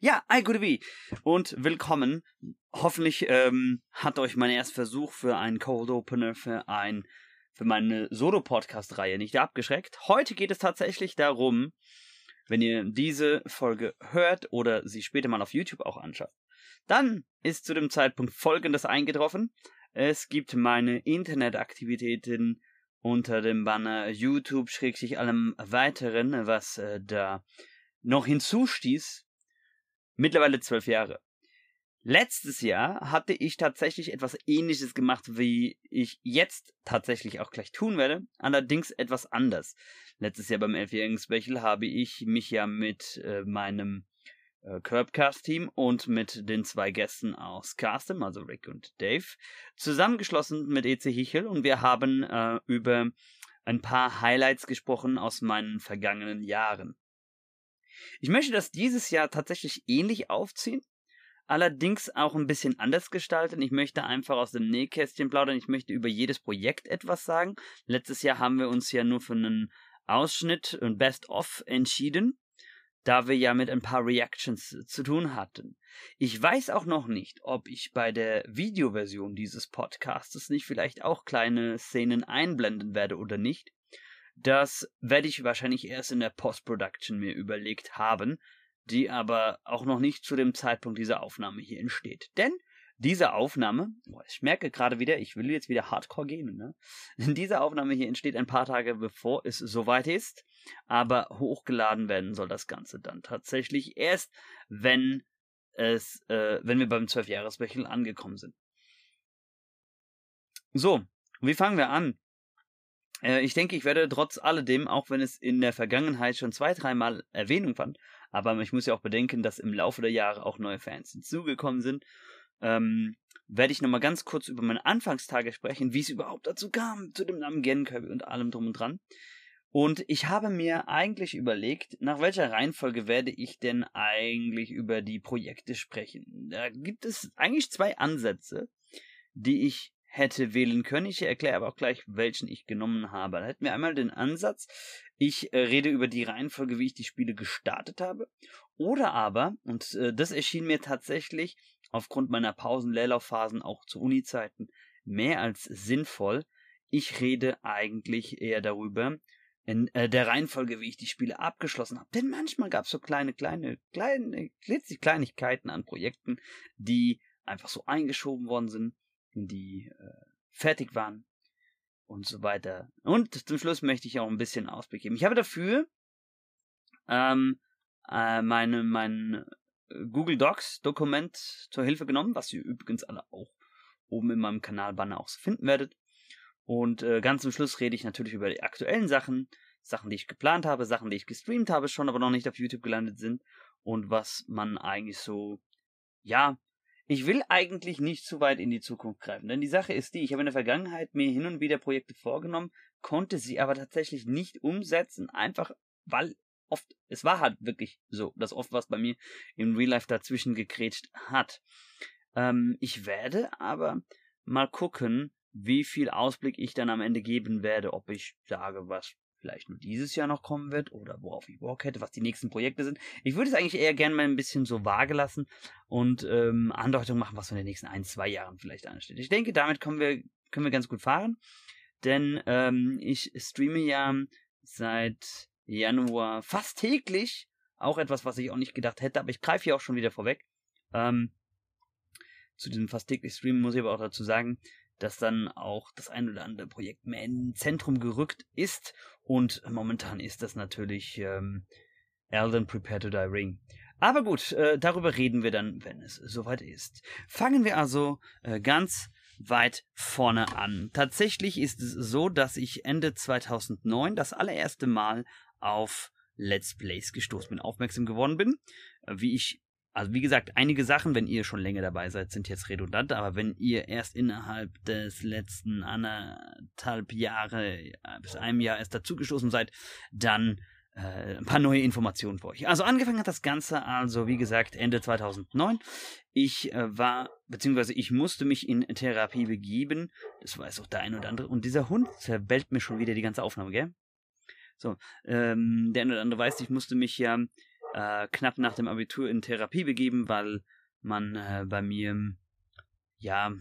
Ja, hi, gute wie und willkommen. Hoffentlich ähm, hat euch mein erster Versuch für einen Cold Opener für ein für meine Solo-Podcast-Reihe nicht abgeschreckt. Heute geht es tatsächlich darum, wenn ihr diese Folge hört oder sie später mal auf YouTube auch anschaut, dann ist zu dem Zeitpunkt Folgendes eingetroffen. Es gibt meine Internetaktivitäten unter dem Banner YouTube schrägstrich allem weiteren, was äh, da noch hinzustieß, mittlerweile zwölf Jahre. Letztes Jahr hatte ich tatsächlich etwas ähnliches gemacht, wie ich jetzt tatsächlich auch gleich tun werde, allerdings etwas anders. Letztes Jahr beim elfjährigen Special habe ich mich ja mit äh, meinem äh, Curbcast-Team und mit den zwei Gästen aus Castem, also Rick und Dave, zusammengeschlossen mit EC Hichel und wir haben äh, über ein paar Highlights gesprochen aus meinen vergangenen Jahren. Ich möchte das dieses Jahr tatsächlich ähnlich aufziehen, allerdings auch ein bisschen anders gestalten. Ich möchte einfach aus dem Nähkästchen plaudern. Ich möchte über jedes Projekt etwas sagen. Letztes Jahr haben wir uns ja nur für einen Ausschnitt und Best-of entschieden, da wir ja mit ein paar Reactions zu tun hatten. Ich weiß auch noch nicht, ob ich bei der Videoversion dieses Podcastes nicht vielleicht auch kleine Szenen einblenden werde oder nicht. Das werde ich wahrscheinlich erst in der Post-Production mir überlegt haben, die aber auch noch nicht zu dem Zeitpunkt dieser Aufnahme hier entsteht. Denn diese Aufnahme, ich merke gerade wieder, ich will jetzt wieder hardcore gehen, ne? Diese Aufnahme hier entsteht ein paar Tage bevor es soweit ist, aber hochgeladen werden soll das Ganze dann tatsächlich erst, wenn es, äh, wenn wir beim 12 jahres angekommen sind. So, wie fangen wir an? Äh, ich denke, ich werde trotz alledem, auch wenn es in der Vergangenheit schon zwei, dreimal Erwähnung fand, aber ich muss ja auch bedenken, dass im Laufe der Jahre auch neue Fans hinzugekommen sind, ähm, werde ich nochmal ganz kurz über meine Anfangstage sprechen, wie es überhaupt dazu kam, zu dem Namen Genkirby und allem drum und dran. Und ich habe mir eigentlich überlegt, nach welcher Reihenfolge werde ich denn eigentlich über die Projekte sprechen. Da gibt es eigentlich zwei Ansätze, die ich hätte wählen können. Ich erkläre aber auch gleich, welchen ich genommen habe. Da hätten wir einmal den Ansatz, ich äh, rede über die Reihenfolge, wie ich die Spiele gestartet habe. Oder aber, und äh, das erschien mir tatsächlich aufgrund meiner Pausen, Leerlaufphasen auch zu Uni-Zeiten mehr als sinnvoll. Ich rede eigentlich eher darüber, in äh, der Reihenfolge, wie ich die Spiele abgeschlossen habe. Denn manchmal gab es so kleine, kleine, kleine, klitzig Kleinigkeiten an Projekten, die einfach so eingeschoben worden sind die äh, fertig waren und so weiter. Und zum Schluss möchte ich auch ein bisschen Ausblick geben. Ich habe dafür ähm, äh, meine, mein Google Docs Dokument zur Hilfe genommen, was ihr übrigens alle auch oben in meinem Kanalbanner auch finden werdet. Und äh, ganz zum Schluss rede ich natürlich über die aktuellen Sachen, Sachen, die ich geplant habe, Sachen, die ich gestreamt habe, schon aber noch nicht auf YouTube gelandet sind und was man eigentlich so, ja, ich will eigentlich nicht zu weit in die Zukunft greifen, denn die Sache ist die, ich habe in der Vergangenheit mir hin und wieder Projekte vorgenommen, konnte sie aber tatsächlich nicht umsetzen, einfach weil oft, es war halt wirklich so, dass oft was bei mir im Real Life dazwischen gekrätscht hat. Ähm, ich werde aber mal gucken, wie viel Ausblick ich dann am Ende geben werde, ob ich sage, was vielleicht nur dieses Jahr noch kommen wird oder worauf ich Bock hätte, was die nächsten Projekte sind. Ich würde es eigentlich eher gerne mal ein bisschen so vage lassen und ähm, Andeutung machen, was in den nächsten ein, zwei Jahren vielleicht ansteht. Ich denke, damit können wir, können wir ganz gut fahren, denn ähm, ich streame ja seit Januar fast täglich, auch etwas, was ich auch nicht gedacht hätte, aber ich greife hier auch schon wieder vorweg. Ähm, zu diesem fast täglich Stream muss ich aber auch dazu sagen, dass dann auch das ein oder andere Projekt mehr ins Zentrum gerückt ist. Und momentan ist das natürlich ähm, Elden Prepare to Die Ring. Aber gut, äh, darüber reden wir dann, wenn es soweit ist. Fangen wir also äh, ganz weit vorne an. Tatsächlich ist es so, dass ich Ende 2009 das allererste Mal auf Let's Plays gestoßen bin, aufmerksam geworden bin. Wie ich also wie gesagt, einige Sachen, wenn ihr schon länger dabei seid, sind jetzt redundant, aber wenn ihr erst innerhalb des letzten anderthalb Jahre bis einem Jahr erst dazugestoßen seid, dann äh, ein paar neue Informationen für euch. Also angefangen hat das Ganze also, wie gesagt, Ende 2009. Ich äh, war, beziehungsweise ich musste mich in Therapie begeben. Das weiß auch der ein oder andere. Und dieser Hund zerbellt mir schon wieder die ganze Aufnahme, gell? So, ähm, der ein oder andere weiß, ich musste mich ja äh, knapp nach dem Abitur in Therapie begeben, weil man äh, bei mir, ja,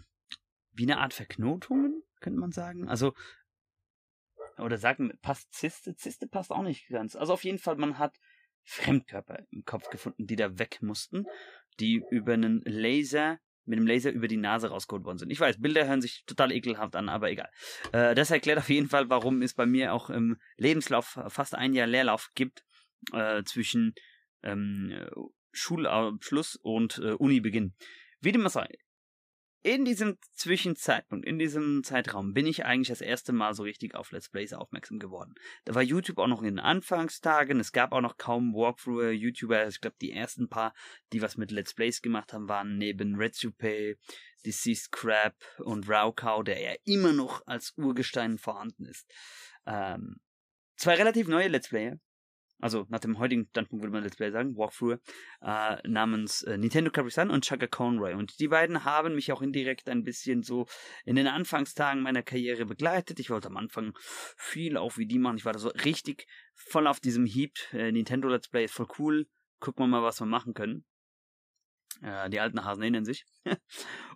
wie eine Art Verknotungen, könnte man sagen. Also, oder sagen, passt Zyste? Zyste passt auch nicht ganz. Also auf jeden Fall, man hat Fremdkörper im Kopf gefunden, die da weg mussten, die über einen Laser mit dem Laser über die Nase rausgeholt worden sind. Ich weiß, Bilder hören sich total ekelhaft an, aber egal. Äh, das erklärt auf jeden Fall, warum es bei mir auch im Lebenslauf fast ein Jahr Leerlauf gibt äh, zwischen ähm, Schulabschluss und äh, Unibeginn. Wie dem auch sei, in diesem Zwischenzeitpunkt, in diesem Zeitraum bin ich eigentlich das erste Mal so richtig auf Let's Plays aufmerksam geworden. Da war YouTube auch noch in den Anfangstagen, es gab auch noch kaum Walkthrough-YouTuber, ich glaube die ersten paar, die was mit Let's Plays gemacht haben, waren neben RedSupay, Deceased Crab und Raucow, der ja immer noch als Urgestein vorhanden ist. Ähm, zwei relativ neue Let's Player, also nach dem heutigen Standpunkt würde man Let's Play sagen, Walkthrough, äh, namens äh, Nintendo Capri-Sun und Chaka Conroy. Und die beiden haben mich auch indirekt ein bisschen so in den Anfangstagen meiner Karriere begleitet. Ich wollte am Anfang viel auch wie die machen. Ich war da so richtig voll auf diesem Heap. Äh, Nintendo Let's Play ist voll cool. Gucken wir mal, was wir machen können. Äh, die alten Hasen erinnern sich.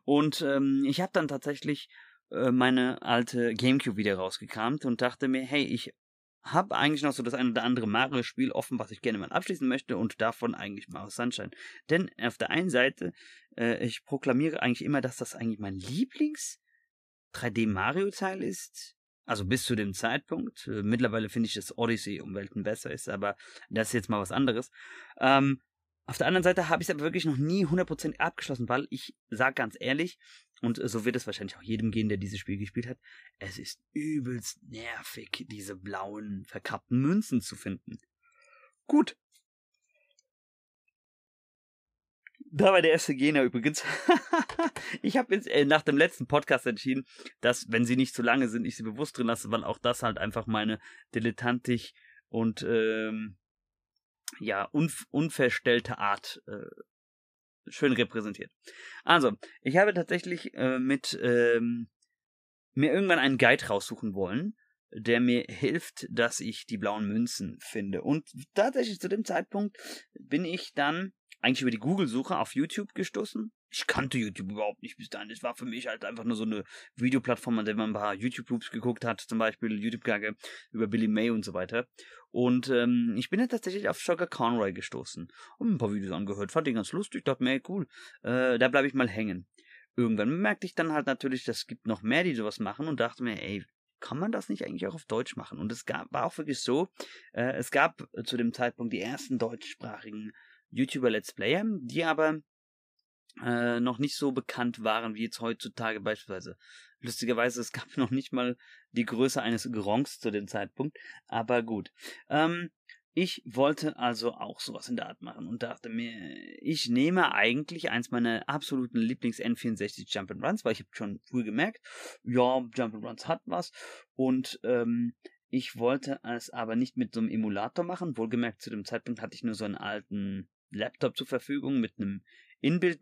und ähm, ich habe dann tatsächlich äh, meine alte Gamecube wieder rausgekramt und dachte mir, hey, ich habe eigentlich noch so das ein oder andere Mario-Spiel offen, was ich gerne mal abschließen möchte und davon eigentlich Mario Sunshine. Denn auf der einen Seite, äh, ich proklamiere eigentlich immer, dass das eigentlich mein Lieblings 3D-Mario-Teil ist. Also bis zu dem Zeitpunkt. Äh, mittlerweile finde ich, dass Odyssey um Welten besser ist, aber das ist jetzt mal was anderes. Ähm, auf der anderen Seite habe ich es aber wirklich noch nie 100% abgeschlossen, weil ich sage ganz ehrlich, und so wird es wahrscheinlich auch jedem gehen, der dieses Spiel gespielt hat, es ist übelst nervig, diese blauen, verkappten Münzen zu finden. Gut. Da war der erste Gegner übrigens. ich habe äh, nach dem letzten Podcast entschieden, dass, wenn sie nicht zu lange sind, ich sie bewusst drin lasse, weil auch das halt einfach meine dilettantisch und ähm, ja, unv unverstellte Art äh, schön repräsentiert. Also, ich habe tatsächlich äh, mit ähm, mir irgendwann einen Guide raussuchen wollen, der mir hilft, dass ich die blauen Münzen finde. Und tatsächlich zu dem Zeitpunkt bin ich dann eigentlich über die Google-Suche auf YouTube gestoßen. Ich kannte YouTube überhaupt nicht bis dahin. Es war für mich halt einfach nur so eine Videoplattform, an der man ein paar YouTube-Loops geguckt hat, zum Beispiel YouTube-Gage über Billy May und so weiter. Und ähm, ich bin dann tatsächlich auf Sugar Conroy gestoßen und ein paar Videos angehört. Fand ich ganz lustig, dachte mir, cool, äh, da bleibe ich mal hängen. Irgendwann merkte ich dann halt natürlich, es gibt noch mehr, die sowas machen und dachte mir, ey, kann man das nicht eigentlich auch auf Deutsch machen? Und es gab, war auch wirklich so, äh, es gab zu dem Zeitpunkt die ersten deutschsprachigen YouTuber Let's Player, die aber äh, noch nicht so bekannt waren wie jetzt heutzutage beispielsweise. Lustigerweise, es gab noch nicht mal die Größe eines Gronks zu dem Zeitpunkt, aber gut. Ähm, ich wollte also auch sowas in der Art machen und dachte mir, ich nehme eigentlich eins meiner absoluten Lieblings-N64 Jump'n'Runs, weil ich habe schon früh gemerkt, ja, Jump'n'Runs hat was und ähm, ich wollte es aber nicht mit so einem Emulator machen. Wohlgemerkt, zu dem Zeitpunkt hatte ich nur so einen alten Laptop zur Verfügung mit einem Inbuild,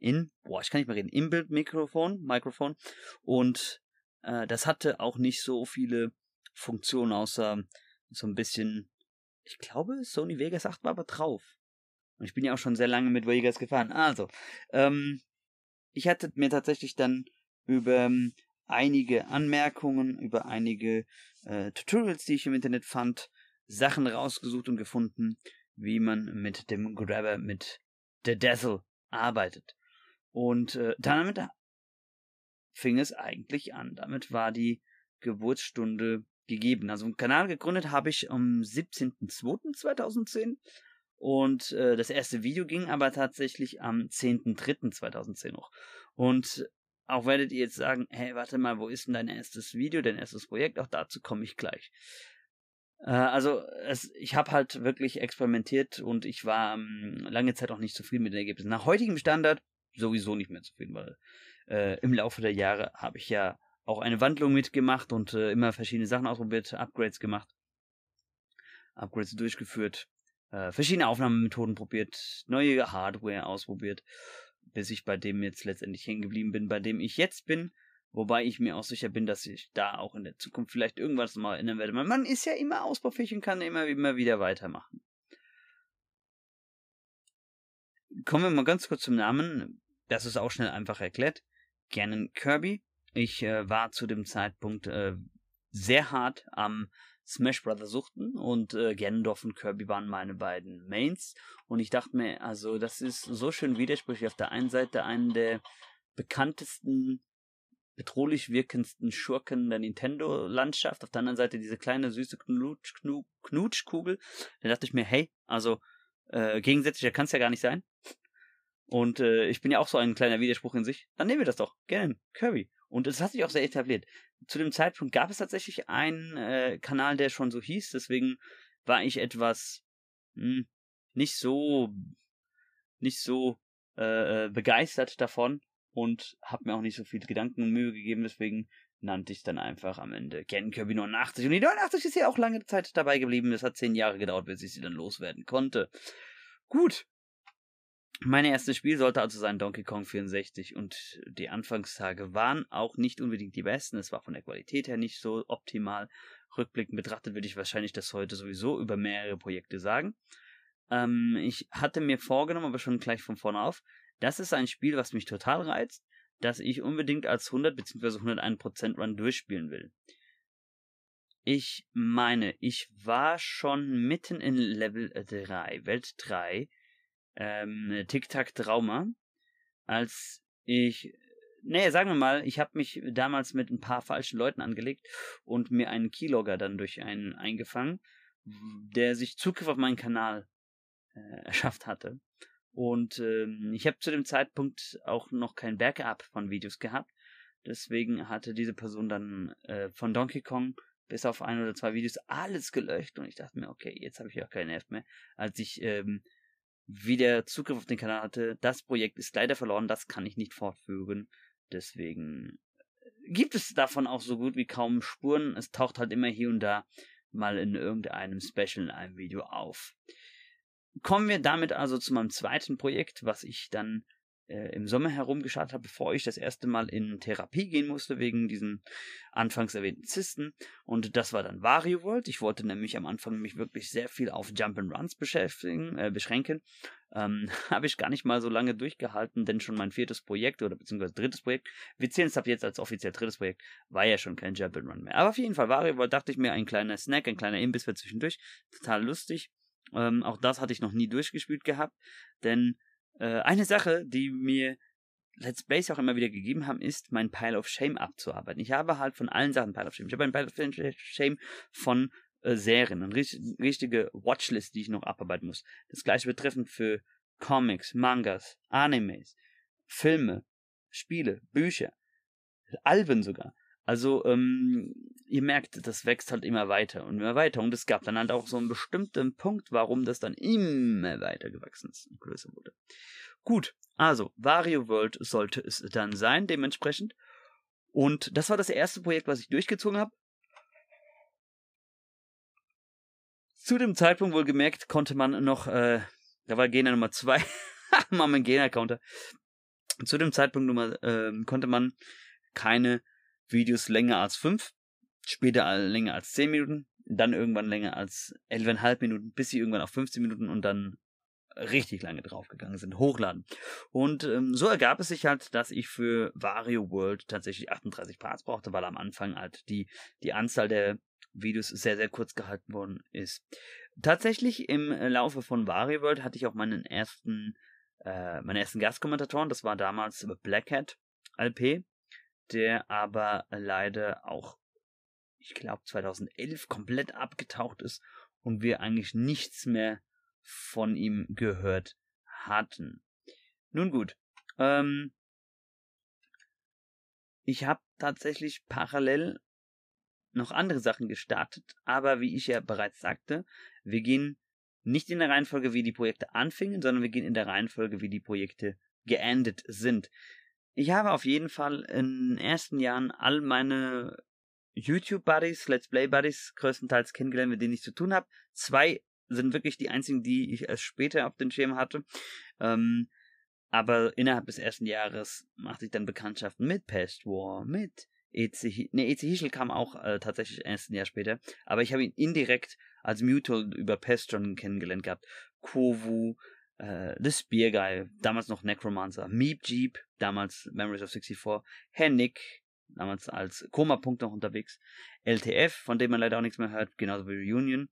in, boah, ich kann nicht mehr reden, Inbuild Mikrofon, Mikrofon und äh, das hatte auch nicht so viele Funktionen außer so ein bisschen, ich glaube, Sony Vegas 8 war aber drauf. Und ich bin ja auch schon sehr lange mit Vegas gefahren. Also, ähm, ich hatte mir tatsächlich dann über ähm, einige Anmerkungen, über einige äh, Tutorials, die ich im Internet fand, Sachen rausgesucht und gefunden, wie man mit dem Grabber, mit der Dazzle arbeitet. Und äh, damit fing es eigentlich an. Damit war die Geburtsstunde gegeben. Also einen Kanal gegründet habe ich am 17.02.2010 und äh, das erste Video ging aber tatsächlich am 10.03.2010 noch. Und auch werdet ihr jetzt sagen, hey, warte mal, wo ist denn dein erstes Video, dein erstes Projekt? Auch dazu komme ich gleich. Äh, also es, ich habe halt wirklich experimentiert und ich war ähm, lange Zeit auch nicht zufrieden mit den Ergebnissen. Nach heutigem Standard sowieso nicht mehr zufrieden, weil äh, im Laufe der Jahre habe ich ja auch eine Wandlung mitgemacht und äh, immer verschiedene Sachen ausprobiert, Upgrades gemacht, Upgrades durchgeführt, äh, verschiedene Aufnahmemethoden probiert, neue Hardware ausprobiert, bis ich bei dem jetzt letztendlich hängen geblieben bin, bei dem ich jetzt bin Wobei ich mir auch sicher bin, dass ich da auch in der Zukunft vielleicht irgendwas mal erinnern werde. Man ist ja immer ausbaufähig und kann immer, immer wieder weitermachen. kommen wir mal ganz kurz zum Namen. Das ist auch schnell einfach erklärt. Gannon Kirby. Ich äh, war zu dem Zeitpunkt äh, sehr hart am Smash Brothers suchten und äh, Ganondorf und Kirby waren meine beiden Mains und ich dachte mir, also das ist so schön widersprüchlich. Auf der einen Seite einen der bekanntesten, bedrohlich wirkendsten Schurken der Nintendo-Landschaft, auf der anderen Seite diese kleine süße Knutsch, Knu, Knutschkugel. Da dachte ich mir, hey, also äh, gegensätzlicher kann es ja gar nicht sein. Und äh, ich bin ja auch so ein kleiner Widerspruch in sich. Dann nehmen wir das doch. Gerne. Kirby. Und es hat sich auch sehr etabliert. Zu dem Zeitpunkt gab es tatsächlich einen äh, Kanal, der schon so hieß. Deswegen war ich etwas mh, hm, nicht so nicht so äh, äh begeistert davon und habe mir auch nicht so viel Gedanken und Mühe gegeben. Deswegen nannte ich dann einfach am Ende Ken Kirby 89. Und die 89 ist ja auch lange Zeit dabei geblieben. Es hat zehn Jahre gedauert, bis ich sie dann loswerden konnte. Gut, mein erstes Spiel sollte also sein Donkey Kong 64 und die Anfangstage waren auch nicht unbedingt die besten. Es war von der Qualität her nicht so optimal. Rückblickend betrachtet würde ich wahrscheinlich das heute sowieso über mehrere Projekte sagen. Ähm, ich hatte mir vorgenommen, aber schon gleich von vorne auf, das ist ein Spiel, was mich total reizt, das ich unbedingt als 100 bzw. 101% Run durchspielen will. Ich meine, ich war schon mitten in Level 3, Welt 3, ähm, Tic-Tac-Trauma, als ich, nee, sagen wir mal, ich habe mich damals mit ein paar falschen Leuten angelegt und mir einen Keylogger dann durch einen eingefangen, der sich Zugriff auf meinen Kanal äh, erschafft hatte. Und ähm, ich habe zu dem Zeitpunkt auch noch kein Backup von Videos gehabt. Deswegen hatte diese Person dann äh, von Donkey Kong bis auf ein oder zwei Videos alles gelöscht und ich dachte mir, okay, jetzt habe ich auch keinen Nerv mehr. Als ich ähm, wieder Zugriff auf den Kanal hatte. Das Projekt ist leider verloren, das kann ich nicht fortführen. Deswegen gibt es davon auch so gut wie kaum Spuren. Es taucht halt immer hier und da mal in irgendeinem Special in einem Video auf. Kommen wir damit also zu meinem zweiten Projekt, was ich dann äh, im Sommer herumgeschaut habe, bevor ich das erste Mal in Therapie gehen musste, wegen diesen anfangs erwähnten Zysten. Und das war dann Wario World. Ich wollte nämlich am Anfang mich wirklich sehr viel auf Jump'n'Runs beschäftigen, äh, beschränken. Ähm, habe ich gar nicht mal so lange durchgehalten, denn schon mein viertes Projekt oder beziehungsweise drittes Projekt, wir zählen es ab jetzt als offiziell drittes Projekt, war ja schon kein Jump'n'Run mehr. Aber auf jeden Fall Wario World dachte ich mir, ein kleiner Snack, ein kleiner Imbiss für zwischendurch. Total lustig. Ähm, auch das hatte ich noch nie durchgespielt gehabt, denn äh, eine Sache, die mir Let's Plays auch immer wieder gegeben haben, ist, mein Pile of Shame abzuarbeiten. Ich habe halt von allen Sachen Pile of Shame. Ich habe ein Pile of Shame von äh, Serien, eine richtige Watchlist, die ich noch abarbeiten muss. Das gleiche betreffend für Comics, Mangas, Animes, Filme, Spiele, Bücher, Alben sogar. Also, ähm, ihr merkt, das wächst halt immer weiter und immer weiter. Und es gab dann halt auch so einen bestimmten Punkt, warum das dann immer weiter gewachsen ist und größer wurde. Gut, also, Vario World sollte es dann sein, dementsprechend. Und das war das erste Projekt, was ich durchgezogen habe. Zu dem Zeitpunkt wohl gemerkt, konnte man noch, äh, da war Gena Nummer 2, mal mein Gena-Counter. Zu dem Zeitpunkt Nummer, äh, konnte man keine Videos länger als 5, später länger als 10 Minuten, dann irgendwann länger als 11,5 Minuten, bis sie irgendwann auf 15 Minuten und dann richtig lange draufgegangen sind, hochladen. Und ähm, so ergab es sich halt, dass ich für Vario World tatsächlich 38 Parts brauchte, weil am Anfang halt die, die Anzahl der Videos sehr, sehr kurz gehalten worden ist. Tatsächlich im Laufe von Vario World hatte ich auch meinen ersten, äh, meinen ersten Gastkommentatoren, das war damals Black Hat LP, der aber leider auch, ich glaube 2011 komplett abgetaucht ist und wir eigentlich nichts mehr von ihm gehört hatten. Nun gut, ähm, ich habe tatsächlich parallel noch andere Sachen gestartet, aber wie ich ja bereits sagte, wir gehen nicht in der Reihenfolge, wie die Projekte anfingen, sondern wir gehen in der Reihenfolge, wie die Projekte geendet sind. Ich habe auf jeden Fall in den ersten Jahren all meine YouTube-Buddies, Let's Play-Buddies größtenteils kennengelernt, mit denen ich zu tun habe. Zwei sind wirklich die einzigen, die ich erst später auf den Schirm hatte. Ähm, aber innerhalb des ersten Jahres machte ich dann Bekanntschaften mit Pest War, mit EC, ne, EC Hischel kam auch äh, tatsächlich erst ein Jahr später, aber ich habe ihn indirekt als Mutual über Pest schon kennengelernt gehabt. Kovu, äh, The Spear Guy, damals noch Necromancer, Meep Jeep, damals Memories of 64, Herr Nick, damals als Koma-Punkt noch unterwegs, LTF, von dem man leider auch nichts mehr hört, genauso wie Reunion,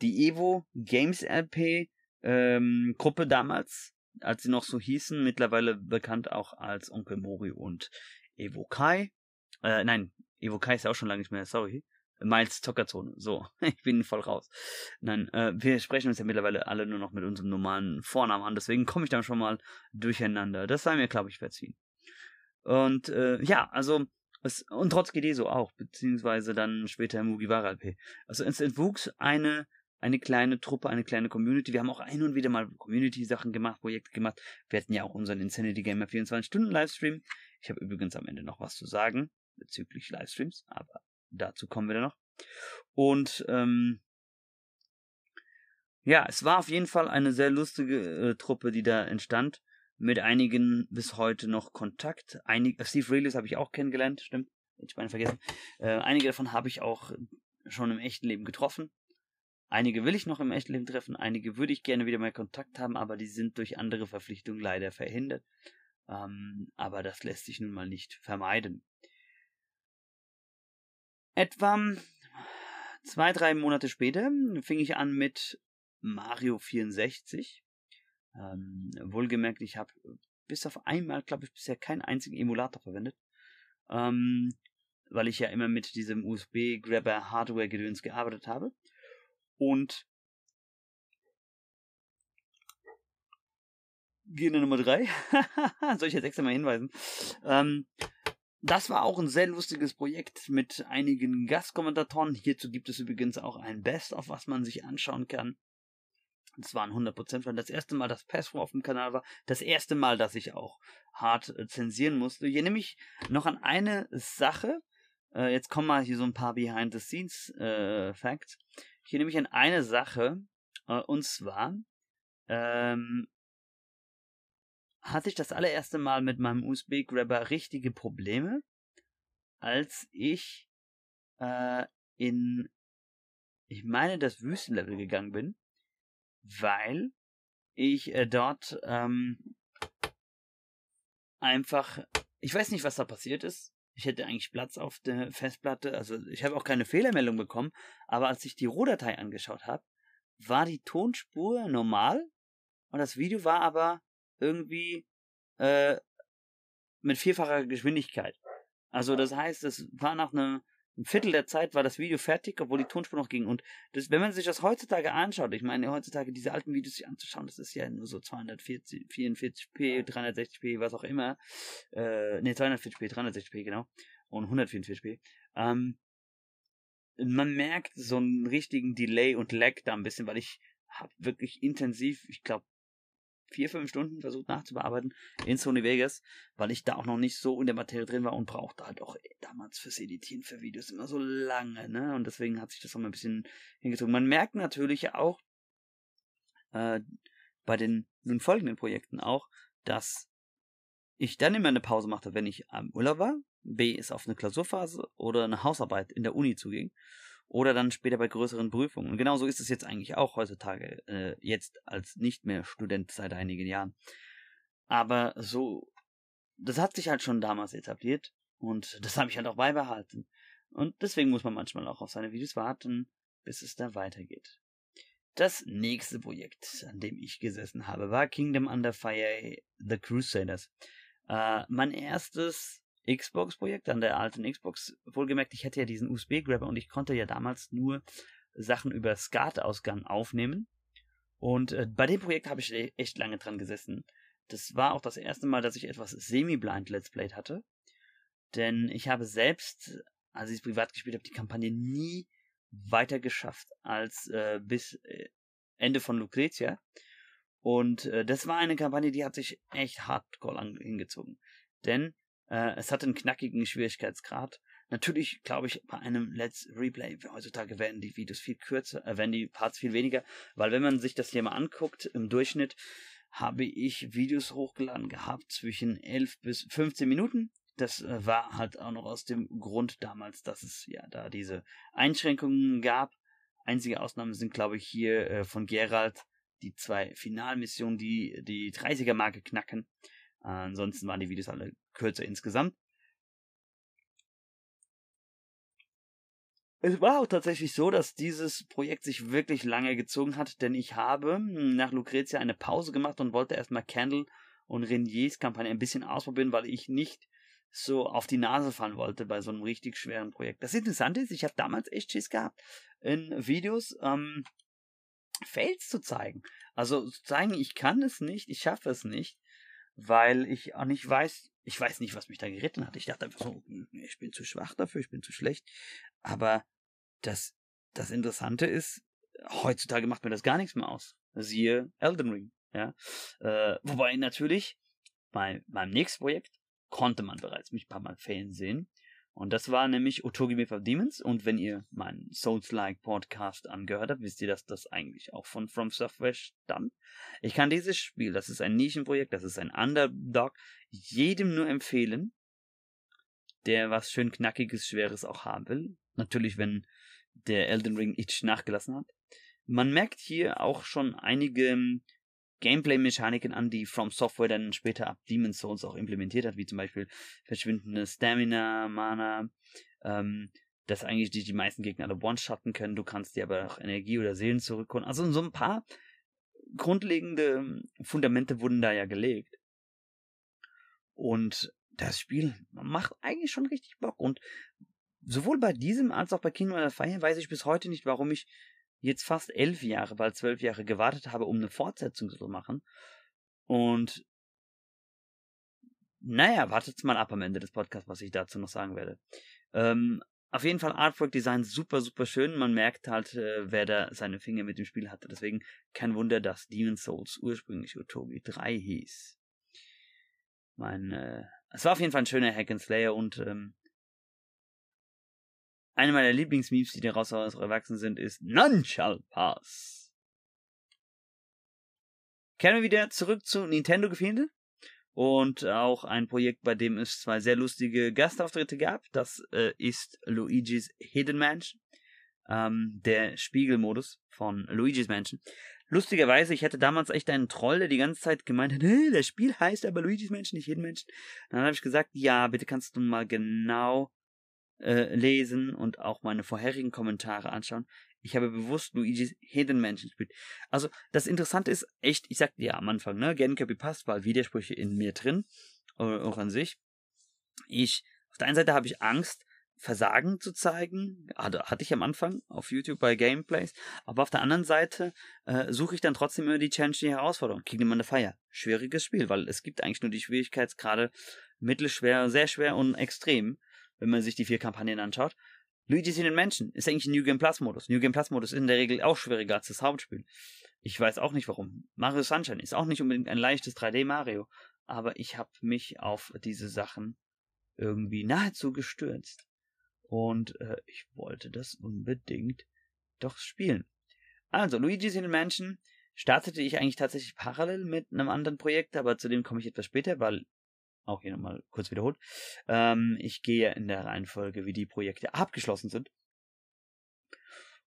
die Evo Games LP ähm, Gruppe damals, als sie noch so hießen, mittlerweile bekannt auch als Onkel Mori und Evo Kai, äh, nein, Evo Kai ist ja auch schon lange nicht mehr, sorry, Miles Zockerzone. So, ich bin voll raus. Nein, äh, wir sprechen uns ja mittlerweile alle nur noch mit unserem normalen Vornamen an, deswegen komme ich dann schon mal durcheinander. Das sei mir, glaube ich, verziehen. Und äh, ja, also es, und trotz so auch, beziehungsweise dann später Mugiwara LP. Also es entwuchs eine eine kleine Truppe, eine kleine Community. Wir haben auch ein und wieder mal Community-Sachen gemacht, Projekte gemacht. Wir hatten ja auch unseren Insanity Gamer 24 Stunden Livestream. Ich habe übrigens am Ende noch was zu sagen bezüglich Livestreams, aber dazu kommen wir dann noch. Und ähm, ja, es war auf jeden Fall eine sehr lustige äh, Truppe, die da entstand. Mit einigen bis heute noch Kontakt. Einig, äh, Steve Reelis habe ich auch kennengelernt, stimmt. Ich meine vergessen. Äh, einige davon habe ich auch schon im echten Leben getroffen. Einige will ich noch im echten Leben treffen, einige würde ich gerne wieder mal Kontakt haben, aber die sind durch andere Verpflichtungen leider verhindert. Ähm, aber das lässt sich nun mal nicht vermeiden. Etwa zwei, drei Monate später fing ich an mit Mario 64. Ähm, wohlgemerkt, ich habe bis auf einmal, glaube ich, bisher keinen einzigen Emulator verwendet. Ähm, weil ich ja immer mit diesem USB-Grabber-Hardware-Gedöns gearbeitet habe. Und Gene Nummer 3. Soll ich jetzt extra mal hinweisen? Ähm, das war auch ein sehr lustiges Projekt mit einigen Gastkommentatoren. Hierzu gibt es übrigens auch ein Best-of, was man sich anschauen kann. Das waren 100% weil das erste Mal, dass Passwort auf dem Kanal war. Das erste Mal, dass ich auch hart äh, zensieren musste. Hier nehme ich noch an eine Sache. Äh, jetzt kommen mal hier so ein paar Behind-the-Scenes-Facts. Äh, hier nehme ich an eine Sache. Und zwar ähm, hatte ich das allererste Mal mit meinem USB-Grabber richtige Probleme, als ich äh, in, ich meine, das Wüstenlevel gegangen bin, weil ich äh, dort ähm, einfach, ich weiß nicht, was da passiert ist. Ich hätte eigentlich Platz auf der Festplatte, also ich habe auch keine Fehlermeldung bekommen, aber als ich die Rohdatei angeschaut habe, war die Tonspur normal und das Video war aber irgendwie äh, mit vierfacher Geschwindigkeit. Also das heißt, es war nach einem Viertel der Zeit war das Video fertig, obwohl die Tonspur noch ging. Und das, wenn man sich das heutzutage anschaut, ich meine, heutzutage diese alten Videos sich anzuschauen, das ist ja nur so 240, 44p, 360p, was auch immer. Äh, ne, 240p, 360p, genau. Und 144p. Ähm, man merkt so einen richtigen Delay und Lag da ein bisschen, weil ich habe wirklich intensiv, ich glaube, vier, fünf Stunden versucht nachzubearbeiten in Sony Vegas, weil ich da auch noch nicht so in der Materie drin war und brauchte halt auch damals fürs Editieren für Videos immer so lange, ne? Und deswegen hat sich das auch mal ein bisschen hingezogen. Man merkt natürlich auch äh, bei den nun folgenden Projekten auch, dass ich dann immer eine Pause machte, wenn ich am Urlaub war. B ist auf eine Klausurphase oder eine Hausarbeit in der Uni zuging oder dann später bei größeren Prüfungen. Und genauso ist es jetzt eigentlich auch heutzutage, äh, jetzt als nicht mehr Student seit einigen Jahren. Aber so, das hat sich halt schon damals etabliert und das habe ich halt auch beibehalten. Und deswegen muss man manchmal auch auf seine Videos warten, bis es da weitergeht. Das nächste Projekt, an dem ich gesessen habe, war Kingdom Under Fire The Crusaders. Äh, mein erstes Xbox-Projekt, an der alten Xbox. Wohlgemerkt, ich hätte ja diesen USB-Grabber und ich konnte ja damals nur Sachen über SCART-Ausgang aufnehmen. Und äh, bei dem Projekt habe ich e-, echt lange dran gesessen. Das war auch das erste Mal, dass ich etwas semi-blind Let's Played hatte. Denn ich habe selbst, als ich es privat gespielt habe, die Kampagne nie weiter geschafft als äh, bis äh, Ende von Lucretia. Und äh, das war eine Kampagne, die hat sich echt hardcore hingezogen. Denn äh, es hat einen knackigen Schwierigkeitsgrad. Natürlich glaube ich, bei einem Let's Replay heutzutage werden die Videos viel kürzer, äh, werden die Parts viel weniger, weil wenn man sich das hier mal anguckt, im Durchschnitt habe ich Videos hochgeladen gehabt zwischen 11 bis 15 Minuten. Das äh, war halt auch noch aus dem Grund damals, dass es ja da diese Einschränkungen gab. Einzige Ausnahmen sind, glaube ich, hier äh, von Gerald die zwei Finalmissionen, die die 30er-Marke knacken. Ansonsten waren die Videos alle kürzer insgesamt. Es war auch tatsächlich so, dass dieses Projekt sich wirklich lange gezogen hat, denn ich habe nach Lucrezia eine Pause gemacht und wollte erstmal Candle und Reniers Kampagne ein bisschen ausprobieren, weil ich nicht so auf die Nase fallen wollte bei so einem richtig schweren Projekt. Das Interessante ist, ich habe damals echt Schiss gehabt, in Videos ähm, Fails zu zeigen. Also zu zeigen, ich kann es nicht, ich schaffe es nicht, weil ich auch nicht weiß, ich weiß nicht, was mich da geritten hat. Ich dachte einfach so, ich bin zu schwach dafür, ich bin zu schlecht. Aber das, das Interessante ist, heutzutage macht mir das gar nichts mehr aus. Siehe Elden Ring. Ja? Äh, wobei natürlich bei meinem nächsten Projekt konnte man bereits mich ein paar Mal fällen sehen. Und das war nämlich Otogi of Demons. Und wenn ihr meinen Souls-like Podcast angehört habt, wisst ihr, dass das eigentlich auch von From Software stammt. Ich kann dieses Spiel, das ist ein Nischenprojekt, das ist ein Underdog, jedem nur empfehlen, der was schön knackiges, schweres auch haben will. Natürlich, wenn der Elden Ring Itch nachgelassen hat. Man merkt hier auch schon einige Gameplay-Mechaniken an, die From Software dann später ab Demon's Souls auch implementiert hat, wie zum Beispiel verschwindende Stamina, Mana, ähm, dass eigentlich die, die meisten Gegner alle One-Shotten können, du kannst dir aber auch Energie oder Seelen zurückholen. Also so ein paar grundlegende ähm, Fundamente wurden da ja gelegt. Und das Spiel macht eigentlich schon richtig Bock. Und sowohl bei diesem als auch bei Kingdom of Fire weiß ich bis heute nicht, warum ich jetzt fast elf Jahre, bald zwölf Jahre gewartet habe, um eine Fortsetzung zu machen. Und naja, wartet mal ab am Ende des Podcasts, was ich dazu noch sagen werde. Ähm, auf jeden Fall Artwork Design super, super schön. Man merkt halt, äh, wer da seine Finger mit dem Spiel hatte. Deswegen kein Wunder, dass Demon Souls ursprünglich Utobi 3 hieß. Mein, äh, es war auf jeden Fall ein schöner Hack and Slayer und ähm, eine meiner Lieblingsmemes, die daraus erwachsen sind, ist None shall pass. Kehren wir wieder zurück zu Nintendo Gefilde. Und auch ein Projekt, bei dem es zwei sehr lustige Gastauftritte gab. Das äh, ist Luigi's Hidden Mansion. Ähm, der Spiegelmodus von Luigi's Mansion. Lustigerweise, ich hatte damals echt einen Troll, der die ganze Zeit gemeint hat, hey, das Spiel heißt aber Luigi's Mansion, nicht Hidden Mansion. Dann habe ich gesagt, ja, bitte kannst du mal genau äh, lesen und auch meine vorherigen Kommentare anschauen. Ich habe bewusst Luigi's Hidden Mansion gespielt. Also, das Interessante ist echt, ich sagte ja am Anfang, ne, Gencopy passt, weil Widersprüche in mir drin, auch an sich. Ich, auf der einen Seite habe ich Angst, Versagen zu zeigen, hatte, hatte ich am Anfang auf YouTube bei Gameplays, aber auf der anderen Seite äh, suche ich dann trotzdem immer die Challenge, die Herausforderung. Kingdom of the Fire, schwieriges Spiel, weil es gibt eigentlich nur die Schwierigkeitsgrade mittelschwer, sehr schwer und extrem wenn man sich die vier Kampagnen anschaut. Luigi's in den Menschen ist eigentlich ein New Game Plus Modus. New Game Plus Modus ist in der Regel auch schwieriger als das Hauptspiel. Ich weiß auch nicht warum. Mario Sunshine ist auch nicht unbedingt ein leichtes 3D Mario, aber ich habe mich auf diese Sachen irgendwie nahezu gestürzt. Und äh, ich wollte das unbedingt doch spielen. Also, Luigi's in den Mansion startete ich eigentlich tatsächlich parallel mit einem anderen Projekt, aber zu dem komme ich etwas später, weil auch hier nochmal kurz wiederholt. Ähm, ich gehe in der Reihenfolge, wie die Projekte abgeschlossen sind.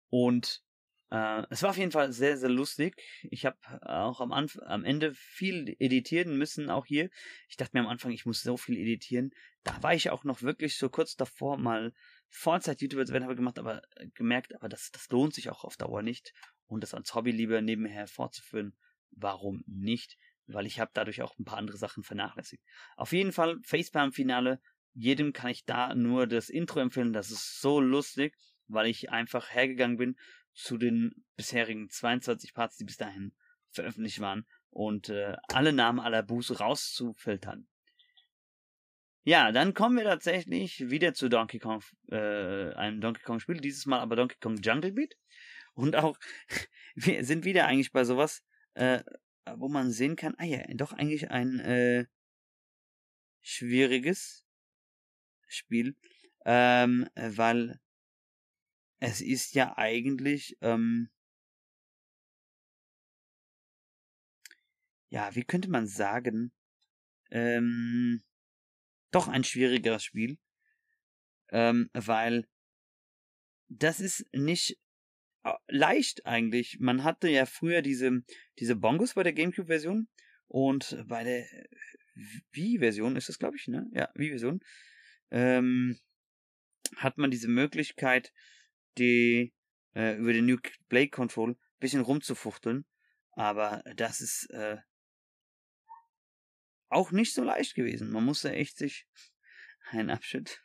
Und äh, es war auf jeden Fall sehr, sehr lustig. Ich habe auch am, Anf am Ende viel editieren müssen, auch hier. Ich dachte mir am Anfang, ich muss so viel editieren. Da war ich auch noch wirklich so kurz davor, mal Vollzeit-YouTuber zu werden, habe gemacht, aber äh, gemerkt, aber das, das lohnt sich auch auf Dauer nicht. Und das als Hobby lieber nebenher fortzuführen, warum nicht? Weil ich habe dadurch auch ein paar andere Sachen vernachlässigt. Auf jeden Fall Facepalm-Finale. Jedem kann ich da nur das Intro empfehlen. Das ist so lustig, weil ich einfach hergegangen bin zu den bisherigen 22 Parts, die bis dahin veröffentlicht waren und äh, alle Namen aller Buße rauszufiltern. Ja, dann kommen wir tatsächlich wieder zu Donkey Kong, äh, einem Donkey Kong Spiel, dieses Mal aber Donkey Kong Jungle Beat. Und auch, wir sind wieder eigentlich bei sowas, äh, wo man sehen kann, ah ja, doch eigentlich ein äh, schwieriges Spiel, ähm, weil es ist ja eigentlich, ähm, ja, wie könnte man sagen, ähm, doch ein schwierigeres Spiel, ähm, weil das ist nicht leicht eigentlich. Man hatte ja früher diese, diese Bongos bei der GameCube-Version und bei der Wii-Version ist das, glaube ich, ne? Ja, Wii-Version. Ähm, hat man diese Möglichkeit, die äh, über den New Play Control ein bisschen rumzufuchteln. Aber das ist äh, auch nicht so leicht gewesen. Man musste echt sich ein Abschnitt.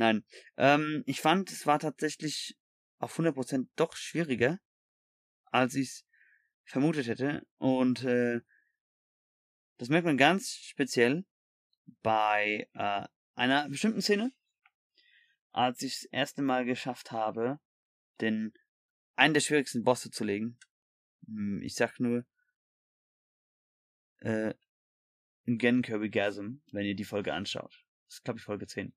Nein, ähm, ich fand, es war tatsächlich auf 100% doch schwieriger, als ich es vermutet hätte. Und äh, das merkt man ganz speziell bei äh, einer bestimmten Szene, als ich das erste Mal geschafft habe, den einen der schwierigsten Bosse zu legen. Hm, ich sag nur äh, Gen Kirby Gasm, wenn ihr die Folge anschaut. Das ist, glaube ich, Folge 10.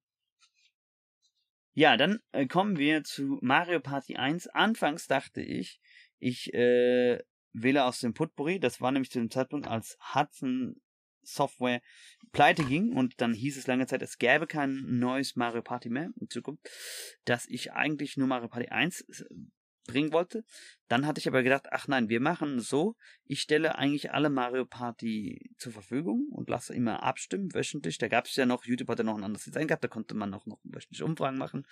Ja, dann äh, kommen wir zu Mario Party 1. Anfangs dachte ich, ich äh, wähle aus dem Putbury. Das war nämlich zu dem Zeitpunkt, als Hudson Software pleite ging und dann hieß es lange Zeit, es gäbe kein neues Mario Party mehr in Zukunft, dass ich eigentlich nur Mario Party 1 bringen wollte. Dann hatte ich aber gedacht, ach nein, wir machen so, ich stelle eigentlich alle Mario Party zur Verfügung und lasse immer abstimmen, wöchentlich. Da gab es ja noch, YouTube hatte noch ein anderes Design gehabt, da konnte man auch noch wöchentlich Umfragen machen,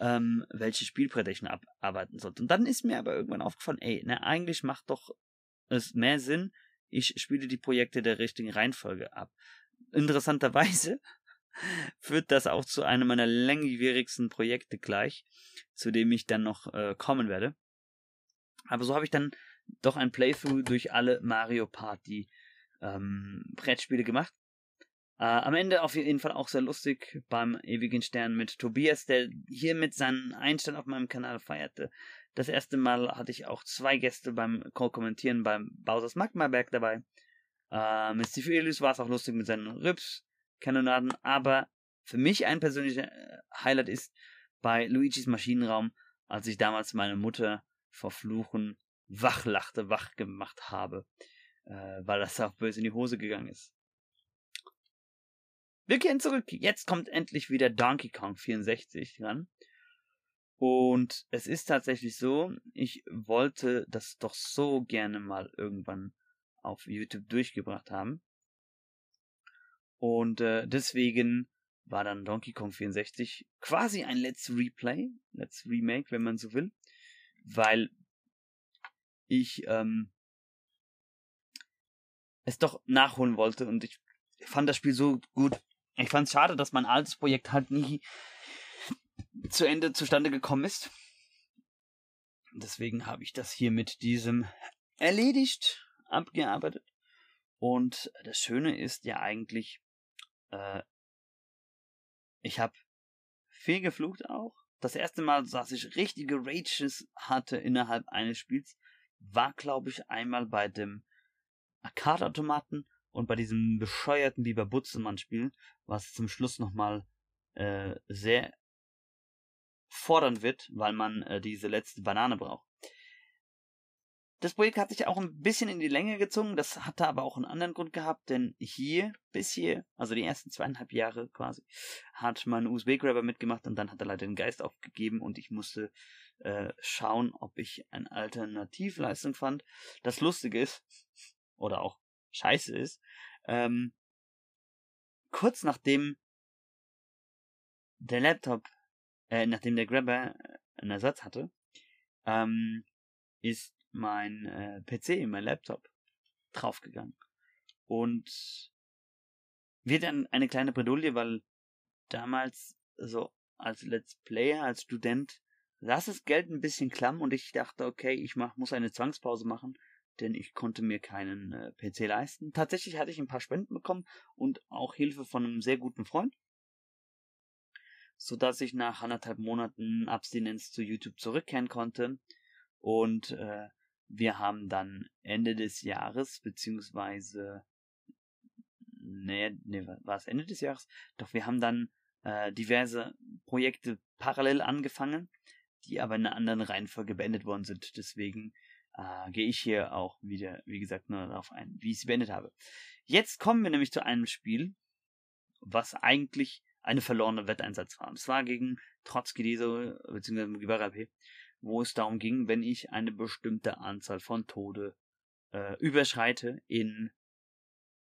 ähm, welche Spielbretter ich abarbeiten sollte. Und dann ist mir aber irgendwann aufgefallen, ey, ne, eigentlich macht doch es mehr Sinn, ich spiele die Projekte der richtigen Reihenfolge ab. Interessanterweise führt das auch zu einem meiner langwierigsten Projekte gleich, zu dem ich dann noch äh, kommen werde. Aber so habe ich dann doch ein Playthrough durch alle Mario Party ähm, Brettspiele gemacht. Äh, am Ende auf jeden Fall auch sehr lustig beim ewigen Stern mit Tobias, der hier mit seinen Einstand auf meinem Kanal feierte. Das erste Mal hatte ich auch zwei Gäste beim Co-Kommentieren beim Bowser's Magmaberg dabei. Äh, mit Steve Elius war es auch lustig mit seinen Rips, Kanonaden, aber für mich ein persönlicher äh, Highlight ist bei Luigis Maschinenraum, als ich damals meine Mutter vor Fluchen wachlachte, wach gemacht habe, äh, weil das auch böse in die Hose gegangen ist. Wir kehren zurück. Jetzt kommt endlich wieder Donkey Kong 64 dran. Und es ist tatsächlich so, ich wollte das doch so gerne mal irgendwann auf YouTube durchgebracht haben. Und äh, deswegen war dann Donkey Kong 64 quasi ein Let's Replay, Let's Remake, wenn man so will, weil ich ähm, es doch nachholen wollte und ich fand das Spiel so gut. Ich fand es schade, dass mein altes Projekt halt nie zu Ende zustande gekommen ist. Deswegen habe ich das hier mit diesem erledigt, abgearbeitet. Und das Schöne ist ja eigentlich, äh, ich habe viel geflucht auch. Das erste Mal, dass ich richtige Rages hatte innerhalb eines Spiels, war, glaube ich, einmal bei dem Arcade-Automaten und bei diesem bescheuerten Biber Butzemann-Spiel, was zum Schluss nochmal äh, sehr fordern wird, weil man äh, diese letzte Banane braucht. Das Projekt hat sich auch ein bisschen in die Länge gezogen, das hatte aber auch einen anderen Grund gehabt, denn hier bis hier, also die ersten zweieinhalb Jahre quasi, hat mein USB-Grabber mitgemacht und dann hat er leider den Geist aufgegeben und ich musste äh, schauen, ob ich eine Alternativleistung fand. Das Lustige ist, oder auch scheiße ist, ähm, kurz nachdem der Laptop äh, nachdem der Grabber äh, einen Ersatz hatte, ähm, ist mein äh, PC, mein Laptop draufgegangen. Und wird dann eine kleine Bredouille, weil damals so als Let's Player, als Student, saß das Geld ein bisschen klamm und ich dachte, okay, ich mach, muss eine Zwangspause machen, denn ich konnte mir keinen äh, PC leisten. Tatsächlich hatte ich ein paar Spenden bekommen und auch Hilfe von einem sehr guten Freund so dass ich nach anderthalb Monaten Abstinenz zu YouTube zurückkehren konnte. Und äh, wir haben dann Ende des Jahres, beziehungsweise, nee, nee, war es Ende des Jahres? Doch wir haben dann äh, diverse Projekte parallel angefangen, die aber in einer anderen Reihenfolge beendet worden sind. Deswegen äh, gehe ich hier auch wieder, wie gesagt, nur darauf ein, wie ich sie beendet habe. Jetzt kommen wir nämlich zu einem Spiel, was eigentlich eine verlorene Wetteinsatz war. Das war gegen Trotzki diese, beziehungsweise Mugiwara P, wo es darum ging, wenn ich eine bestimmte Anzahl von Tode äh, überschreite in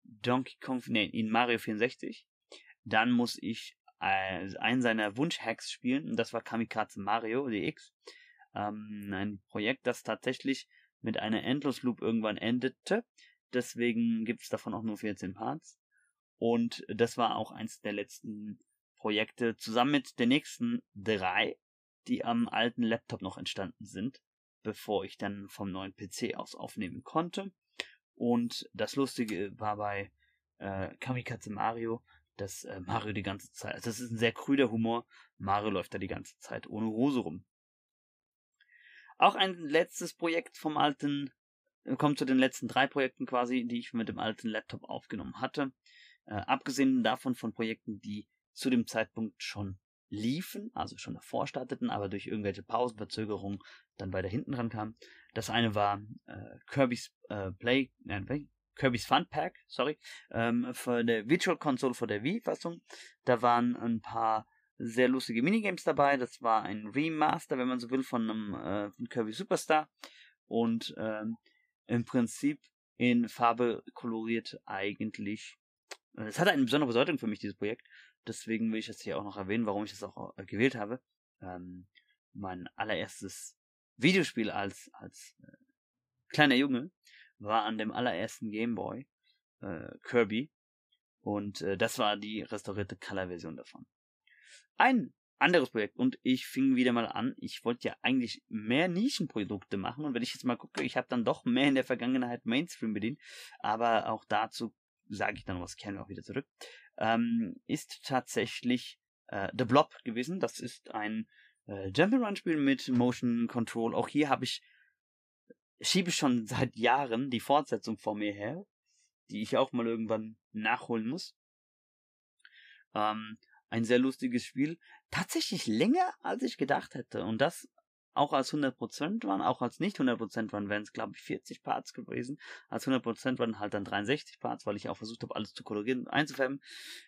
Donkey Kong, nee, in Mario 64, dann muss ich äh, einen seiner Wunsch-Hacks spielen, und das war Kamikaze Mario DX. Ähm, ein Projekt, das tatsächlich mit einer Endlosloop irgendwann endete. Deswegen gibt es davon auch nur 14 Parts. Und das war auch eins der letzten Projekte, zusammen mit den nächsten drei, die am alten Laptop noch entstanden sind, bevor ich dann vom neuen PC aus aufnehmen konnte. Und das Lustige war bei äh, Kamikaze Mario, dass äh, Mario die ganze Zeit, also das ist ein sehr krüder Humor, Mario läuft da die ganze Zeit ohne Hose rum. Auch ein letztes Projekt vom alten, äh, kommt zu den letzten drei Projekten quasi, die ich mit dem alten Laptop aufgenommen hatte. Äh, abgesehen davon von Projekten, die zu dem Zeitpunkt schon liefen, also schon davor starteten, aber durch irgendwelche Pausenverzögerungen dann weiter hinten dran kamen. Das eine war äh, Kirby's äh, Play, nein, Kirby's Fun Pack, sorry, ähm, für der Virtual Console für der Wii-Fassung. Da waren ein paar sehr lustige Minigames dabei. Das war ein Remaster, wenn man so will, von einem äh, von Kirby Superstar und ähm, im Prinzip in Farbe koloriert eigentlich. Äh, es hatte eine besondere Bedeutung für mich dieses Projekt. Deswegen will ich das hier auch noch erwähnen, warum ich das auch äh, gewählt habe. Ähm, mein allererstes Videospiel als als äh, kleiner Junge war an dem allerersten Gameboy äh, Kirby und äh, das war die restaurierte Color-Version davon. Ein anderes Projekt und ich fing wieder mal an. Ich wollte ja eigentlich mehr Nischenprodukte machen und wenn ich jetzt mal gucke, ich habe dann doch mehr in der Vergangenheit Mainstream bedient, aber auch dazu sage ich dann was, kehren wir auch wieder zurück. Ähm, ist tatsächlich äh, The Blob gewesen. Das ist ein äh, Jump'n'Run-Spiel mit Motion Control. Auch hier habe ich schiebe schon seit Jahren die Fortsetzung vor mir her, die ich auch mal irgendwann nachholen muss. Ähm, ein sehr lustiges Spiel. Tatsächlich länger, als ich gedacht hätte. Und das auch als 100% waren, auch als nicht 100% waren, wären es, glaube ich, 40 Parts gewesen. Als 100% waren halt dann 63 Parts, weil ich auch versucht habe, alles zu kolorieren und einzufärben.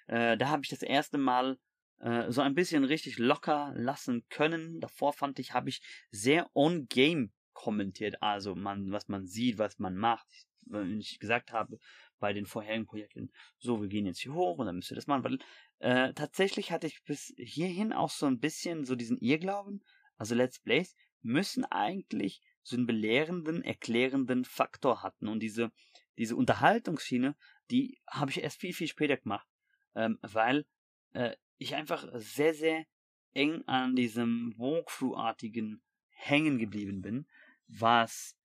Äh, da habe ich das erste Mal äh, so ein bisschen richtig locker lassen können. Davor fand ich, habe ich sehr on-game kommentiert. Also man, was man sieht, was man macht. Wenn ich gesagt habe, bei den vorherigen Projekten, so, wir gehen jetzt hier hoch und dann müsst ihr das machen. Weil äh, tatsächlich hatte ich bis hierhin auch so ein bisschen so diesen Irrglauben. Also Let's Plays müssen eigentlich so einen belehrenden, erklärenden Faktor hatten. Und diese, diese Unterhaltungsschiene, die habe ich erst viel, viel später gemacht. Ähm, weil äh, ich einfach sehr, sehr eng an diesem Walkthrough-artigen hängen geblieben bin, was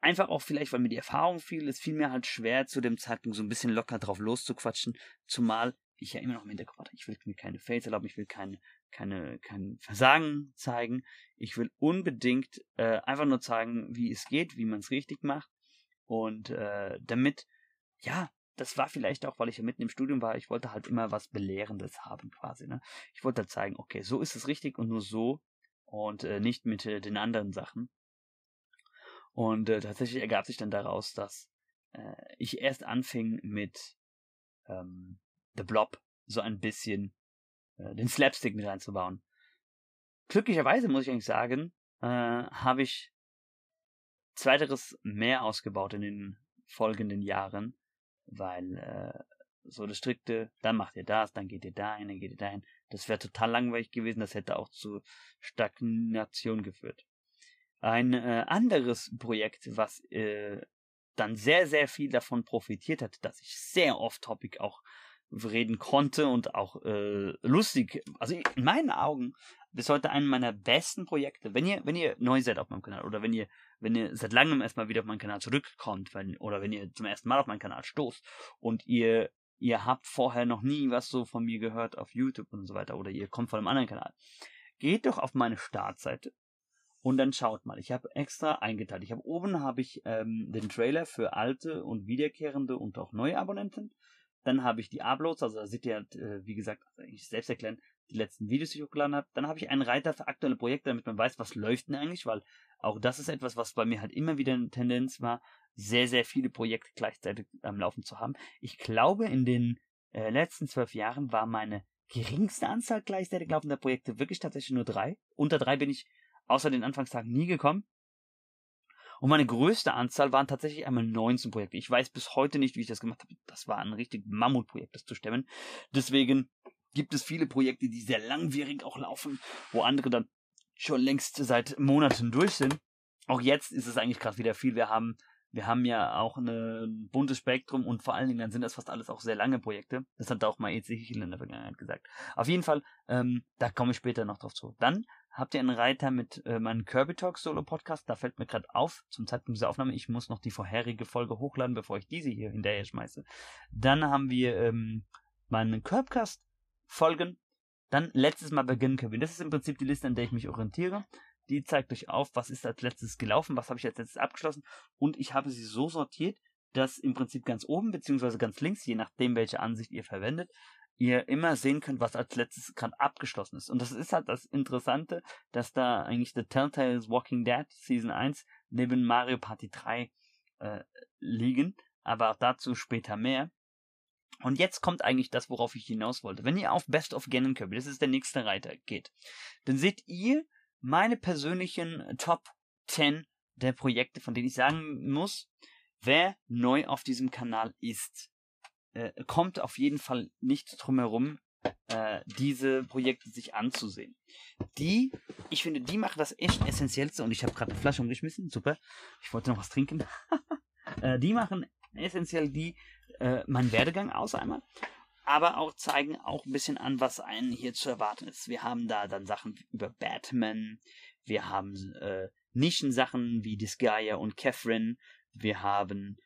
einfach auch vielleicht, weil mir die Erfahrung fiel, es fiel mir halt schwer, zu dem Zeitpunkt so ein bisschen locker drauf loszuquatschen, zumal ich ja immer noch im Hinterkopf hatte, ich will mir keine Fails erlauben, ich will keine, keine, kein Versagen zeigen, ich will unbedingt äh, einfach nur zeigen, wie es geht, wie man es richtig macht und äh, damit, ja, das war vielleicht auch, weil ich ja mitten im Studium war, ich wollte halt immer was Belehrendes haben quasi, ne? Ich wollte halt zeigen, okay, so ist es richtig und nur so und äh, nicht mit äh, den anderen Sachen. Und äh, tatsächlich ergab sich dann daraus, dass äh, ich erst anfing mit ähm, The Blob so ein bisschen äh, den Slapstick mit reinzubauen. Glücklicherweise muss ich eigentlich sagen, äh, habe ich zweiteres mehr ausgebaut in den folgenden Jahren, weil äh, so das strikte, dann macht ihr das, dann geht ihr dahin, dann geht ihr dahin. Das wäre total langweilig gewesen, das hätte auch zu Stagnation geführt. Ein äh, anderes Projekt, was äh, dann sehr, sehr viel davon profitiert hat, dass ich sehr off-topic auch reden konnte und auch äh, lustig, also in meinen Augen bis heute einen meiner besten Projekte. Wenn ihr, wenn ihr neu seid auf meinem Kanal oder wenn ihr, wenn ihr seit langem erstmal wieder auf meinen Kanal zurückkommt, wenn, oder wenn ihr zum ersten Mal auf meinen Kanal stoßt und ihr, ihr habt vorher noch nie was so von mir gehört auf YouTube und so weiter oder ihr kommt von einem anderen Kanal, geht doch auf meine Startseite und dann schaut mal, ich habe extra eingeteilt. Ich habe oben habe ich ähm, den Trailer für alte und wiederkehrende und auch neue Abonnenten. Dann habe ich die Uploads, also da seht ihr, äh, wie gesagt, ich selbst erklären, die letzten Videos, die ich hochgeladen habe. Dann habe ich einen Reiter für aktuelle Projekte, damit man weiß, was läuft denn eigentlich, weil auch das ist etwas, was bei mir halt immer wieder eine Tendenz war, sehr, sehr viele Projekte gleichzeitig am Laufen zu haben. Ich glaube, in den äh, letzten zwölf Jahren war meine geringste Anzahl gleichzeitig laufender Projekte wirklich tatsächlich nur drei. Unter drei bin ich außer den Anfangstagen nie gekommen. Und meine größte Anzahl waren tatsächlich einmal 19 Projekte. Ich weiß bis heute nicht, wie ich das gemacht habe. Das war ein richtig Mammutprojekt, das zu stemmen. Deswegen gibt es viele Projekte, die sehr langwierig auch laufen, wo andere dann schon längst seit Monaten durch sind. Auch jetzt ist es eigentlich gerade wieder viel. Wir haben, wir haben ja auch ein buntes Spektrum und vor allen Dingen dann sind das fast alles auch sehr lange Projekte. Das hat auch mal Ezekiel in der Vergangenheit gesagt. Auf jeden Fall, ähm, da komme ich später noch drauf zu. Dann habt ihr einen Reiter mit äh, meinem Kirby Talk Solo Podcast. Da fällt mir gerade auf, zum Zeitpunkt dieser Aufnahme, ich muss noch die vorherige Folge hochladen, bevor ich diese hier hinterher schmeiße. Dann haben wir ähm, meinen Curbcast Folgen. Dann letztes Mal beginnen Kirby. Das ist im Prinzip die Liste, an der ich mich orientiere. Die zeigt euch auf, was ist als letztes gelaufen, was habe ich als letztes abgeschlossen. Und ich habe sie so sortiert, dass im Prinzip ganz oben beziehungsweise ganz links, je nachdem welche Ansicht ihr verwendet, ihr immer sehen könnt, was als letztes gerade abgeschlossen ist. Und das ist halt das Interessante, dass da eigentlich The Telltale's Walking Dead Season 1 neben Mario Party 3 äh, liegen. Aber auch dazu später mehr. Und jetzt kommt eigentlich das, worauf ich hinaus wollte. Wenn ihr auf Best of Ganon Kirby, das ist der nächste Reiter, geht, dann seht ihr meine persönlichen Top 10 der Projekte, von denen ich sagen muss, wer neu auf diesem Kanal ist äh, kommt auf jeden Fall nicht drum herum, äh, diese Projekte sich anzusehen. Die, ich finde, die machen das echt essentiellste und ich habe gerade eine Flasche umgeschmissen, super. Ich wollte noch was trinken. äh, die machen essentiell die äh, meinen Werdegang aus einmal, aber auch zeigen auch ein bisschen an, was einen hier zu erwarten ist. Wir haben da dann Sachen über Batman, wir haben äh, Nischensachen wie Disgaea und Catherine, wir haben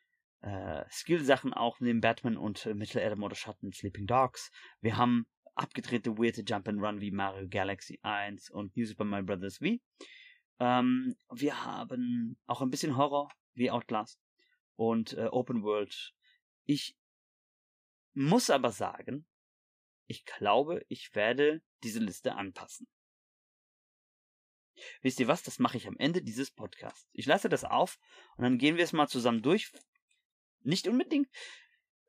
äh, Skill-Sachen auch neben Batman und äh, Mittelerde oder Schatten Sleeping Dogs. Wir haben abgedrehte weirde Jump and Run wie Mario Galaxy 1 und New Super Mario Bros. V. Ähm, wir haben auch ein bisschen Horror wie Outlast und äh, Open World. Ich muss aber sagen, ich glaube, ich werde diese Liste anpassen. Wisst ihr was? Das mache ich am Ende dieses Podcasts. Ich lasse das auf und dann gehen wir es mal zusammen durch, nicht unbedingt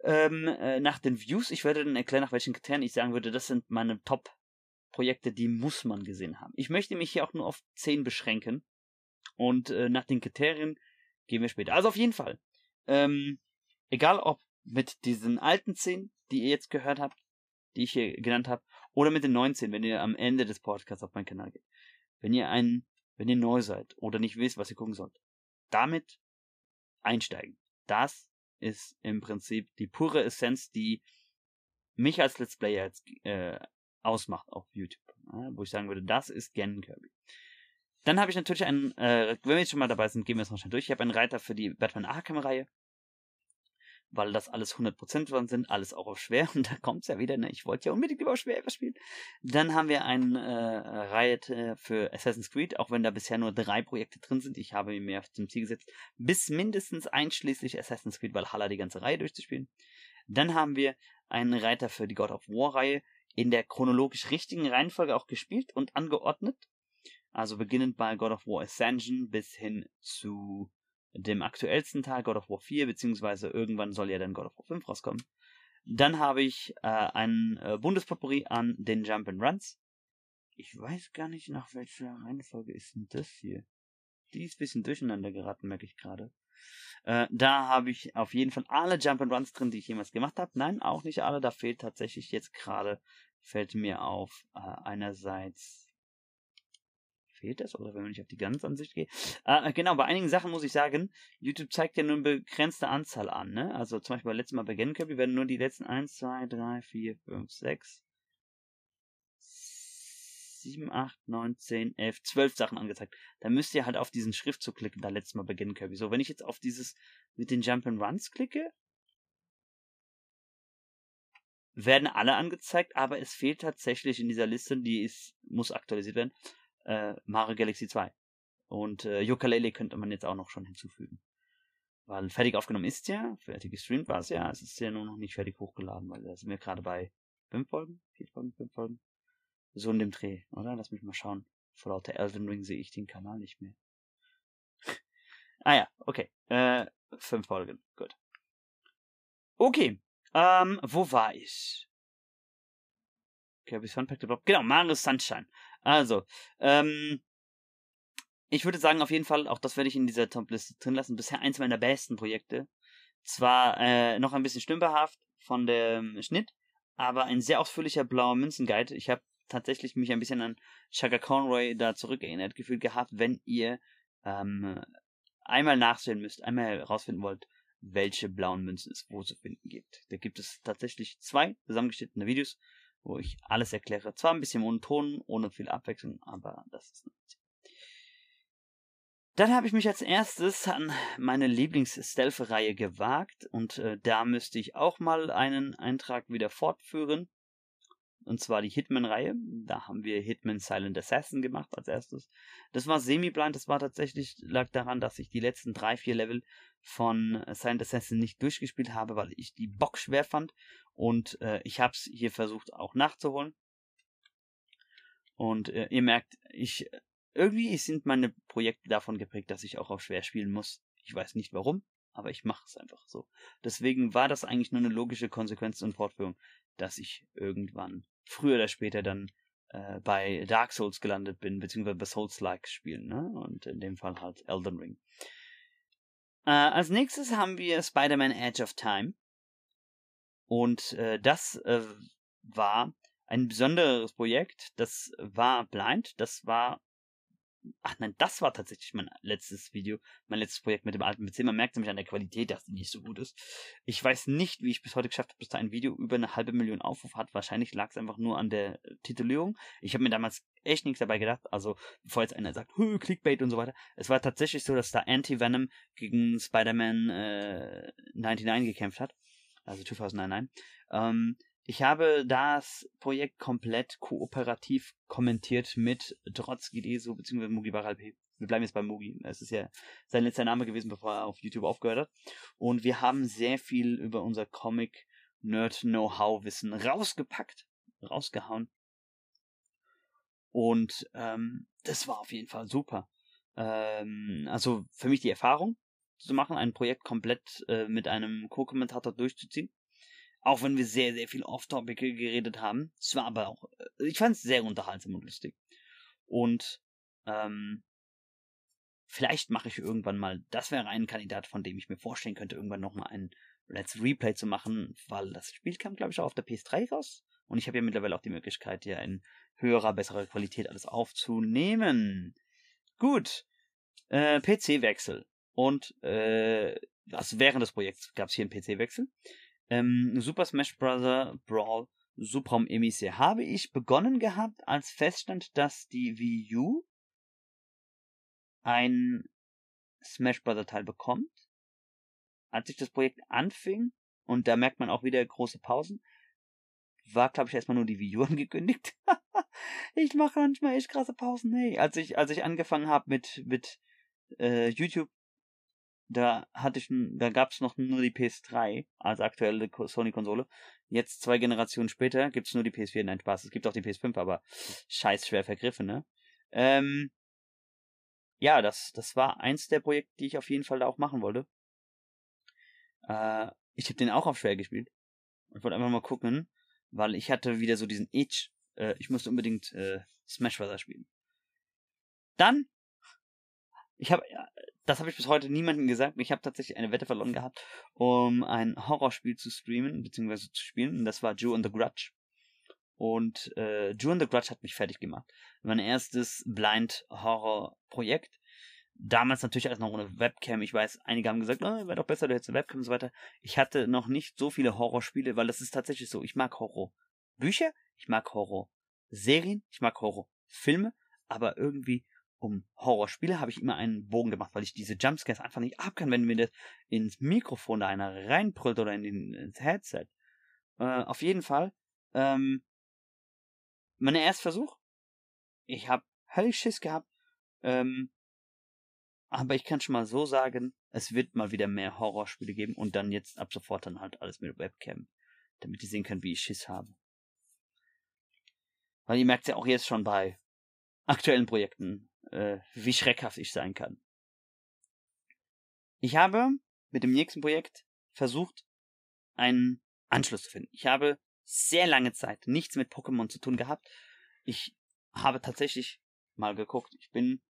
ähm, äh, nach den Views. Ich werde dann erklären, nach welchen Kriterien ich sagen würde, das sind meine Top-Projekte, die muss man gesehen haben. Ich möchte mich hier auch nur auf 10 beschränken. Und äh, nach den Kriterien gehen wir später. Also auf jeden Fall. Ähm, egal ob mit diesen alten 10, die ihr jetzt gehört habt, die ich hier genannt habe, oder mit den 19, wenn ihr am Ende des Podcasts auf meinen Kanal geht. Wenn ihr ein, wenn ihr neu seid oder nicht wisst, was ihr gucken sollt, damit einsteigen. Das ist im Prinzip die pure Essenz, die mich als Let's Player jetzt äh, ausmacht auf YouTube. Ja, wo ich sagen würde, das ist Gen Kirby. Dann habe ich natürlich einen, äh, wenn wir jetzt schon mal dabei sind, gehen wir es noch schnell durch. Ich habe einen Reiter für die Batman Arkham-Reihe weil das alles 100% dran sind, alles auch auf schwer. Und da kommt's ja wieder, ne? Ich wollte ja unbedingt über schwer etwas spielen. Dann haben wir eine äh, Reihe für Assassin's Creed, auch wenn da bisher nur drei Projekte drin sind. Ich habe mir zum Ziel gesetzt, bis mindestens einschließlich Assassin's Creed Valhalla die ganze Reihe durchzuspielen. Dann haben wir einen Reiter für die God of War Reihe in der chronologisch richtigen Reihenfolge auch gespielt und angeordnet. Also beginnend bei God of War Ascension bis hin zu dem aktuellsten Teil God of War 4, beziehungsweise irgendwann soll ja dann God of War 5 rauskommen. Dann habe ich äh, ein äh, Bundespotpourri an den Jump and Runs. Ich weiß gar nicht, nach welcher Reihenfolge ist denn das hier. Die ist ein bisschen durcheinander geraten, merke ich gerade. Äh, da habe ich auf jeden Fall alle Jump and Runs drin, die ich jemals gemacht habe. Nein, auch nicht alle. Da fehlt tatsächlich jetzt gerade, fällt mir auf, äh, einerseits fehlt das oder wenn ich auf die Ganzansicht gehe. Äh, genau, bei einigen Sachen muss ich sagen, YouTube zeigt ja nur eine begrenzte Anzahl an. Ne? Also zum Beispiel letztes Mal bei GenCurry werden nur die letzten 1, 2, 3, 4, 5, 6, 7, 8, 9, 10, 11, 12 Sachen angezeigt. Da müsst ihr halt auf diesen Schriftzug klicken, da letztes Mal bei GenCurry. So, wenn ich jetzt auf dieses mit den Jump and Runs klicke, werden alle angezeigt, aber es fehlt tatsächlich in dieser Liste, die ist, muss aktualisiert werden, äh, Mario Galaxy 2. Und äh, Ukulele könnte man jetzt auch noch schon hinzufügen. Weil fertig aufgenommen ist ja, fertig gestreamt war es ja, es ist ja nur noch nicht fertig hochgeladen, weil da sind wir gerade bei fünf Folgen, vier Folgen, fünf Folgen. So in dem Dreh, oder? Lass mich mal schauen. Vor lauter Elden Ring sehe ich den Kanal nicht mehr. ah ja, okay. Äh, fünf Folgen, gut. Okay, ähm, wo war ich? Kirby's Fun Pack. Genau, Mario Sunshine. Also, ähm, ich würde sagen, auf jeden Fall, auch das werde ich in dieser Top-Liste drin lassen, bisher eins meiner besten Projekte. Zwar äh, noch ein bisschen stümperhaft von dem Schnitt, aber ein sehr ausführlicher blauer Münzenguide. Ich habe tatsächlich mich ein bisschen an Chaka Conroy da zurückerinnert, gefühlt gehabt, wenn ihr ähm, einmal nachsehen müsst, einmal herausfinden wollt, welche blauen Münzen es wo zu finden gibt. Da gibt es tatsächlich zwei zusammengeschnittene Videos, wo ich alles erkläre. Zwar ein bisschen monoton, ohne viel Abwechslung, aber das ist nicht. Dann habe ich mich als erstes an meine Lieblings-Stealth-Reihe gewagt und äh, da müsste ich auch mal einen Eintrag wieder fortführen und zwar die Hitman-Reihe. Da haben wir Hitman Silent Assassin gemacht als erstes. Das war semi-blind, das war tatsächlich, lag daran, dass ich die letzten drei, vier Level von Silent Assassin nicht durchgespielt habe, weil ich die Box schwer fand. Und äh, ich habe es hier versucht auch nachzuholen. Und äh, ihr merkt, ich irgendwie sind meine Projekte davon geprägt, dass ich auch auf schwer spielen muss. Ich weiß nicht warum, aber ich mache es einfach so. Deswegen war das eigentlich nur eine logische Konsequenz und Fortführung, dass ich irgendwann früher oder später dann äh, bei Dark Souls gelandet bin, beziehungsweise bei Souls-like Spielen, ne? Und in dem Fall halt Elden Ring. Äh, als nächstes haben wir Spider-Man Edge of Time. Und äh, das äh, war ein besonderes Projekt. Das war blind. Das war Ach nein, das war tatsächlich mein letztes Video, mein letztes Projekt mit dem alten PC. Man merkt nämlich an der Qualität, dass die nicht so gut ist. Ich weiß nicht, wie ich bis heute geschafft habe, dass da ein Video über eine halbe Million Aufrufe hat. Wahrscheinlich lag es einfach nur an der Titulierung. Ich habe mir damals echt nichts dabei gedacht. Also, bevor jetzt einer sagt, Hö, Clickbait und so weiter. Es war tatsächlich so, dass da Anti-Venom gegen Spider-Man äh, 99 gekämpft hat. Also 2099. Ähm, ich habe das Projekt komplett kooperativ kommentiert mit Trotzki Deso bzw. Mugi Baralp. Wir bleiben jetzt bei Mugi. Es ist ja sein letzter Name gewesen, bevor er auf YouTube aufgehört hat. Und wir haben sehr viel über unser Comic Nerd Know-how Wissen rausgepackt, rausgehauen. Und ähm, das war auf jeden Fall super. Ähm, also für mich die Erfahrung zu machen, ein Projekt komplett äh, mit einem Co-Kommentator durchzuziehen auch wenn wir sehr, sehr viel off-topic geredet haben. Es war aber auch, äh, ich fand es sehr unterhaltsam und lustig. Und ähm, vielleicht mache ich irgendwann mal, das wäre ein Kandidat, von dem ich mir vorstellen könnte, irgendwann nochmal ein Let's Replay zu machen, weil das Spiel kam, glaube ich, auch auf der PS3 raus. Und ich habe ja mittlerweile auch die Möglichkeit, ja in höherer, besserer Qualität alles aufzunehmen. Gut. Äh, PC-Wechsel. Und äh, also während des Projekts gab es hier einen PC-Wechsel. Ähm, Super Smash Bros. Brawl Suprom Emissär habe ich begonnen gehabt, als feststand, dass die Wii U ein Smash Bros. Teil bekommt. Als ich das Projekt anfing, und da merkt man auch wieder große Pausen, war, glaube ich, erstmal nur die Wii U angekündigt. ich mache manchmal echt krasse Pausen. Hey, als ich, als ich angefangen habe mit, mit äh, YouTube da hatte ich, da gab es noch nur die PS3 als aktuelle Sony-Konsole. Jetzt zwei Generationen später gibt es nur die PS4. Nein, Spaß. Es gibt auch die PS5, aber scheiß schwer vergriffen, ne? Ähm, ja, das, das war eins der Projekte, die ich auf jeden Fall da auch machen wollte. Äh, ich habe den auch auf schwer gespielt. Und wollte einfach mal gucken, weil ich hatte wieder so diesen Itch. Äh, ich musste unbedingt äh, Smash Bros. spielen. Dann ich habe, das habe ich bis heute niemandem gesagt. Ich habe tatsächlich eine Wette verloren gehabt, um ein Horrorspiel zu streamen bzw. zu spielen. Und das war Jew and the Grudge. Und äh, Jew and the Grudge hat mich fertig gemacht. Mein erstes Blind Horror Projekt. Damals natürlich alles noch ohne Webcam. Ich weiß, einige haben gesagt, oh, wäre doch besser, du hättest eine Webcam und so weiter. Ich hatte noch nicht so viele Horrorspiele, weil das ist tatsächlich so. Ich mag Horror. Bücher, ich mag Horror. Serien, ich mag Horror. Filme, aber irgendwie um Horrorspiele habe ich immer einen Bogen gemacht, weil ich diese Jumpscares einfach nicht ab kann, wenn mir das ins Mikrofon da einer reinbrüllt oder in den, ins Headset. Äh, auf jeden Fall, ähm, mein Erstversuch. Ich habe höllisch Schiss gehabt. Ähm, aber ich kann schon mal so sagen, es wird mal wieder mehr Horrorspiele geben und dann jetzt ab sofort dann halt alles mit Webcam. Damit die sehen können, wie ich Schiss habe. Weil ihr merkt ja auch jetzt schon bei aktuellen Projekten äh, wie schreckhaft ich sein kann. Ich habe mit dem nächsten Projekt versucht, einen Anschluss zu finden. Ich habe sehr lange Zeit nichts mit Pokémon zu tun gehabt. Ich habe tatsächlich mal geguckt. Ich bin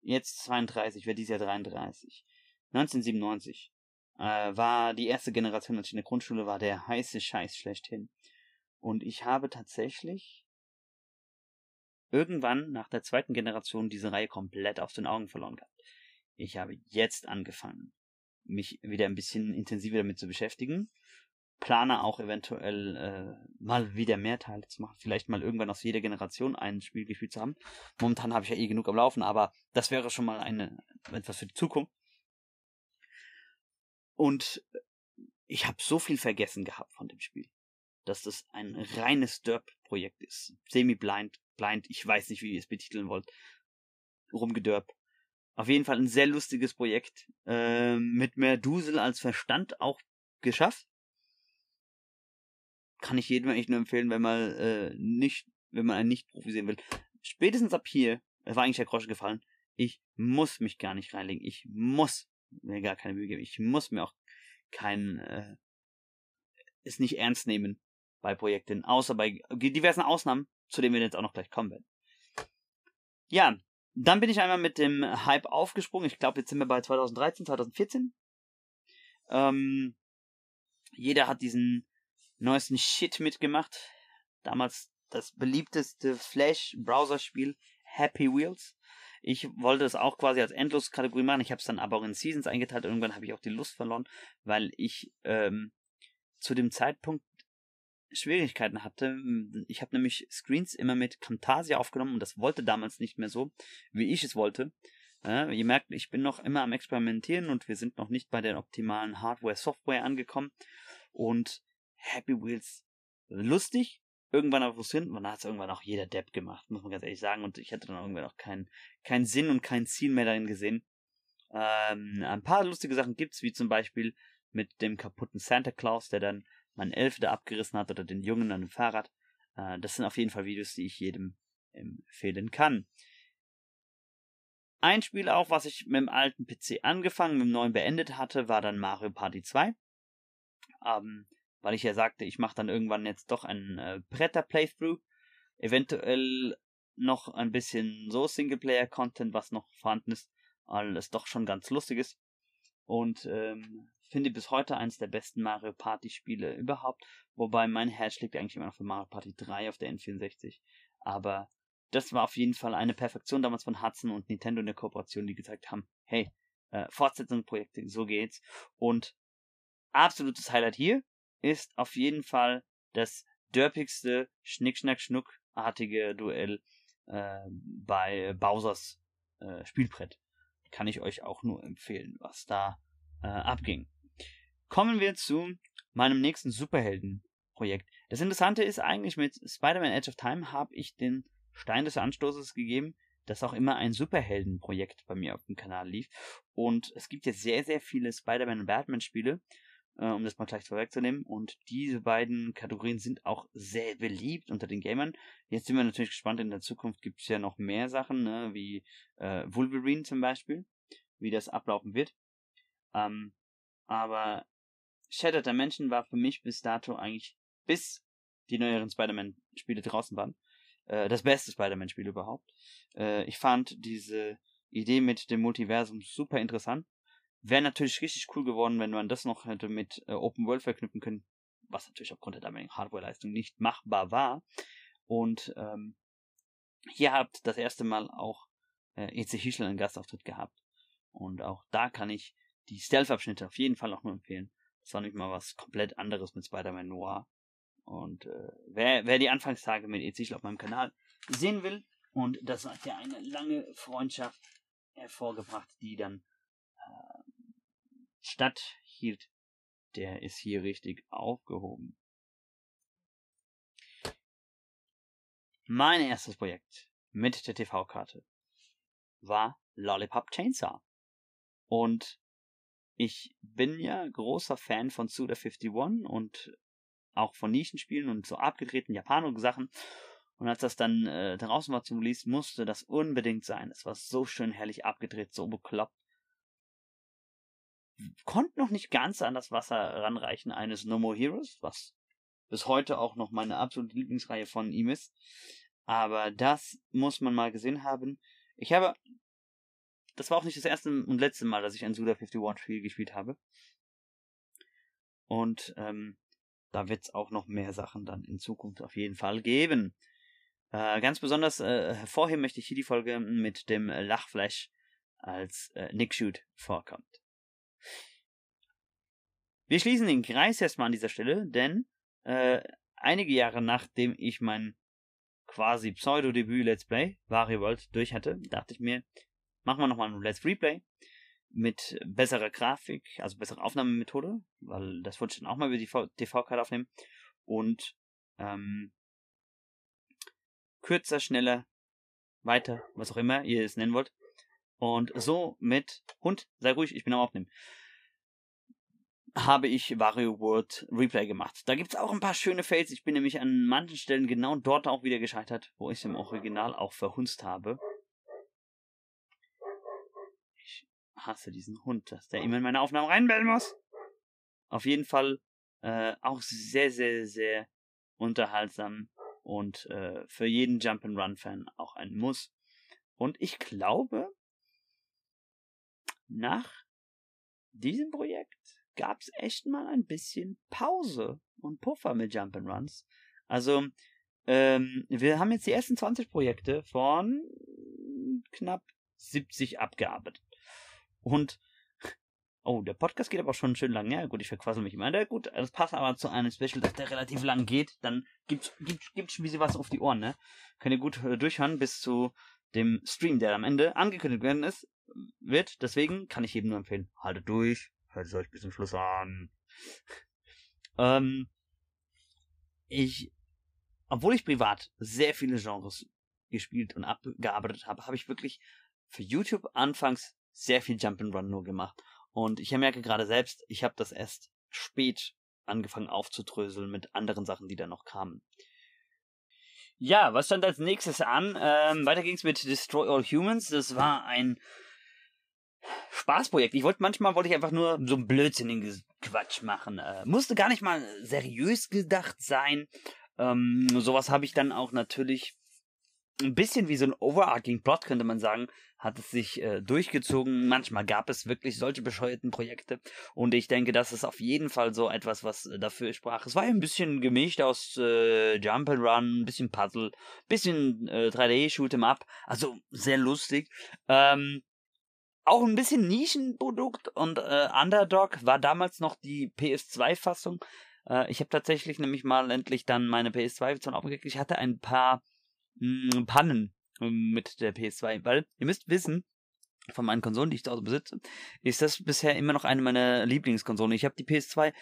jetzt 32, werde dieses Jahr 33. 1997 äh, war die erste Generation, als ich in der Grundschule war, der heiße Scheiß schlechthin. Und ich habe tatsächlich irgendwann nach der zweiten Generation diese Reihe komplett aus den Augen verloren gehabt. Ich habe jetzt angefangen, mich wieder ein bisschen intensiver damit zu beschäftigen. Plane auch eventuell äh, mal wieder mehr Teile zu machen. Vielleicht mal irgendwann aus jeder Generation ein Spiel gespielt zu haben. Momentan habe ich ja eh genug am Laufen, aber das wäre schon mal eine etwas für die Zukunft. Und ich habe so viel vergessen gehabt von dem Spiel, dass das ein reines Derp-Projekt ist. Semi-blind, blind, ich weiß nicht, wie ihr es betiteln wollt. Rumgedörp. Auf jeden Fall ein sehr lustiges Projekt. Äh, mit mehr Dusel als Verstand auch geschafft. Kann ich jedem eigentlich nur empfehlen, wenn man äh, nicht, wenn man einen Nicht-Profi sehen will. Spätestens ab hier, es war eigentlich der Groschen gefallen, ich muss mich gar nicht reinlegen. Ich muss mir gar keine Mühe geben. Ich muss mir auch kein, äh, es nicht ernst nehmen bei Projekten, außer bei diversen Ausnahmen, zu denen wir jetzt auch noch gleich kommen werden. Ja, dann bin ich einmal mit dem Hype aufgesprungen. Ich glaube, jetzt sind wir bei 2013, 2014. Ähm, jeder hat diesen neuesten Shit mitgemacht. Damals das beliebteste Flash-Browser-Spiel Happy Wheels. Ich wollte es auch quasi als Endlos-Kategorie machen. Ich habe es dann aber auch in Seasons eingeteilt. Irgendwann habe ich auch die Lust verloren, weil ich ähm, zu dem Zeitpunkt Schwierigkeiten hatte. Ich habe nämlich Screens immer mit Camtasia aufgenommen und das wollte damals nicht mehr so, wie ich es wollte. Ja, ihr merkt, ich bin noch immer am Experimentieren und wir sind noch nicht bei der optimalen Hardware-Software angekommen. Und Happy Wheels lustig, irgendwann aber frustrierend, man hat es irgendwann auch jeder Depp gemacht, muss man ganz ehrlich sagen. Und ich hatte dann irgendwann auch keinen keinen Sinn und kein Ziel mehr darin gesehen. Ähm, ein paar lustige Sachen gibt's, wie zum Beispiel mit dem kaputten Santa Claus, der dann meinen Elf da abgerissen hat oder den Jungen an dem Fahrrad. Äh, das sind auf jeden Fall Videos, die ich jedem empfehlen kann. Ein Spiel auch, was ich mit dem alten PC angefangen, mit dem neuen beendet hatte, war dann Mario Party 2. Ähm, weil ich ja sagte, ich mache dann irgendwann jetzt doch ein äh, Bretter-Playthrough, eventuell noch ein bisschen so Singleplayer-Content, was noch vorhanden ist, weil es doch schon ganz lustig ist. Und ähm, finde bis heute eines der besten Mario Party Spiele überhaupt, wobei mein Herz schlägt eigentlich immer noch für Mario Party 3 auf der N64. Aber das war auf jeden Fall eine Perfektion damals von Hudson und Nintendo in der Kooperation, die gesagt haben, hey, äh, Fortsetzungsprojekte, so geht's. Und absolutes Highlight hier, ist auf jeden Fall das derpigste Schnick-Schnack-Schnuck-artige Duell äh, bei Bowsers äh, Spielbrett. Kann ich euch auch nur empfehlen, was da äh, abging. Kommen wir zu meinem nächsten Superhelden-Projekt. Das Interessante ist eigentlich mit Spider-Man Edge of Time habe ich den Stein des Anstoßes gegeben, dass auch immer ein Superhelden-Projekt bei mir auf dem Kanal lief. Und es gibt jetzt sehr, sehr viele Spider-Man und Batman-Spiele äh, um das mal gleich vorwegzunehmen. Und diese beiden Kategorien sind auch sehr beliebt unter den Gamern. Jetzt sind wir natürlich gespannt, in der Zukunft gibt es ja noch mehr Sachen, ne, wie äh, Wolverine zum Beispiel, wie das ablaufen wird. Ähm, aber Shattered Dimension war für mich bis dato eigentlich, bis die neueren Spider-Man-Spiele draußen waren, äh, das beste Spider-Man-Spiel überhaupt. Äh, ich fand diese Idee mit dem Multiversum super interessant. Wäre natürlich richtig cool geworden, wenn man das noch hätte mit äh, Open World verknüpfen können, was natürlich aufgrund der damaligen Hardware-Leistung nicht machbar war. Und ähm, hier habt das erste Mal auch äh, E.C. Hischel einen Gastauftritt gehabt. Und auch da kann ich die Stealth-Abschnitte auf jeden Fall auch nur empfehlen. Das war nicht mal was komplett anderes mit Spider-Man Noir. Und äh, wer, wer die Anfangstage mit E.C. auf meinem Kanal sehen will, und das hat ja eine lange Freundschaft hervorgebracht, die dann statthielt, der ist hier richtig aufgehoben. Mein erstes Projekt mit der TV-Karte war Lollipop Chainsaw. Und ich bin ja großer Fan von Suda 51 und auch von Nischenspielen und so abgedrehten Japano-Sachen. Und als das dann äh, draußen war zum Release, musste das unbedingt sein. Es war so schön herrlich abgedreht, so bekloppt konnte noch nicht ganz an das Wasser ranreichen eines No More Heroes, was bis heute auch noch meine absolute Lieblingsreihe von ihm ist. Aber das muss man mal gesehen haben. Ich habe, das war auch nicht das erste und letzte Mal, dass ich ein Suda 51 Spiel gespielt habe. Und ähm, da wird es auch noch mehr Sachen dann in Zukunft auf jeden Fall geben. Äh, ganz besonders äh, hervorheben möchte ich hier die Folge mit dem Lachflash als äh, Nick Shoot vorkommt. Wir schließen den Kreis erstmal an dieser Stelle, denn äh, einige Jahre nachdem ich mein quasi Pseudo-Debüt Let's Play, Wario World, durch hatte, dachte ich mir, machen wir nochmal ein Let's Replay mit besserer Grafik, also besserer Aufnahmemethode, weil das wollte ich dann auch mal über die TV-Karte aufnehmen und ähm, kürzer, schneller, weiter, was auch immer ihr es nennen wollt. Und so mit Hund, sei ruhig, ich bin am Aufnehmen habe ich Wario World Replay gemacht. Da gibt es auch ein paar schöne Fails. Ich bin nämlich an manchen Stellen genau dort auch wieder gescheitert, wo ich es im Original auch verhunzt habe. Ich hasse diesen Hund, dass der immer in meine Aufnahmen reinbellen muss. Auf jeden Fall äh, auch sehr, sehr, sehr unterhaltsam und äh, für jeden Jump'n'Run-Fan auch ein Muss. Und ich glaube, nach diesem Projekt gab es echt mal ein bisschen Pause und Puffer mit Jump'n'Runs. Also, ähm, wir haben jetzt die ersten 20 Projekte von knapp 70 abgearbeitet. Und, oh, der Podcast geht aber schon schön lang. Ja, gut, ich verquassel mich immer. Ja, gut, das passt aber zu einem Special, dass der relativ lang geht. Dann gibt's, gibt's, gibt's ein bisschen was auf die Ohren, ne? Könnt ihr gut äh, durchhören bis zu dem Stream, der am Ende angekündigt werden ist, wird. Deswegen kann ich jedem nur empfehlen, haltet durch, Hört es euch bis zum Schluss an. ähm, ich, obwohl ich privat sehr viele Genres gespielt und abgearbeitet habe, habe ich wirklich für YouTube anfangs sehr viel Jump'n'Run nur gemacht. Und ich merke gerade selbst, ich habe das erst spät angefangen aufzudröseln mit anderen Sachen, die da noch kamen. Ja, was stand als nächstes an? Ähm, weiter ging's mit Destroy All Humans. Das war ein Spaßprojekt. Ich wollte manchmal wollte ich einfach nur so ein blödsinnigen Quatsch machen. Äh, musste gar nicht mal seriös gedacht sein. Ähm, sowas habe ich dann auch natürlich ein bisschen wie so ein overarching Plot könnte man sagen, hat es sich äh, durchgezogen. Manchmal gab es wirklich solche bescheuerten Projekte und ich denke, das ist auf jeden Fall so etwas, was äh, dafür sprach. Es war ein bisschen gemischt aus äh, Jump and Run, ein bisschen Puzzle, bisschen äh, 3D Shoot'em Up, also sehr lustig. Ähm, auch ein bisschen Nischenprodukt und äh, Underdog war damals noch die PS2-Fassung. Äh, ich habe tatsächlich nämlich mal endlich dann meine PS2-Version aufgekriegt. Ich hatte ein paar mh, hm, Pannen äh, mit der PS2, weil ihr müsst wissen, von meinen Konsolen, die ich zu Hause besitze, ist das bisher immer noch eine meiner Lieblingskonsolen. Ich habe die PS2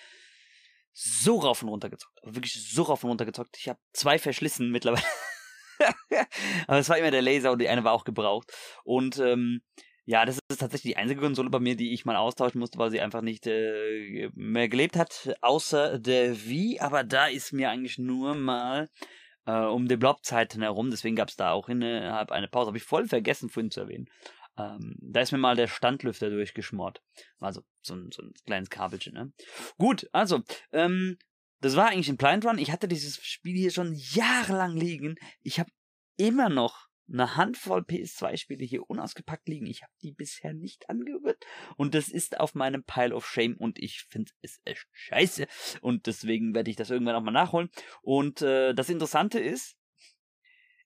so rauf und runter gezockt. Wirklich so rauf und runter gezockt. Ich habe zwei verschlissen mittlerweile. Aber es war immer der Laser und die eine war auch gebraucht. Und ähm, ja, das ist tatsächlich die einzige Konsole bei mir, die ich mal austauschen musste, weil sie einfach nicht äh, mehr gelebt hat, außer der Wii. Aber da ist mir eigentlich nur mal äh, um die Blob-Zeiten herum, deswegen gab es da auch innerhalb eine Pause. Habe ich voll vergessen vorhin zu erwähnen. Ähm, da ist mir mal der Standlüfter durchgeschmort. Also so ein, so ein kleines Kabelchen, ne? Gut, also, ähm, das war eigentlich ein Blind Run. Ich hatte dieses Spiel hier schon jahrelang liegen. Ich habe immer noch eine Handvoll PS2-Spiele hier unausgepackt liegen. Ich habe die bisher nicht angehört. Und das ist auf meinem Pile of Shame und ich finde es echt scheiße. Und deswegen werde ich das irgendwann auch mal nachholen. Und äh, das Interessante ist,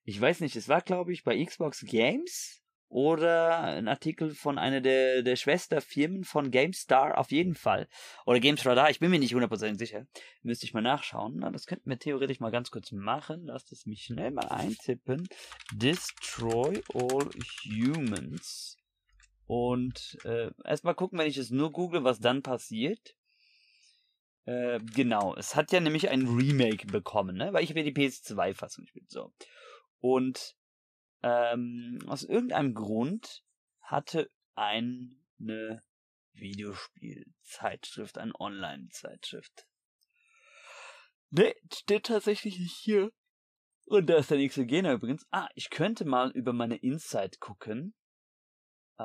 ich weiß nicht, es war glaube ich bei Xbox Games oder ein Artikel von einer der, der Schwesterfirmen von GameStar auf jeden Fall. Oder GamesRadar, ich bin mir nicht hundertprozentig sicher. Müsste ich mal nachschauen. Na, das könnten wir theoretisch mal ganz kurz machen. Lasst es mich schnell mal eintippen. Destroy all humans. Und äh, erstmal gucken, wenn ich es nur google, was dann passiert. Äh, genau, es hat ja nämlich ein Remake bekommen, ne? Weil ich habe ja die PS2-Fassung gespielt. So. Und ähm, aus irgendeinem Grund hatte eine Videospielzeitschrift, eine Online-Zeitschrift. Der steht tatsächlich nicht hier. Und da ist der nächste Gegner übrigens. Ah, ich könnte mal über meine Insight gucken. Äh,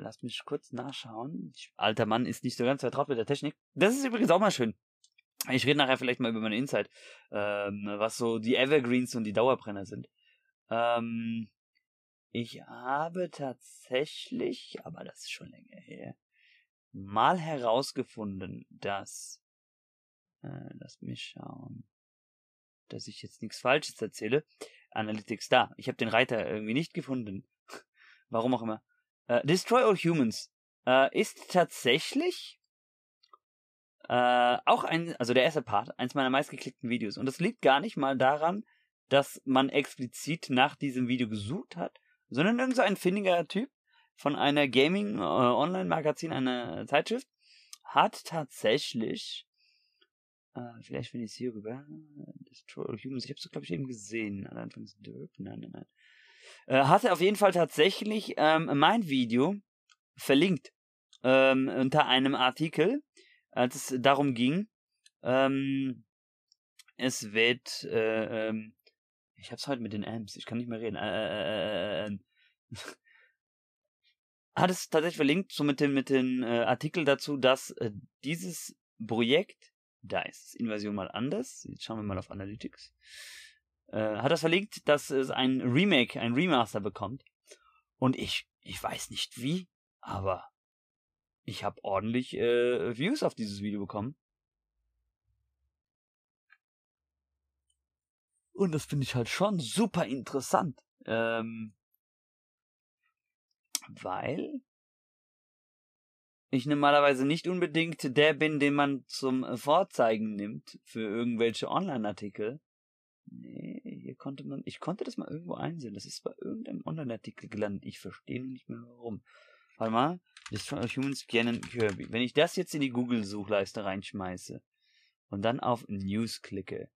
lass mich kurz nachschauen. Ich, alter Mann ist nicht so ganz vertraut mit der Technik. Das ist übrigens auch mal schön. Ich rede nachher vielleicht mal über meine Insight, ähm, was so die Evergreens und die Dauerbrenner sind. Ähm, ich habe tatsächlich, aber das ist schon länger her, mal herausgefunden, dass, äh, lass mich schauen, dass ich jetzt nichts Falsches erzähle. Analytics da. Ich habe den Reiter irgendwie nicht gefunden. Warum auch immer. Äh, Destroy All Humans äh, ist tatsächlich äh, auch ein, also der erste Part, eins meiner meistgeklickten Videos. Und das liegt gar nicht mal daran, dass man explizit nach diesem Video gesucht hat, sondern irgend so ein findiger Typ von einer Gaming äh, einer Zeitschrift, hat tatsächlich äh, vielleicht finde ich es hier rüber. Destroy Humans. Ich habe es, glaube ich, eben gesehen. Anfangs Dirk. Nein, nein, nein. Äh, hatte auf jeden Fall tatsächlich ähm, mein Video verlinkt ähm, unter einem Artikel, als es darum ging, ähm, es wird, äh, ähm, ich hab's heute mit den Amps, ich kann nicht mehr reden, äh, äh, äh, äh, hat es tatsächlich verlinkt, so mit dem, mit den äh, Artikel dazu, dass äh, dieses Projekt, da ist Invasion mal anders, jetzt schauen wir mal auf Analytics, äh, hat das verlinkt, dass es ein Remake, ein Remaster bekommt. Und ich, ich weiß nicht wie, aber ich habe ordentlich äh, Views auf dieses Video bekommen. Und das finde ich halt schon super interessant. Ähm, weil ich normalerweise nicht unbedingt der bin, den man zum Vorzeigen nimmt für irgendwelche Online-Artikel. Nee, hier konnte man, ich konnte das mal irgendwo einsehen. Das ist bei irgendeinem Online-Artikel gelandet. Ich verstehe nicht mehr warum. Warte mal. Destroy Humans kennen Kirby. Wenn ich das jetzt in die Google-Suchleiste reinschmeiße und dann auf News klicke.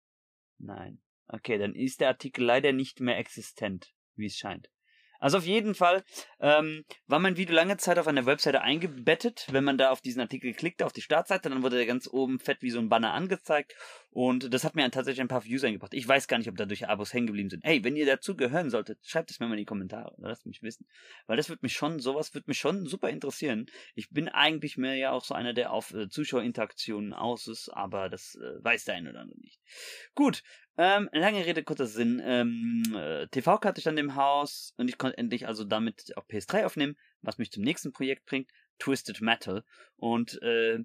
Nein. Okay, dann ist der Artikel leider nicht mehr existent, wie es scheint. Also auf jeden Fall ähm, war mein Video lange Zeit auf einer Webseite eingebettet. Wenn man da auf diesen Artikel klickte, auf die Startseite, dann wurde der ganz oben fett wie so ein Banner angezeigt. Und das hat mir tatsächlich ein paar Views eingebracht. Ich weiß gar nicht, ob dadurch Abos hängen geblieben sind. Hey, wenn ihr dazu gehören solltet, schreibt es mir mal in die Kommentare. Lasst mich wissen. Weil das wird mich schon, sowas wird mich schon super interessieren. Ich bin eigentlich mehr ja auch so einer, der auf äh, Zuschauerinteraktionen aus ist, aber das äh, weiß der eine oder andere nicht. Gut, ähm, lange Rede, kurzer Sinn. Ähm, äh, TV-Karte stand im Haus und ich konnte endlich also damit auch PS3 aufnehmen, was mich zum nächsten Projekt bringt, Twisted Metal. Und äh,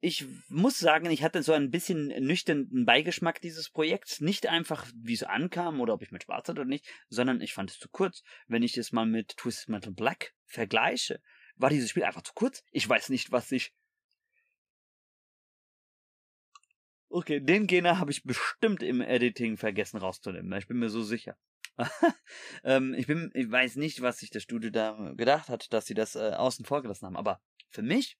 ich muss sagen, ich hatte so ein bisschen nüchternen Beigeschmack dieses Projekts. Nicht einfach, wie es ankam oder ob ich mit Spaß hatte oder nicht, sondern ich fand es zu kurz. Wenn ich es mal mit Twisted Metal Black vergleiche, war dieses Spiel einfach zu kurz. Ich weiß nicht, was ich Okay, den Gena habe ich bestimmt im Editing vergessen rauszunehmen. Ich bin mir so sicher. ähm, ich bin, ich weiß nicht, was sich das Studio da gedacht hat, dass sie das äh, außen vor gelassen haben. Aber für mich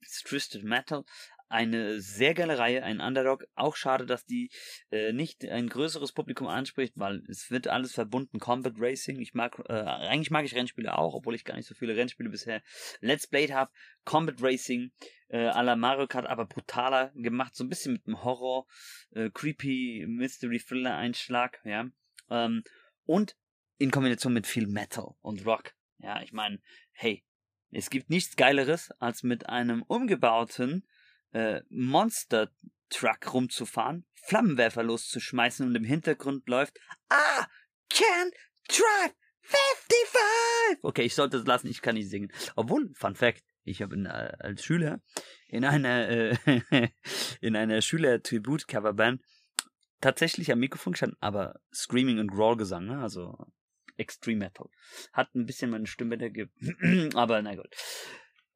ist Twisted Metal eine sehr geile Reihe, ein Underdog. Auch schade, dass die äh, nicht ein größeres Publikum anspricht, weil es wird alles verbunden. Combat Racing, ich mag, äh, eigentlich mag ich Rennspiele auch, obwohl ich gar nicht so viele Rennspiele bisher Let's Played habe. Combat Racing äh, à la Mario Kart, aber brutaler gemacht, so ein bisschen mit einem Horror, äh, creepy Mystery Thriller Einschlag, ja. Ähm, und in Kombination mit viel Metal und Rock. Ja, ich meine, hey, es gibt nichts Geileres, als mit einem umgebauten äh, Monster Truck rumzufahren, Flammenwerfer loszuschmeißen und im Hintergrund läuft Ah, can drive 55! Okay, ich sollte es lassen, ich kann nicht singen. Obwohl, Fun Fact, ich habe äh, als Schüler in einer äh, in einer Schüler-Tribut-Coverband tatsächlich am Mikrofon gestanden, aber Screaming und Growl-Gesang, ne? also Extreme Metal. Hat ein bisschen meine Stimme da ge aber na gut.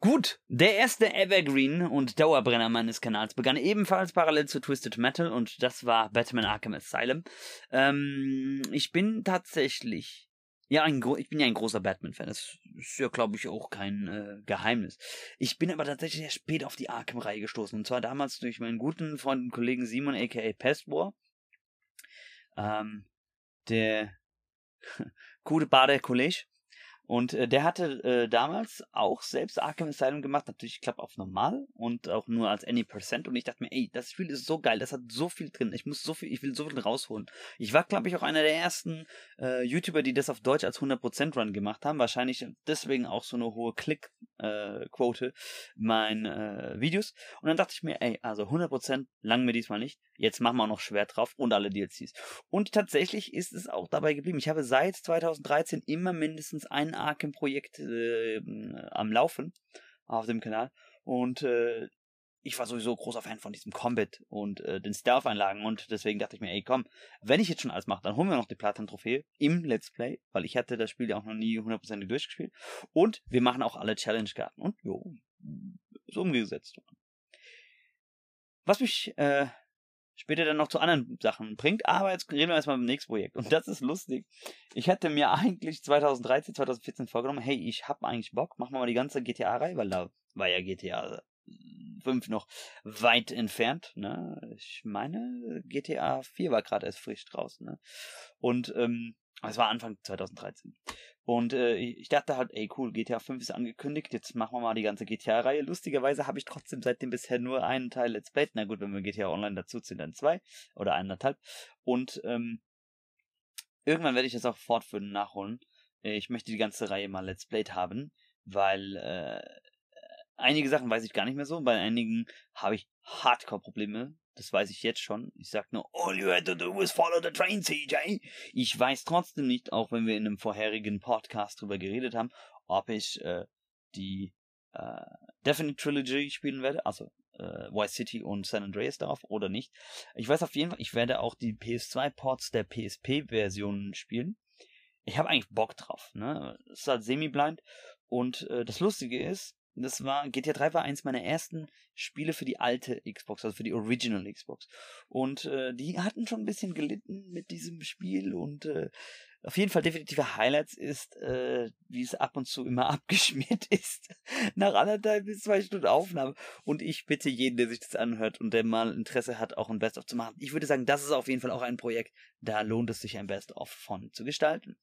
Gut, der erste Evergreen und Dauerbrenner meines Kanals begann ebenfalls parallel zu Twisted Metal und das war Batman Arkham Asylum. Ähm, ich bin tatsächlich, ja, ein, ich bin ja ein großer Batman-Fan. Das ist ja, glaube ich, auch kein äh, Geheimnis. Ich bin aber tatsächlich sehr spät auf die Arkham-Reihe gestoßen und zwar damals durch meinen guten Freund und Kollegen Simon aka Pestwar. Ähm, der gute Bader Kollege und äh, der hatte äh, damals auch selbst Arkham Asylum gemacht, natürlich, ich glaube, auf normal und auch nur als Any Percent. Und ich dachte mir, ey, das Spiel ist so geil, das hat so viel drin. Ich muss so viel, ich will so viel rausholen. Ich war, glaube ich, auch einer der ersten äh, YouTuber, die das auf Deutsch als 100% Run gemacht haben. Wahrscheinlich deswegen auch so eine hohe Klick, äh, Quote meine äh, Videos. Und dann dachte ich mir, ey, also 100% lang mir diesmal nicht. Jetzt machen wir auch noch schwer drauf und alle DLCs. Und tatsächlich ist es auch dabei geblieben. Ich habe seit 2013 immer mindestens ein Arkham-Projekt äh, am Laufen auf dem Kanal. Und äh, ich war sowieso großer Fan von diesem Combat und äh, den Stealth-Einlagen und deswegen dachte ich mir, ey komm, wenn ich jetzt schon alles mache, dann holen wir noch die Platin-Trophäe im Let's Play, weil ich hatte das Spiel ja auch noch nie hundertprozentig durchgespielt und wir machen auch alle Challenge-Karten und jo, so umgesetzt. Was mich äh, später dann noch zu anderen Sachen bringt, aber jetzt reden wir erstmal beim nächsten Projekt und das ist lustig. Ich hatte mir eigentlich 2013, 2014 vorgenommen, hey, ich hab eigentlich Bock, machen wir mal die ganze GTA-Reihe, weil da war ja GTA 5 noch weit entfernt. Ne? Ich meine, GTA 4 war gerade erst frisch draußen. Ne? Und ähm, es war Anfang 2013. Und äh, ich dachte halt, ey cool, GTA 5 ist angekündigt, jetzt machen wir mal die ganze GTA-Reihe. Lustigerweise habe ich trotzdem seitdem bisher nur einen Teil Let's Play. Na gut, wenn wir GTA Online dazu ziehen, dann zwei oder eineinhalb. Und ähm, irgendwann werde ich das auch fortführen, nachholen. Ich möchte die ganze Reihe mal Let's Played haben, weil äh, einige Sachen weiß ich gar nicht mehr so. Bei einigen habe ich Hardcore-Probleme. Das weiß ich jetzt schon. Ich sag nur, all you had to do was follow the train, CJ. Ich weiß trotzdem nicht, auch wenn wir in einem vorherigen Podcast drüber geredet haben, ob ich äh, die äh, Definite Trilogy spielen werde, also äh, Vice City und San Andreas darauf oder nicht. Ich weiß auf jeden Fall, ich werde auch die PS2-Ports der PSP-Versionen spielen. Ich habe eigentlich Bock drauf. Ne? Es ist halt semi-blind. Und äh, das Lustige ist, das war, GTA 3 war eins meiner ersten Spiele für die alte Xbox, also für die Original Xbox. Und äh, die hatten schon ein bisschen gelitten mit diesem Spiel und äh, auf jeden Fall definitive Highlights ist, äh, wie es ab und zu immer abgeschmiert ist. Nach anderthalb bis zwei Stunden Aufnahme. Und ich bitte jeden, der sich das anhört und der mal Interesse hat, auch ein Best-of zu machen. Ich würde sagen, das ist auf jeden Fall auch ein Projekt, da lohnt es sich ein Best-of von zu gestalten.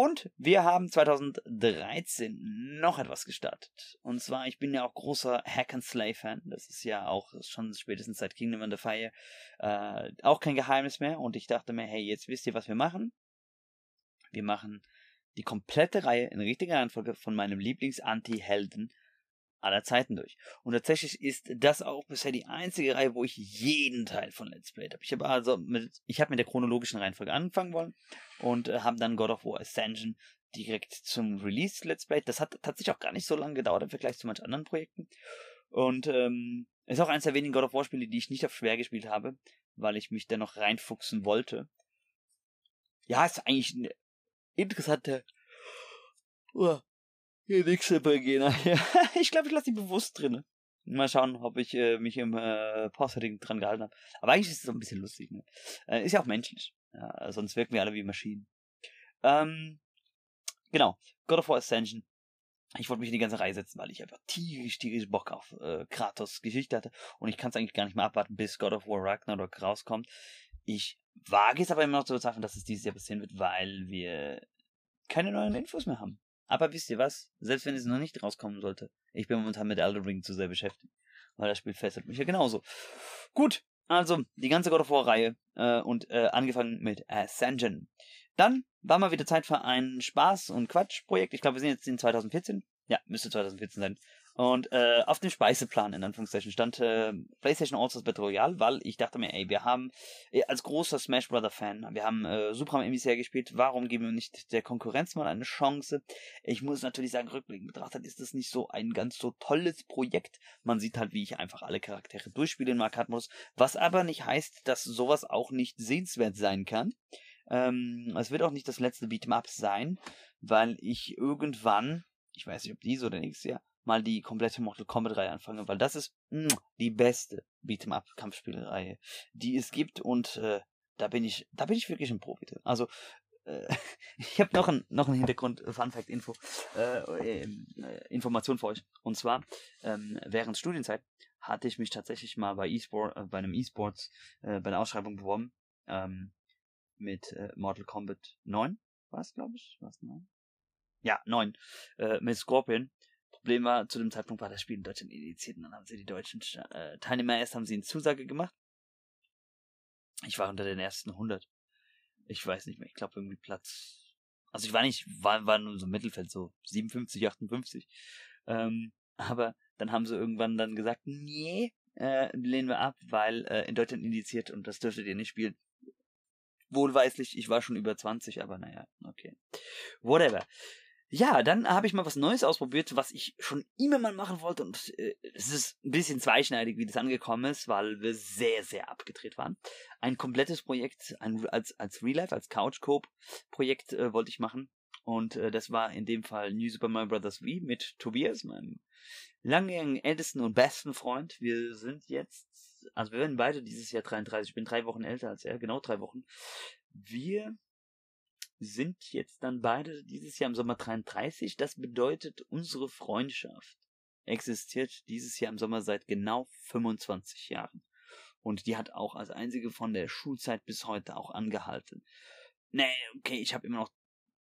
Und wir haben 2013 noch etwas gestartet. Und zwar, ich bin ja auch großer Hack and Slay Fan. Das ist ja auch schon spätestens seit Kingdom of the Fire äh, auch kein Geheimnis mehr. Und ich dachte mir, hey, jetzt wisst ihr, was wir machen. Wir machen die komplette Reihe in richtiger Reihenfolge von meinem Lieblings-Anti-Helden aller Zeiten durch. Und tatsächlich ist das auch bisher die einzige Reihe, wo ich jeden Teil von Let's Play habe. Ich habe also mit, ich habe mit der chronologischen Reihenfolge anfangen wollen und äh, haben dann God of War Ascension direkt zum Release Let's Play. Das hat tatsächlich auch gar nicht so lange gedauert im Vergleich zu manchen anderen Projekten. Und ähm, ist auch eines der wenigen God of War Spiele, die ich nicht auf schwer gespielt habe, weil ich mich dennoch reinfuchsen wollte. Ja, ist eigentlich eine interessante uh, hier nix übergehen. ich glaube, ich lasse die bewusst drin. Mal schauen, ob ich äh, mich im äh, Postsetting dran gehalten habe. Aber eigentlich ist es so ein bisschen lustig. Ne? Äh, ist ja auch menschlich. Ja, sonst wirken wir alle wie Maschinen. Ähm, genau. God of War Ascension. Ich wollte mich in die ganze Reihe setzen, weil ich einfach tierisch, tierisch Bock auf äh, Kratos Geschichte hatte. Und ich kann es eigentlich gar nicht mehr abwarten, bis God of War Ragnarok rauskommt. Ich wage es aber immer noch zu bezweifeln, dass es dieses Jahr passieren wird, weil wir keine neuen Infos mehr haben. Aber wisst ihr was? Selbst wenn es noch nicht rauskommen sollte, ich bin momentan mit Elden Ring zu sehr beschäftigt. Weil das Spiel fesselt mich ja genauso. Gut, also die ganze God of War Reihe äh, und äh, angefangen mit Ascension. Dann war mal wieder Zeit für ein Spaß- und Quatsch-Projekt. Ich glaube, wir sind jetzt in 2014. Ja, müsste 2014 sein. Und äh, auf dem Speiseplan in Anführungszeichen stand äh, PlayStation All-Stars Battle Royale, weil ich dachte mir, ey, wir haben äh, als großer Smash Brother Fan, wir haben äh, Super im bisher gespielt, warum geben wir nicht der Konkurrenz mal eine Chance? Ich muss natürlich sagen, rückblickend betrachtet ist das nicht so ein ganz so tolles Projekt. Man sieht halt, wie ich einfach alle Charaktere durchspiele in Arcade-Modus, was aber nicht heißt, dass sowas auch nicht sehenswert sein kann. Ähm, es wird auch nicht das letzte Beat'em Up sein, weil ich irgendwann, ich weiß nicht, ob dies oder nächstes Jahr, mal die komplette Mortal Kombat Reihe anfangen, weil das ist mh, die beste Beat'em Up Kampfspielreihe, die es gibt und äh, da bin ich, da bin ich wirklich ein Profi drin. Also äh, ich habe noch ein noch ein Hintergrund äh, Fun Fact Info äh, ähm, äh, Information für euch. Und zwar ähm, während Studienzeit hatte ich mich tatsächlich mal bei E-Sport äh, bei einem E-Sports bei einer Ausschreibung beworben ähm, mit Mortal Kombat 9 war es glaube ich? Was 9 ja 9 äh, mit Scorpion Problem war, zu dem Zeitpunkt war das Spiel in Deutschland indiziert und dann haben sie die deutschen äh, Teilnehmer erst, haben sie eine Zusage gemacht. Ich war unter den ersten 100. Ich weiß nicht mehr, ich glaube irgendwie Platz Also ich war nicht, war, war nur so im Mittelfeld, so 57, 58. Ähm, aber dann haben sie irgendwann dann gesagt, nee, äh, lehnen wir ab, weil äh, in Deutschland indiziert und das dürftet ihr nicht spielen. Wohlweislich, ich war schon über 20, aber naja, okay. Whatever. Ja, dann habe ich mal was Neues ausprobiert, was ich schon immer mal machen wollte und äh, es ist ein bisschen zweischneidig, wie das angekommen ist, weil wir sehr, sehr abgedreht waren. Ein komplettes Projekt, ein, als, als Real Life, als Couch Cope Projekt äh, wollte ich machen und äh, das war in dem Fall New Super Mario Bros. Wii mit Tobias, meinem langjährigen ältesten und besten Freund. Wir sind jetzt, also wir werden beide dieses Jahr 33, ich bin drei Wochen älter als er, genau drei Wochen. Wir sind jetzt dann beide dieses Jahr im Sommer 33. Das bedeutet, unsere Freundschaft existiert dieses Jahr im Sommer seit genau 25 Jahren. Und die hat auch als einzige von der Schulzeit bis heute auch angehalten. Nee, okay, ich habe immer noch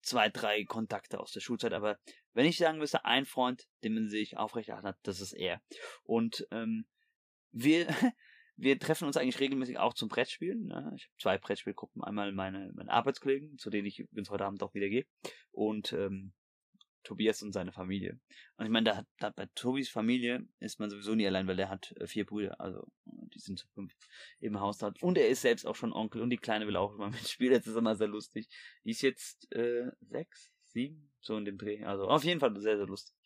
zwei, drei Kontakte aus der Schulzeit, aber wenn ich sagen müsste, ein Freund, den man sich aufrechterhalten hat, das ist er. Und ähm, wir, wir treffen uns eigentlich regelmäßig auch zum Brettspielen. Ne? Ich habe zwei Brettspielgruppen. Einmal meine, meine Arbeitskollegen, zu denen ich übrigens heute Abend auch wieder gehe. Und ähm, Tobias und seine Familie. Und ich meine, da, da bei Tobis Familie ist man sowieso nie allein, weil der hat äh, vier Brüder, also die sind zu fünf im Haushalt. Und er ist selbst auch schon Onkel und die Kleine will auch immer mitspielen. Das ist immer sehr lustig. Die ist jetzt äh, sechs, sieben, so in dem Dreh. Also auf jeden Fall sehr, sehr lustig.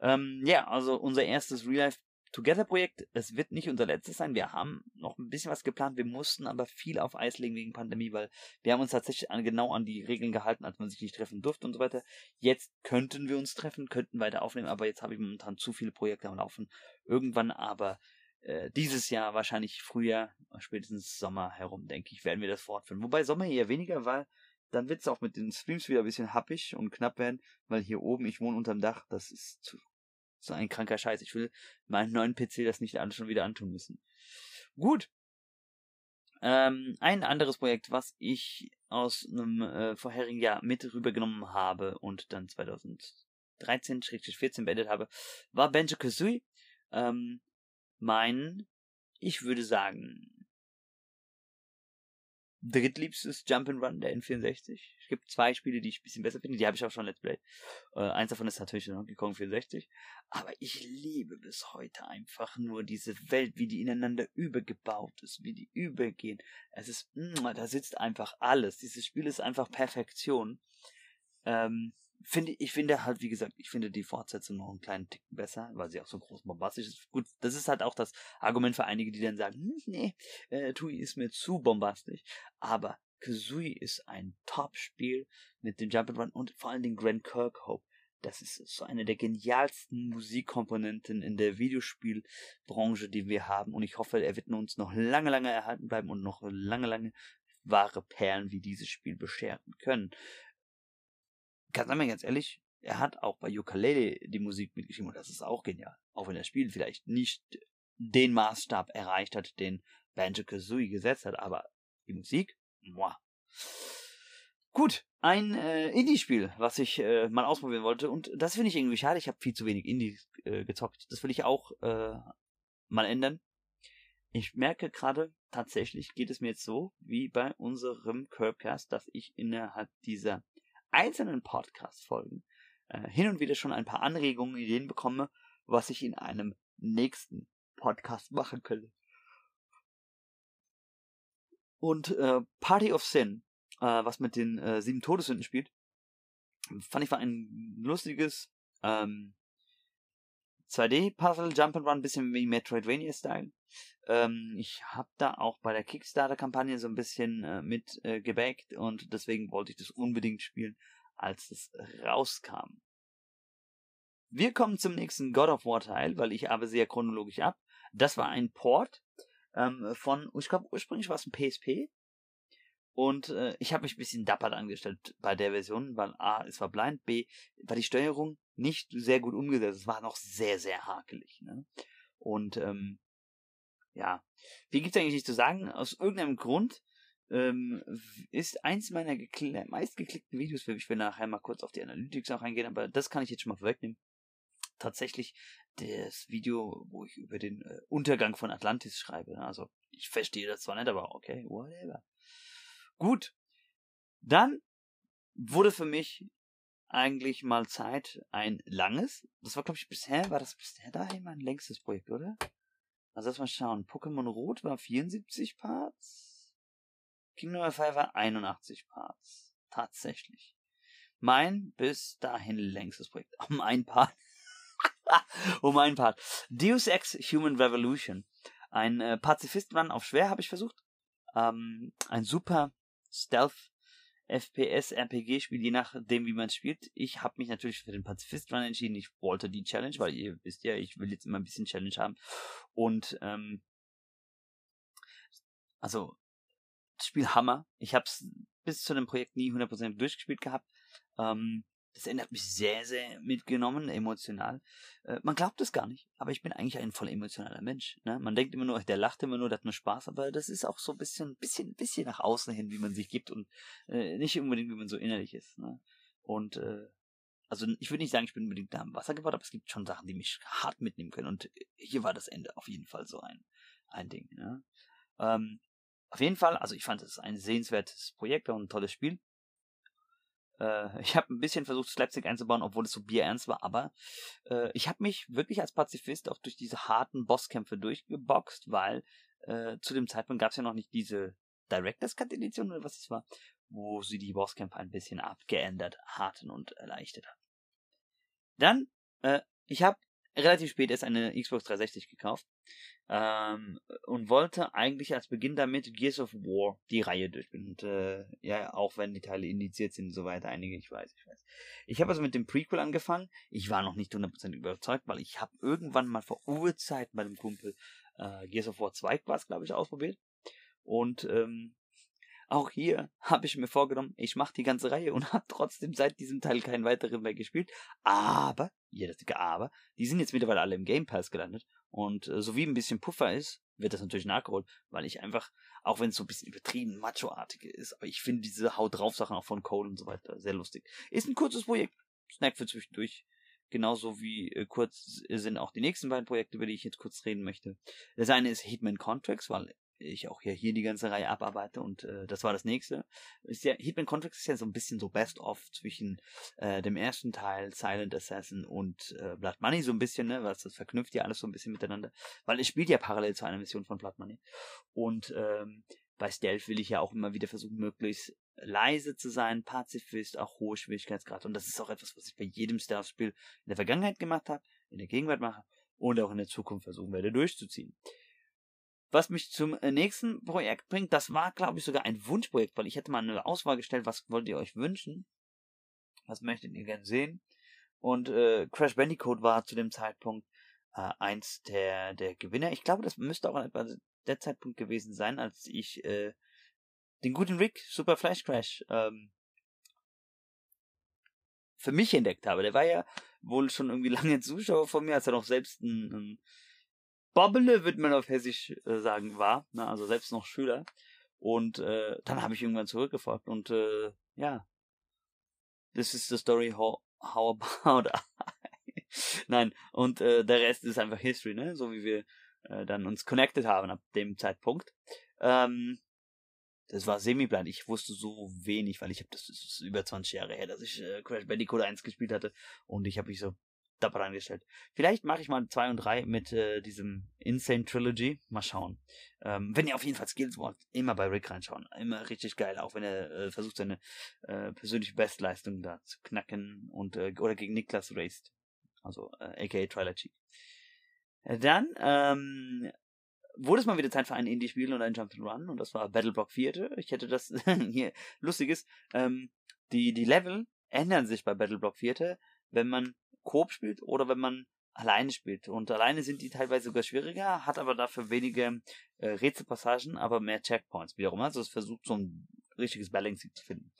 Ähm, ja, also unser erstes Real Life Together-Projekt, es wird nicht unser letztes sein. Wir haben noch ein bisschen was geplant. Wir mussten aber viel auf Eis legen wegen Pandemie, weil wir haben uns tatsächlich an, genau an die Regeln gehalten, als man sich nicht treffen durfte und so weiter. Jetzt könnten wir uns treffen, könnten weiter aufnehmen, aber jetzt habe ich momentan zu viele Projekte am Laufen. Irgendwann aber äh, dieses Jahr, wahrscheinlich Frühjahr, spätestens Sommer herum, denke ich, werden wir das fortführen. Wobei Sommer eher weniger, weil dann wird es auch mit den Streams wieder ein bisschen happig und knapp werden, weil hier oben, ich wohne unterm Dach, das ist zu so ein kranker Scheiß. Ich will meinen neuen PC das nicht alles schon wieder antun müssen. Gut. Ähm, ein anderes Projekt, was ich aus einem äh, vorherigen Jahr mit rübergenommen habe und dann 2013-14 beendet habe, war Banjo Kazooie. Ähm, mein, ich würde sagen, drittliebstes Jump'n'Run der N64. Es gibt zwei Spiele, die ich ein bisschen besser finde. Die habe ich auch schon Let's Play. Äh, eins davon ist natürlich Donkey Kong 64. Aber ich liebe bis heute einfach nur diese Welt, wie die ineinander übergebaut ist, wie die übergehen. Es ist, da sitzt einfach alles. Dieses Spiel ist einfach Perfektion. Ähm, finde ich finde halt, wie gesagt, ich finde die Fortsetzung noch einen kleinen Tick besser, weil sie auch so groß bombastisch ist. Gut, das ist halt auch das Argument für einige, die dann sagen, hm, nee, äh, Tui ist mir zu bombastisch. Aber Kazooie ist ein Top-Spiel mit dem Jump'n'Run und vor allen Dingen Grant Kirkhope. Das ist so eine der genialsten Musikkomponenten in der Videospielbranche, die wir haben. Und ich hoffe, er wird uns noch lange, lange erhalten bleiben und noch lange, lange wahre Perlen wie dieses Spiel bescheren können einmal ganz ehrlich, er hat auch bei Ukulele die Musik mitgeschrieben und das ist auch genial. Auch wenn das Spiel vielleicht nicht den Maßstab erreicht hat, den Banjo Kazooie gesetzt hat, aber die Musik, moi. Gut, ein äh, Indie-Spiel, was ich äh, mal ausprobieren wollte und das finde ich irgendwie schade. Ich habe viel zu wenig Indie äh, gezockt. Das will ich auch äh, mal ändern. Ich merke gerade, tatsächlich geht es mir jetzt so, wie bei unserem Curbcast, dass ich innerhalb dieser einzelnen Podcast-Folgen äh, hin und wieder schon ein paar Anregungen, Ideen bekomme, was ich in einem nächsten Podcast machen könnte. Und äh, Party of Sin, äh, was mit den äh, sieben Todessünden spielt, fand ich war ein lustiges ähm, 2D-Puzzle, Jump'n'Run, bisschen wie Metroidvania-Style. Ähm, ich habe da auch bei der Kickstarter-Kampagne so ein bisschen äh, mit äh, gebackt und deswegen wollte ich das unbedingt spielen, als es rauskam. Wir kommen zum nächsten God of War Teil, weil ich aber sehr chronologisch ab. Das war ein Port ähm, von, ich glaube ursprünglich war es ein PSP. Und äh, ich habe mich ein bisschen dappert angestellt bei der Version, weil A, es war blind, B, war die Steuerung nicht sehr gut umgesetzt. Es war noch sehr, sehr hakelig. Ne? Und ähm, ja, wie gibt's eigentlich nicht zu sagen? Aus irgendeinem Grund ähm, ist eins meiner meistgeklickten Videos, ich will nachher mal kurz auf die Analytics auch eingehen, aber das kann ich jetzt schon mal vorwegnehmen. Tatsächlich das Video, wo ich über den äh, Untergang von Atlantis schreibe. Ne? Also ich verstehe das zwar nicht, aber okay, whatever. Gut. Dann wurde für mich eigentlich mal Zeit, ein langes, das war glaube ich bisher, war das bisher dahin mein längstes Projekt, oder? Also lass mal schauen. Pokémon Rot war 74 Parts. Kingdom of Fire war 81 Parts. Tatsächlich. Mein bis dahin längstes Projekt. Um ein Part. um ein Part. Deus Ex Human Revolution. Ein äh, Pazifist-Run auf schwer habe ich versucht. Ähm, ein super Stealth FPS RPG Spiel, je nachdem wie man spielt. Ich habe mich natürlich für den Pazifist Run entschieden. Ich wollte die Challenge, weil ihr wisst ja, ich will jetzt immer ein bisschen Challenge haben. Und ähm, also Spiel Hammer. Ich habe es bis zu dem Projekt nie 100% durchgespielt gehabt. Ähm, das Ende hat mich sehr, sehr mitgenommen, emotional. Äh, man glaubt es gar nicht, aber ich bin eigentlich ein voll emotionaler Mensch. Ne? Man denkt immer nur, der lacht immer nur, der hat nur Spaß, aber das ist auch so ein bisschen, bisschen, bisschen nach außen hin, wie man sich gibt und äh, nicht unbedingt, wie man so innerlich ist. Ne? Und äh, also ich würde nicht sagen, ich bin unbedingt da am Wasser gebaut, aber es gibt schon Sachen, die mich hart mitnehmen können. Und hier war das Ende auf jeden Fall so ein, ein Ding. Ne? Ähm, auf jeden Fall, also ich fand es ein sehenswertes Projekt und ein tolles Spiel. Äh, ich habe ein bisschen versucht, Slapstick einzubauen, obwohl es so bierernst war, aber äh, ich habe mich wirklich als Pazifist auch durch diese harten Bosskämpfe durchgeboxt, weil äh, zu dem Zeitpunkt gab es ja noch nicht diese Director's Cut Edition oder was es war, wo sie die Bosskämpfe ein bisschen abgeändert hatten und erleichtert haben. Dann, äh, ich habe relativ spät erst eine Xbox 360 gekauft ähm, und wollte eigentlich als Beginn damit Gears of War die Reihe durchspielen. Und äh, ja, auch wenn die Teile indiziert sind und so weiter, einige, ich weiß, ich weiß. Ich habe also mit dem Prequel angefangen. Ich war noch nicht 100% überzeugt, weil ich habe irgendwann mal vor Urzeiten bei dem Kumpel äh, Gears of War 2 quasi, glaube ich, ausprobiert. Und ähm, auch hier habe ich mir vorgenommen, ich mache die ganze Reihe und habe trotzdem seit diesem Teil keinen weiteren mehr gespielt. Aber, hier das Aber, die sind jetzt mittlerweile alle im Game Pass gelandet. Und äh, so wie ein bisschen Puffer ist, wird das natürlich nachgeholt, weil ich einfach, auch wenn es so ein bisschen übertrieben macho-artig ist, aber ich finde diese Haut drauf Sachen auch von Cole und so weiter sehr lustig. Ist ein kurzes Projekt, Snack für zwischendurch. Genauso wie äh, kurz sind auch die nächsten beiden Projekte, über die ich jetzt kurz reden möchte. Das eine ist Hitman Contracts, weil ich auch hier, hier die ganze Reihe abarbeite und äh, das war das nächste. Ist ja, Hitman Contracts ist ja so ein bisschen so Best-of zwischen äh, dem ersten Teil, Silent Assassin und äh, Blood Money so ein bisschen, ne, was das verknüpft ja alles so ein bisschen miteinander, weil es spielt ja parallel zu einer Mission von Blood Money. Und ähm, bei Stealth will ich ja auch immer wieder versuchen, möglichst leise zu sein, Pazifist, auch hohe Schwierigkeitsgrad. Und das ist auch etwas, was ich bei jedem Stealth-Spiel in der Vergangenheit gemacht habe, in der Gegenwart mache und auch in der Zukunft versuchen werde durchzuziehen. Was mich zum äh, nächsten Projekt bringt, das war, glaube ich, sogar ein Wunschprojekt, weil ich hätte mal eine Auswahl gestellt, was wollt ihr euch wünschen? Was möchtet ihr gern sehen? Und äh, Crash Bandicoot war zu dem Zeitpunkt äh, eins der, der Gewinner. Ich glaube, das müsste auch etwa der Zeitpunkt gewesen sein, als ich äh, den guten Rick Super Flash Crash ähm, für mich entdeckt habe. Der war ja wohl schon irgendwie lange Zuschauer von mir, als er noch selbst ein, ein Bobbele, wird man auf Hessisch äh, sagen, war. Ne? Also selbst noch Schüler. Und äh, dann habe ich irgendwann zurückgefragt und äh, ja, this is the story how, how about I. Nein, und äh, der Rest ist einfach History, ne? So wie wir äh, dann uns connected haben ab dem Zeitpunkt. Ähm, das war semi-blind. Ich wusste so wenig, weil ich habe das, das ist über 20 Jahre her, dass ich äh, Crash Bandicoot 1 gespielt hatte und ich habe mich so dabei reingestellt. Vielleicht mache ich mal 2 und 3 mit äh, diesem Insane Trilogy. Mal schauen. Ähm, wenn ihr auf jeden Fall Skills wollt, immer bei Rick reinschauen. Immer richtig geil, auch wenn er äh, versucht, seine äh, persönliche Bestleistung da zu knacken und äh, oder gegen Niklas raced. Also äh, aka Trilogy. Äh, dann ähm, wurde es mal wieder Zeit für ein Indie-Spiel und ein Jump'n'Run und das war Battleblock 4. Ich hätte das hier lustiges. Ähm, die, die Level ändern sich bei Battleblock 4, wenn man Coop spielt oder wenn man alleine spielt. Und alleine sind die teilweise sogar schwieriger, hat aber dafür weniger äh, Rätselpassagen, aber mehr Checkpoints wiederum. Also es versucht so ein richtiges Balancing zu finden.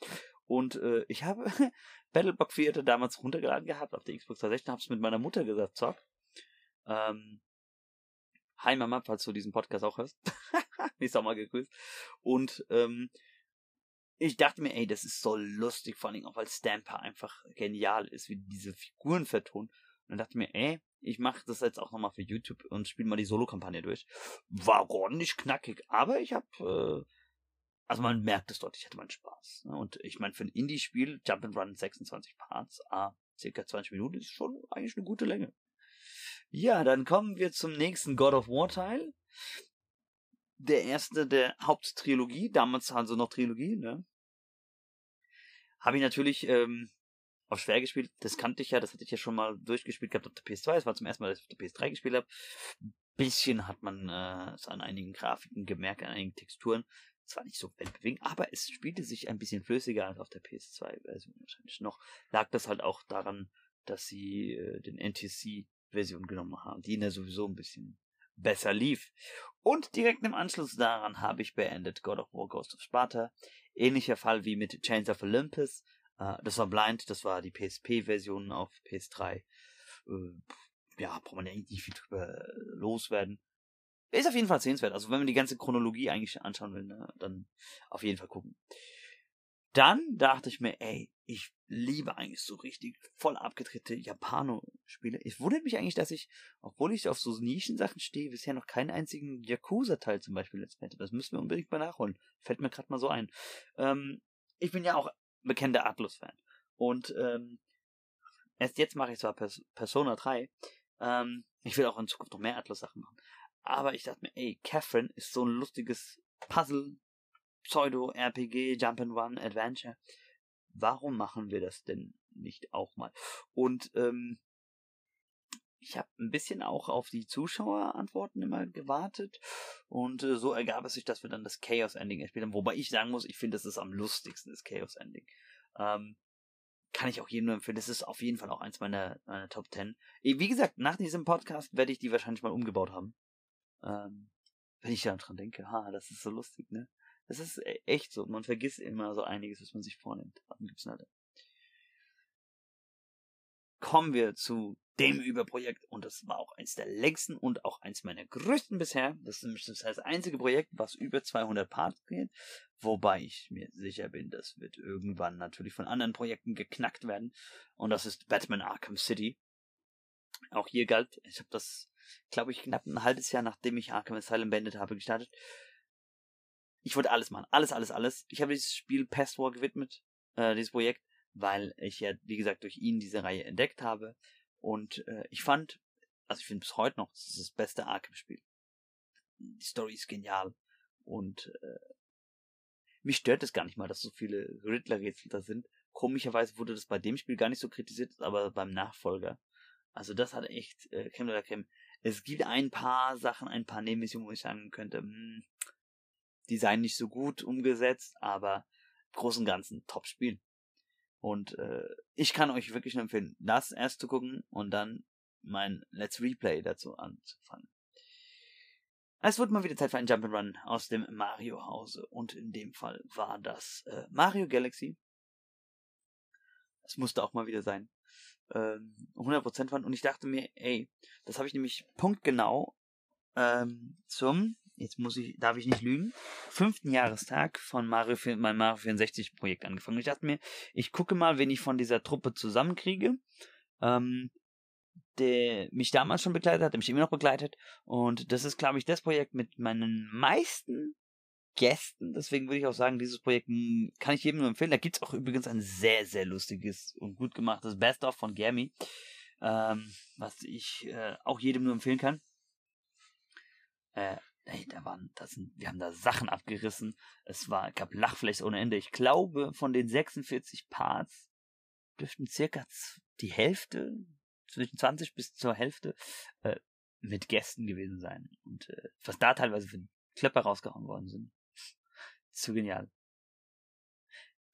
Und äh, ich habe Battleblock 4 damals runtergeladen gehabt auf der Xbox 360, habe es mit meiner Mutter gesagt, zock. Ähm, hi Mama, falls du diesen Podcast auch hörst. ich auch mal gegrüßt. Und ähm, ich dachte mir, ey, das ist so lustig, vor allem auch weil Stamper einfach genial ist, wie diese Figuren vertont. Und dann dachte ich mir, ey, ich mache das jetzt auch nochmal für YouTube und spiele mal die Solo-Kampagne durch. War ordentlich knackig, aber ich habe, äh, also man merkt es deutlich, hatte man Spaß. Ne? Und ich meine, für ein Indie-Spiel, Jump and Run 26 Parts, ah, circa 20 Minuten, ist schon eigentlich eine gute Länge. Ja, dann kommen wir zum nächsten God of War Teil. Der erste der Haupttrilogie, damals also noch Trilogie, ne? Habe ich natürlich ähm, auf schwer gespielt. Das kannte ich ja, das hatte ich ja schon mal durchgespielt gehabt auf der PS2. Das war zum ersten Mal, dass ich auf der PS3 gespielt habe. Bisschen hat man äh, es an einigen Grafiken gemerkt, an einigen Texturen. Es war nicht so weltbewegend, aber es spielte sich ein bisschen flüssiger als auf der PS2-Version wahrscheinlich noch. Lag das halt auch daran, dass sie äh, den NTC-Version genommen haben, die in der sowieso ein bisschen besser lief. Und direkt im Anschluss daran habe ich beendet God of War Ghost of Sparta. Ähnlicher Fall wie mit Chains of Olympus. Äh, das war Blind, das war die PSP-Version auf PS3. Äh, ja, braucht man ja eigentlich nicht viel drüber loswerden. Ist auf jeden Fall sehenswert. Also wenn man die ganze Chronologie eigentlich anschauen will, ne, dann auf jeden Fall gucken. Dann dachte ich mir, ey, ich liebe eigentlich so richtig voll abgedrehte Japano-Spiele. Es wundert mich eigentlich, dass ich, obwohl ich auf so Nischensachen stehe, bisher noch keinen einzigen Yakuza-Teil zum Beispiel Mal hätte. Das müssen wir unbedingt mal nachholen. Fällt mir gerade mal so ein. Ähm, ich bin ja auch bekannter Atlus-Fan. Und ähm, erst jetzt mache ich zwar Pers Persona 3. Ähm, ich will auch in Zukunft noch mehr Atlus-Sachen machen. Aber ich dachte mir, ey, Catherine ist so ein lustiges Puzzle, Pseudo-RPG, Jump-and-Run, Adventure. Warum machen wir das denn nicht auch mal? Und ähm, ich habe ein bisschen auch auf die Zuschauerantworten immer gewartet und äh, so ergab es sich, dass wir dann das Chaos Ending gespielt haben. Wobei ich sagen muss, ich finde, das ist am lustigsten, das Chaos Ending. Ähm, kann ich auch jedem nur empfehlen. Das ist auf jeden Fall auch eins meiner, meiner Top 10. Wie gesagt, nach diesem Podcast werde ich die wahrscheinlich mal umgebaut haben. Ähm, wenn ich daran denke, ha, das ist so lustig, ne? Das ist e-, echt so. Man vergisst immer so einiges, was man sich vornimmt. Kommen wir zu dem Überprojekt und das war auch eins der längsten und auch eins meiner größten bisher. Das ist nämlich das einzige Projekt, was über 200 Parts geht, wobei ich mir sicher bin, das wird irgendwann natürlich von anderen Projekten geknackt werden und das ist Batman Arkham City. Auch hier galt, ich habe das glaube ich, knapp ein halbes Jahr nachdem ich Arkham Asylum beendet habe, gestartet. Ich wollte alles machen. Alles, alles, alles. Ich habe dieses Spiel Pest War gewidmet, äh, dieses Projekt, weil ich ja, wie gesagt, durch ihn diese Reihe entdeckt habe. Und äh, ich fand, also ich finde bis heute noch, das ist das beste Arkham-Spiel. Die Story ist genial. Und äh, mich stört es gar nicht mal, dass so viele Riddler-Rätsel da sind. Komischerweise wurde das bei dem Spiel gar nicht so kritisiert, aber beim Nachfolger. Also das hat echt äh, Creme de la. Es gibt ein paar Sachen, ein paar Nebenmissionen, wo ich sagen könnte, hm, die seien nicht so gut umgesetzt, aber im Großen Ganzen top Spiel. Und äh, ich kann euch wirklich nur empfehlen, das erst zu gucken und dann mein Let's Replay dazu anzufangen. Es wird mal wieder Zeit für ein Jump'n'Run aus dem Mario-Hause und in dem Fall war das äh, Mario Galaxy. Es musste auch mal wieder sein ähm, 100% fand. Und ich dachte mir, ey, das habe ich nämlich punktgenau ähm, zum, jetzt muss ich, darf ich nicht lügen, fünften Jahrestag von Mario, mein Mario 64 Projekt angefangen. Ich dachte mir, ich gucke mal, wen ich von dieser Truppe zusammenkriege. Ähm, der mich damals schon begleitet hat, der mich immer noch begleitet. Und das ist, glaube ich, das Projekt mit meinen meisten Gästen. Deswegen würde ich auch sagen, dieses Projekt hm, kann ich jedem nur empfehlen. Da gibt es auch übrigens ein sehr, sehr lustiges und gut gemachtes Best-of von Germi, ähm, was ich äh, auch jedem nur empfehlen kann. Äh, ey, da waren, das sind, wir haben da Sachen abgerissen. Es war, gab Lachfläche ohne Ende. Ich glaube, von den 46 Parts dürften circa die Hälfte, zwischen 20 bis zur Hälfte, äh, mit Gästen gewesen sein. Und äh, was da teilweise für Klöpper rausgehauen worden sind. Zu genial.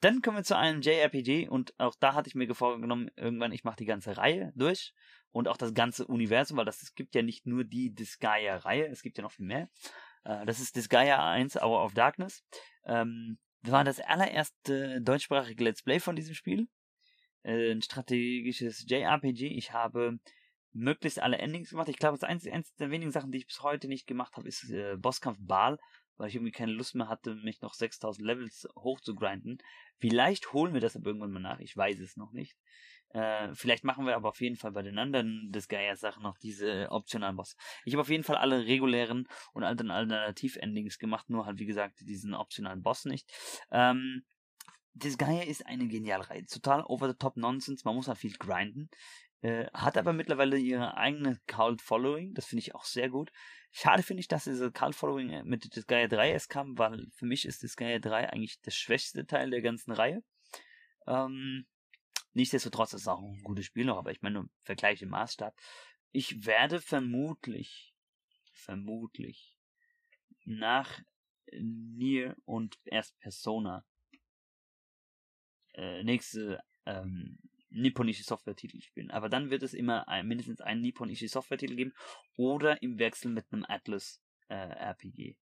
Dann kommen wir zu einem JRPG und auch da hatte ich mir vorgenommen, irgendwann, ich mache die ganze Reihe durch und auch das ganze Universum, weil das es gibt ja nicht nur die Disgaea-Reihe, es gibt ja noch viel mehr. Äh, das ist Disgaea 1 Hour of Darkness. Ähm, das war das allererste deutschsprachige Let's Play von diesem Spiel. Äh, ein strategisches JRPG. Ich habe möglichst alle Endings gemacht. Ich glaube, das eins, eins der wenigen Sachen, die ich bis heute nicht gemacht habe, ist äh, Bosskampf Baal weil ich irgendwie keine Lust mehr hatte, mich noch 6000 Levels hoch zu grinden. Vielleicht holen wir das aber irgendwann mal nach, ich weiß es noch nicht. Äh, vielleicht machen wir aber auf jeden Fall bei den anderen des Gaia-Sachen noch diese optionalen Boss. Ich habe auf jeden Fall alle regulären und Alternativ-Endings gemacht, nur halt wie gesagt diesen optionalen Boss nicht. Ähm, das ist eine geniale Reihe. Total over the top Nonsense. Man muss halt viel grinden. Äh, hat aber mittlerweile ihre eigene Cult Following. Das finde ich auch sehr gut. Schade finde ich, dass diese Cult Following äh, mit das Gaia 3 erst kam, weil für mich ist das Gaia 3 eigentlich der schwächste Teil der ganzen Reihe. Ähm, nichtsdestotrotz ist es auch ein gutes Spiel noch, aber ich meine, Vergleich im Maßstab. Ich werde vermutlich, vermutlich nach Nier und erst Persona äh, nächste ähm, nipponische Software-Titel spielen. Aber dann wird es immer ein, mindestens einen nipponische Software-Titel geben oder im Wechsel mit einem Atlas äh, RPG.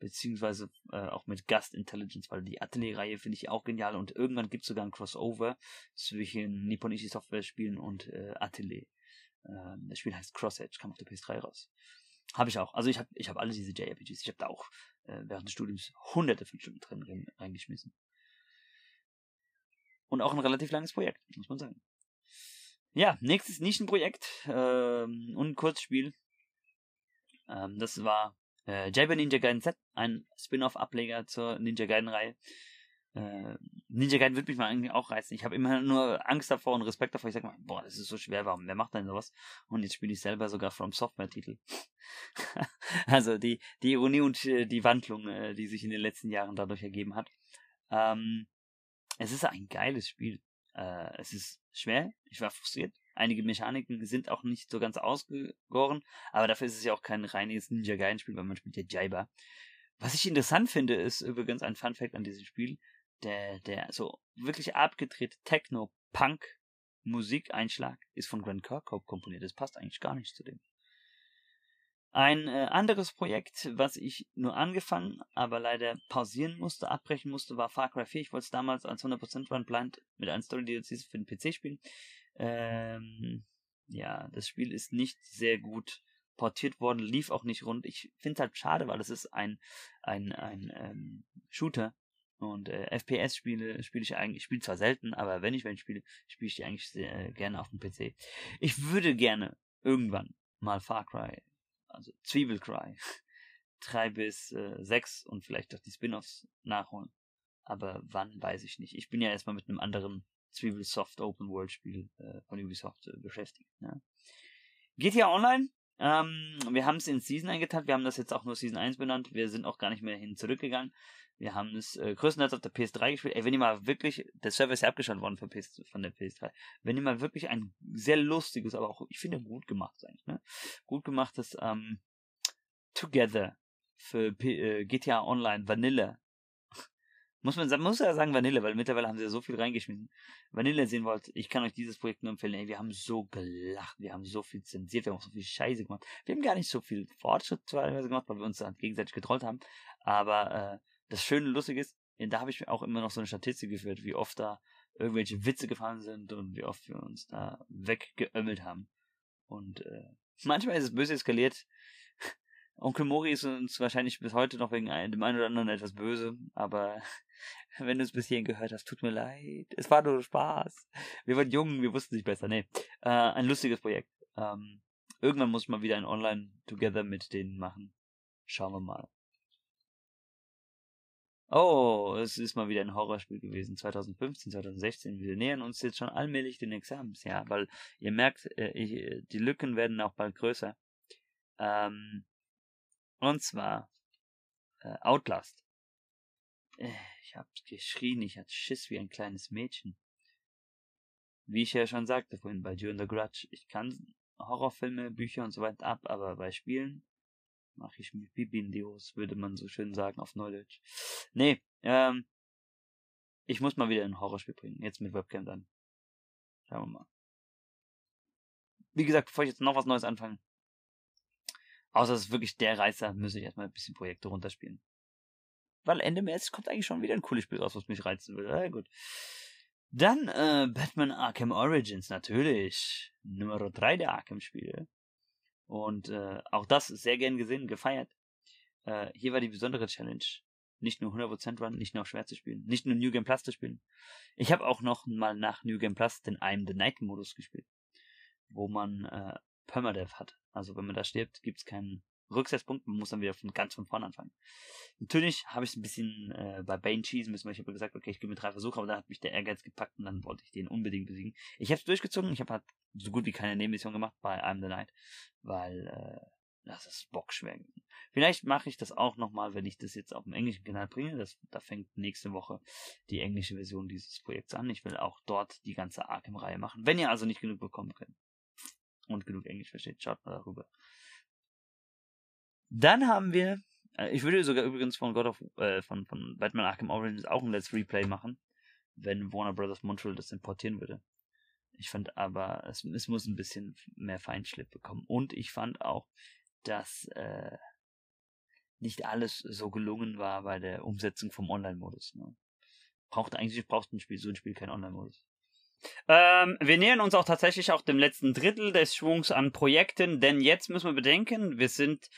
Beziehungsweise äh, auch mit Gust Intelligence, weil die Atelier-Reihe finde ich auch genial und irgendwann gibt es sogar ein Crossover zwischen nipponische Software-Spielen und äh, Atelier. Äh, das Spiel heißt Cross Edge, kam auf der PS3 raus. Habe ich auch. Also ich habe ich hab alle diese JRPGs. Ich habe da auch äh, während des Studiums hunderte von Stunden drin reingeschmissen. Und auch ein relativ langes Projekt, muss man sagen. Ja, nächstes Nischenprojekt ähm, und Kurzspiel. Ähm, das war äh, Jabber Ninja Gaiden Z, ein Spin-off-Ableger zur Ninja Gaiden-Reihe. Äh, Ninja Gaiden würde mich mal eigentlich auch reizen. Ich habe immer nur Angst davor und Respekt davor. Ich sag mal, boah, das ist so schwer, warum? Wer macht denn sowas? Und jetzt spiele ich selber sogar From Software-Titel. also die, die Ironie und äh, die Wandlung, äh, die sich in den letzten Jahren dadurch ergeben hat. Ähm, es ist ein geiles Spiel. Äh, es ist schwer. Ich war frustriert. Einige Mechaniken sind auch nicht so ganz ausgegoren, aber dafür ist es ja auch kein reines Ninja Gaiden Spiel, weil man spielt ja Jaiba. Was ich interessant finde, ist übrigens ein Fun Fact an diesem Spiel, der, der so wirklich abgedrehte Techno-Punk-Musikeinschlag ist von Grant Kirkhope komponiert. Das passt eigentlich gar nicht zu dem. Ein äh, anderes Projekt, was ich nur angefangen, aber leider pausieren musste, abbrechen musste, war Far Cry 4. Ich wollte es damals als 100% Run Blind mit einem Story DLCs für den PC spielen. Ähm, ja, das Spiel ist nicht sehr gut portiert worden, lief auch nicht rund. Ich finde es halt schade, weil es ist ein, ein, ein ähm, Shooter. Und äh, FPS-Spiele spiele ich eigentlich, ich spiele zwar selten, aber wenn ich ich spiele, spiele ich die eigentlich sehr äh, gerne auf dem PC. Ich würde gerne irgendwann mal Far Cry also Zwiebelcry, 3 bis äh, 6 und vielleicht auch die Spin-offs nachholen. Aber wann, weiß ich nicht. Ich bin ja erstmal mit einem anderen Zwiebelsoft Open World Spiel äh, von Ubisoft äh, beschäftigt. Ne? GTA Online, ähm, wir haben es in Season eingeteilt, wir haben das jetzt auch nur Season 1 benannt, wir sind auch gar nicht mehr hin zurückgegangen. Wir haben es äh, größtenteils auf der PS3 gespielt. Ey, wenn ihr mal wirklich, der Server ist ja abgeschaltet worden von, PS, von der PS3. Wenn ihr mal wirklich ein sehr lustiges, aber auch, ich finde, gut gemacht eigentlich, ne? Gut gemachtes, ähm, Together für P äh, GTA Online Vanilla. Muss man muss ja sagen Vanille, weil mittlerweile haben sie ja so viel reingeschmissen. Vanille sehen wollt, ich kann euch dieses Projekt nur empfehlen. Ey, wir haben so gelacht, wir haben so viel zensiert, wir haben so viel Scheiße gemacht. Wir haben gar nicht so viel Fortschritt teilweise gemacht, weil wir uns dann gegenseitig getrollt haben. Aber äh, das Schöne und Lustige ist, da habe ich auch immer noch so eine Statistik geführt, wie oft da irgendwelche Witze gefallen sind und wie oft wir uns da weggeömmelt haben. Und äh, manchmal ist es böse eskaliert. Onkel Mori ist uns wahrscheinlich bis heute noch wegen dem einen oder anderen etwas böse, aber wenn du es bis hierhin gehört hast, tut mir leid. Es war nur Spaß. Wir waren jung, wir wussten nicht besser. Nee, äh, ein lustiges Projekt. Ähm, irgendwann muss man wieder ein Online-Together mit denen machen. Schauen wir mal. Oh, es ist mal wieder ein Horrorspiel gewesen. 2015, 2016. Wir nähern uns jetzt schon allmählich den Examens, ja, weil ihr merkt, äh, ich, die Lücken werden auch bald größer. Ähm, und zwar äh, Outlast. Äh, ich hab geschrien, ich hatte Schiss wie ein kleines Mädchen. Wie ich ja schon sagte vorhin bei During the Grudge, ich kann Horrorfilme, Bücher und so weiter ab, aber bei Spielen mache ich mit Bibi in die Hose, würde man so schön sagen auf Neudeutsch. Nee, ähm, ich muss mal wieder ein Horrorspiel bringen, jetzt mit Webcam dann. Schauen wir mal. Wie gesagt, bevor ich jetzt noch was Neues anfange, außer es ist wirklich der Reißer, muss ich erstmal ein bisschen Projekte runterspielen. Weil Ende März kommt eigentlich schon wieder ein cooles Spiel raus, was mich reizen will. Ja, gut. Dann äh, Batman Arkham Origins, natürlich. Nummer 3 der Arkham-Spiele. Und äh, auch das sehr gern gesehen, gefeiert. Äh, hier war die besondere Challenge. Nicht nur 100% Run, nicht nur schwer zu spielen, nicht nur New Game Plus zu spielen. Ich habe auch noch mal nach New Game Plus den I'm the Night Modus gespielt, wo man äh, Permadeath hat. Also wenn man da stirbt, gibt's keinen Rücksetzpunkt, man muss dann wieder von ganz von vorne anfangen. Natürlich habe ich ein bisschen äh, bei Bane schießen müssen, weil ich habe gesagt, okay, ich gebe mir drei Versuche, aber dann hat mich der Ehrgeiz gepackt und dann wollte ich den unbedingt besiegen. Ich habe es durchgezogen, ich habe halt so gut wie keine Nebenmission gemacht bei I'm the Night, weil äh, das ist bockschwer. Vielleicht mache ich das auch nochmal, wenn ich das jetzt auf dem englischen Kanal bringe. Das, da fängt nächste Woche die englische Version dieses Projekts an. Ich will auch dort die ganze Arkham-Reihe machen. Wenn ihr also nicht genug bekommen könnt und genug Englisch versteht, schaut mal darüber. Dann haben wir, äh, ich würde sogar übrigens von God of, äh, von, von Batman Arkham Origins auch ein Let's Replay machen, wenn Warner Brothers Montreal das importieren würde. Ich fand aber, es, es muss ein bisschen mehr Feinschliff bekommen. Und ich fand auch, dass äh, nicht alles so gelungen war bei der Umsetzung vom Online-Modus. Ne? Braucht eigentlich braucht ein Spiel so ein Spiel keinen Online-Modus. Ähm, wir nähern uns auch tatsächlich auch dem letzten Drittel des Schwungs an Projekten, denn jetzt müssen wir bedenken, wir sind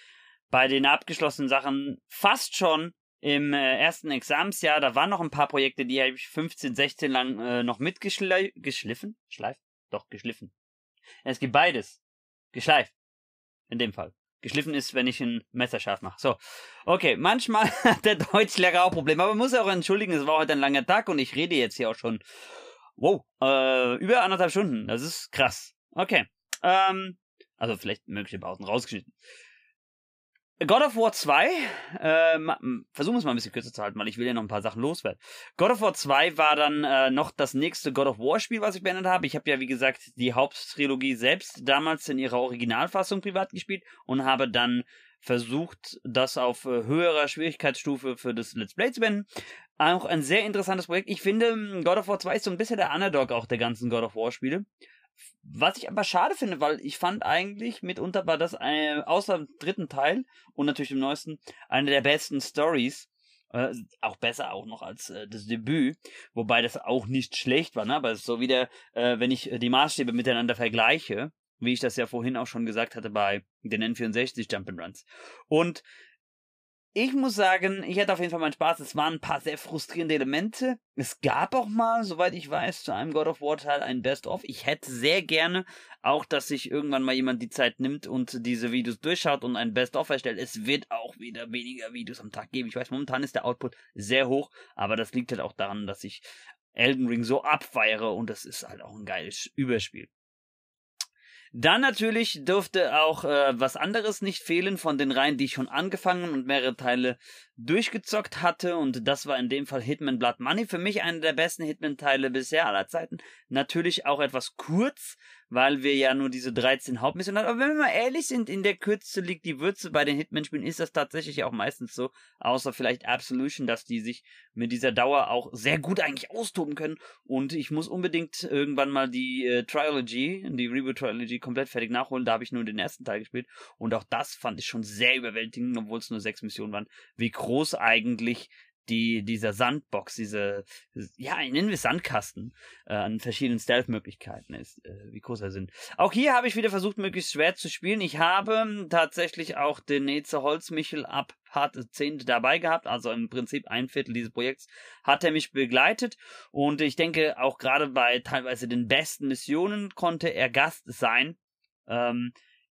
bei den abgeschlossenen Sachen fast schon im äh, ersten Examsjahr. Da waren noch ein paar Projekte, die habe ich 15, 16 lang äh, noch mitgeschliffen. Schleift? Doch, geschliffen. Es gibt beides. Geschleift. In dem Fall. Geschliffen ist, wenn ich ein Messer scharf mache. So. Okay, manchmal hat der Deutschlehrer auch Probleme, aber man muss auch entschuldigen, es war heute ein langer Tag und ich rede jetzt hier auch schon, wow, äh, über anderthalb Stunden. Das ist krass. Okay. Ähm, also vielleicht mögliche Pausen rausgeschnitten. God of War 2, äh, versuchen wir es mal ein bisschen kürzer zu halten, weil ich will ja noch ein paar Sachen loswerden. God of War 2 war dann äh, noch das nächste God of War Spiel, was ich beendet habe. Ich habe ja, wie gesagt, die Haupttrilogie selbst damals in ihrer Originalfassung privat gespielt und habe dann versucht, das auf äh, höherer Schwierigkeitsstufe für das Let's Play zu beenden. Auch ein sehr interessantes Projekt. Ich finde, God of War 2 ist so ein bisschen der Underdog auch der ganzen God of War Spiele. Was ich aber schade finde, weil ich fand eigentlich, mitunter war das äh, außer dem dritten Teil und natürlich im neuesten, eine der besten Stories. Äh, auch besser auch noch als äh, das Debüt, wobei das auch nicht schlecht war, ne? aber es ist so wieder, äh, wenn ich die Maßstäbe miteinander vergleiche, wie ich das ja vorhin auch schon gesagt hatte bei den N64 Jump'n'Runs. Und ich muss sagen, ich hatte auf jeden Fall meinen Spaß. Es waren ein paar sehr frustrierende Elemente. Es gab auch mal, soweit ich weiß, zu einem God of War Teil ein Best-of. Ich hätte sehr gerne auch, dass sich irgendwann mal jemand die Zeit nimmt und diese Videos durchschaut und ein Best-of erstellt. Es wird auch wieder weniger Videos am Tag geben. Ich weiß, momentan ist der Output sehr hoch, aber das liegt halt auch daran, dass ich Elden Ring so abfeiere und das ist halt auch ein geiles Überspiel. Dann natürlich dürfte auch äh, was anderes nicht fehlen von den Reihen, die ich schon angefangen und mehrere Teile durchgezockt hatte. Und das war in dem Fall Hitman Blood Money. Für mich einer der besten Hitman-Teile bisher aller Zeiten. Natürlich auch etwas kurz, weil wir ja nur diese 13 Hauptmissionen haben. Aber wenn wir mal ehrlich sind, in der Kürze liegt die Würze bei den Hitman-Spielen, ist das tatsächlich auch meistens so, außer vielleicht Absolution, dass die sich mit dieser Dauer auch sehr gut eigentlich austoben können. Und ich muss unbedingt irgendwann mal die äh, Trilogy, die Reboot Trilogy komplett fertig nachholen. Da habe ich nur den ersten Teil gespielt. Und auch das fand ich schon sehr überwältigend, obwohl es nur sechs Missionen waren, wie groß eigentlich die, dieser Sandbox, diese, ja, nennen wir Sandkasten, äh, an verschiedenen Stealth-Möglichkeiten ist, äh, wie groß er sind. Auch hier habe ich wieder versucht, möglichst schwer zu spielen. Ich habe tatsächlich auch den Neze Holzmichel ab Part 10 dabei gehabt, also im Prinzip ein Viertel dieses Projekts hat er mich begleitet und ich denke auch gerade bei teilweise den besten Missionen konnte er Gast sein. Ähm,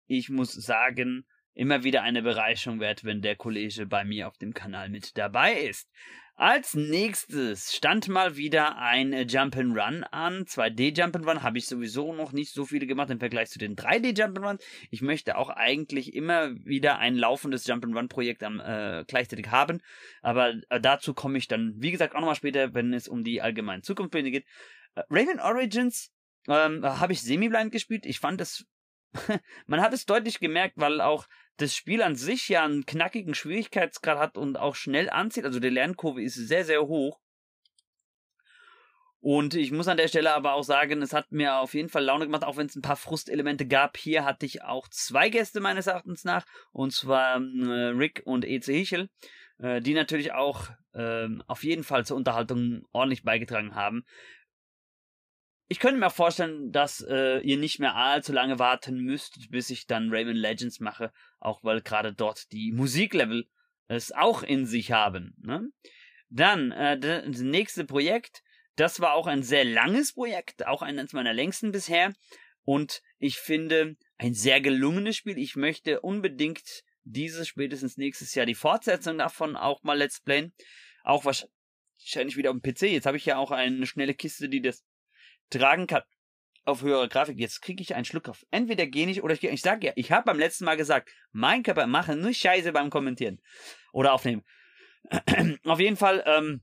ich muss sagen, immer wieder eine Bereicherung wert, wenn der Kollege bei mir auf dem Kanal mit dabei ist. Als nächstes stand mal wieder ein Jump'n'Run an. 2D Jump'n'Run habe ich sowieso noch nicht so viele gemacht im Vergleich zu den 3D Jump'n'Run. Ich möchte auch eigentlich immer wieder ein laufendes Jump'n'Run Projekt am, äh, gleichzeitig haben. Aber äh, dazu komme ich dann, wie gesagt, auch nochmal später, wenn es um die allgemeinen Zukunftspläne geht. Äh, Raven Origins ähm, habe ich semi-blind gespielt. Ich fand es man hat es deutlich gemerkt, weil auch das Spiel an sich ja einen knackigen Schwierigkeitsgrad hat und auch schnell anzieht. Also die Lernkurve ist sehr, sehr hoch. Und ich muss an der Stelle aber auch sagen, es hat mir auf jeden Fall Laune gemacht, auch wenn es ein paar Frustelemente gab. Hier hatte ich auch zwei Gäste meines Erachtens nach, und zwar äh, Rick und EC Hichel, äh, die natürlich auch äh, auf jeden Fall zur Unterhaltung ordentlich beigetragen haben. Ich könnte mir vorstellen, dass äh, ihr nicht mehr allzu lange warten müsst, bis ich dann Raven Legends mache, auch weil gerade dort die Musiklevel es auch in sich haben. Ne? Dann, äh, das nächste Projekt, das war auch ein sehr langes Projekt, auch eines meiner längsten bisher. Und ich finde, ein sehr gelungenes Spiel. Ich möchte unbedingt dieses spätestens nächstes Jahr die Fortsetzung davon auch mal Let's Playen. Auch wahrscheinlich wieder auf dem PC. Jetzt habe ich ja auch eine schnelle Kiste, die das tragen kann auf höhere Grafik. Jetzt kriege ich einen Schluck auf. Entweder gehe ich oder ich gehe. Ich sage ja, ich habe beim letzten Mal gesagt, mein Körper mache nur Scheiße beim Kommentieren oder aufnehmen. auf jeden Fall, ähm,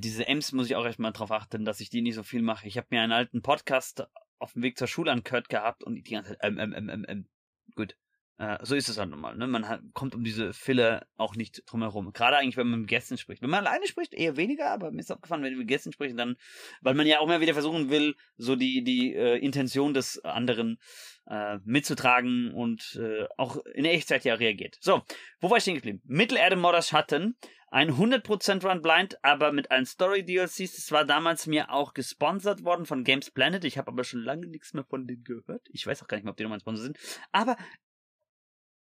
diese Ems muss ich auch erstmal drauf achten, dass ich die nicht so viel mache. Ich habe mir einen alten Podcast auf dem Weg zur Schule angehört gehabt und die ganze Zeit, ähm, ähm, ähm, ähm, ähm. Gut. Äh, so ist es halt normal. Ne? Man hat, kommt um diese Filler auch nicht drum herum. Gerade eigentlich, wenn man mit Gästen spricht. Wenn man alleine spricht, eher weniger, aber mir ist aufgefallen, wenn wir mit Gästen sprechen, dann, weil man ja auch immer wieder versuchen will, so die, die äh, Intention des anderen äh, mitzutragen und äh, auch in Echtzeit ja reagiert. So, wo war ich stehen geblieben? Mittelerde Modders Schatten. Ein 100% Run Blind, aber mit allen Story DLCs. Das war damals mir auch gesponsert worden von Games Planet. Ich habe aber schon lange nichts mehr von denen gehört. Ich weiß auch gar nicht mehr, ob die nochmal ein Sponsor sind. Aber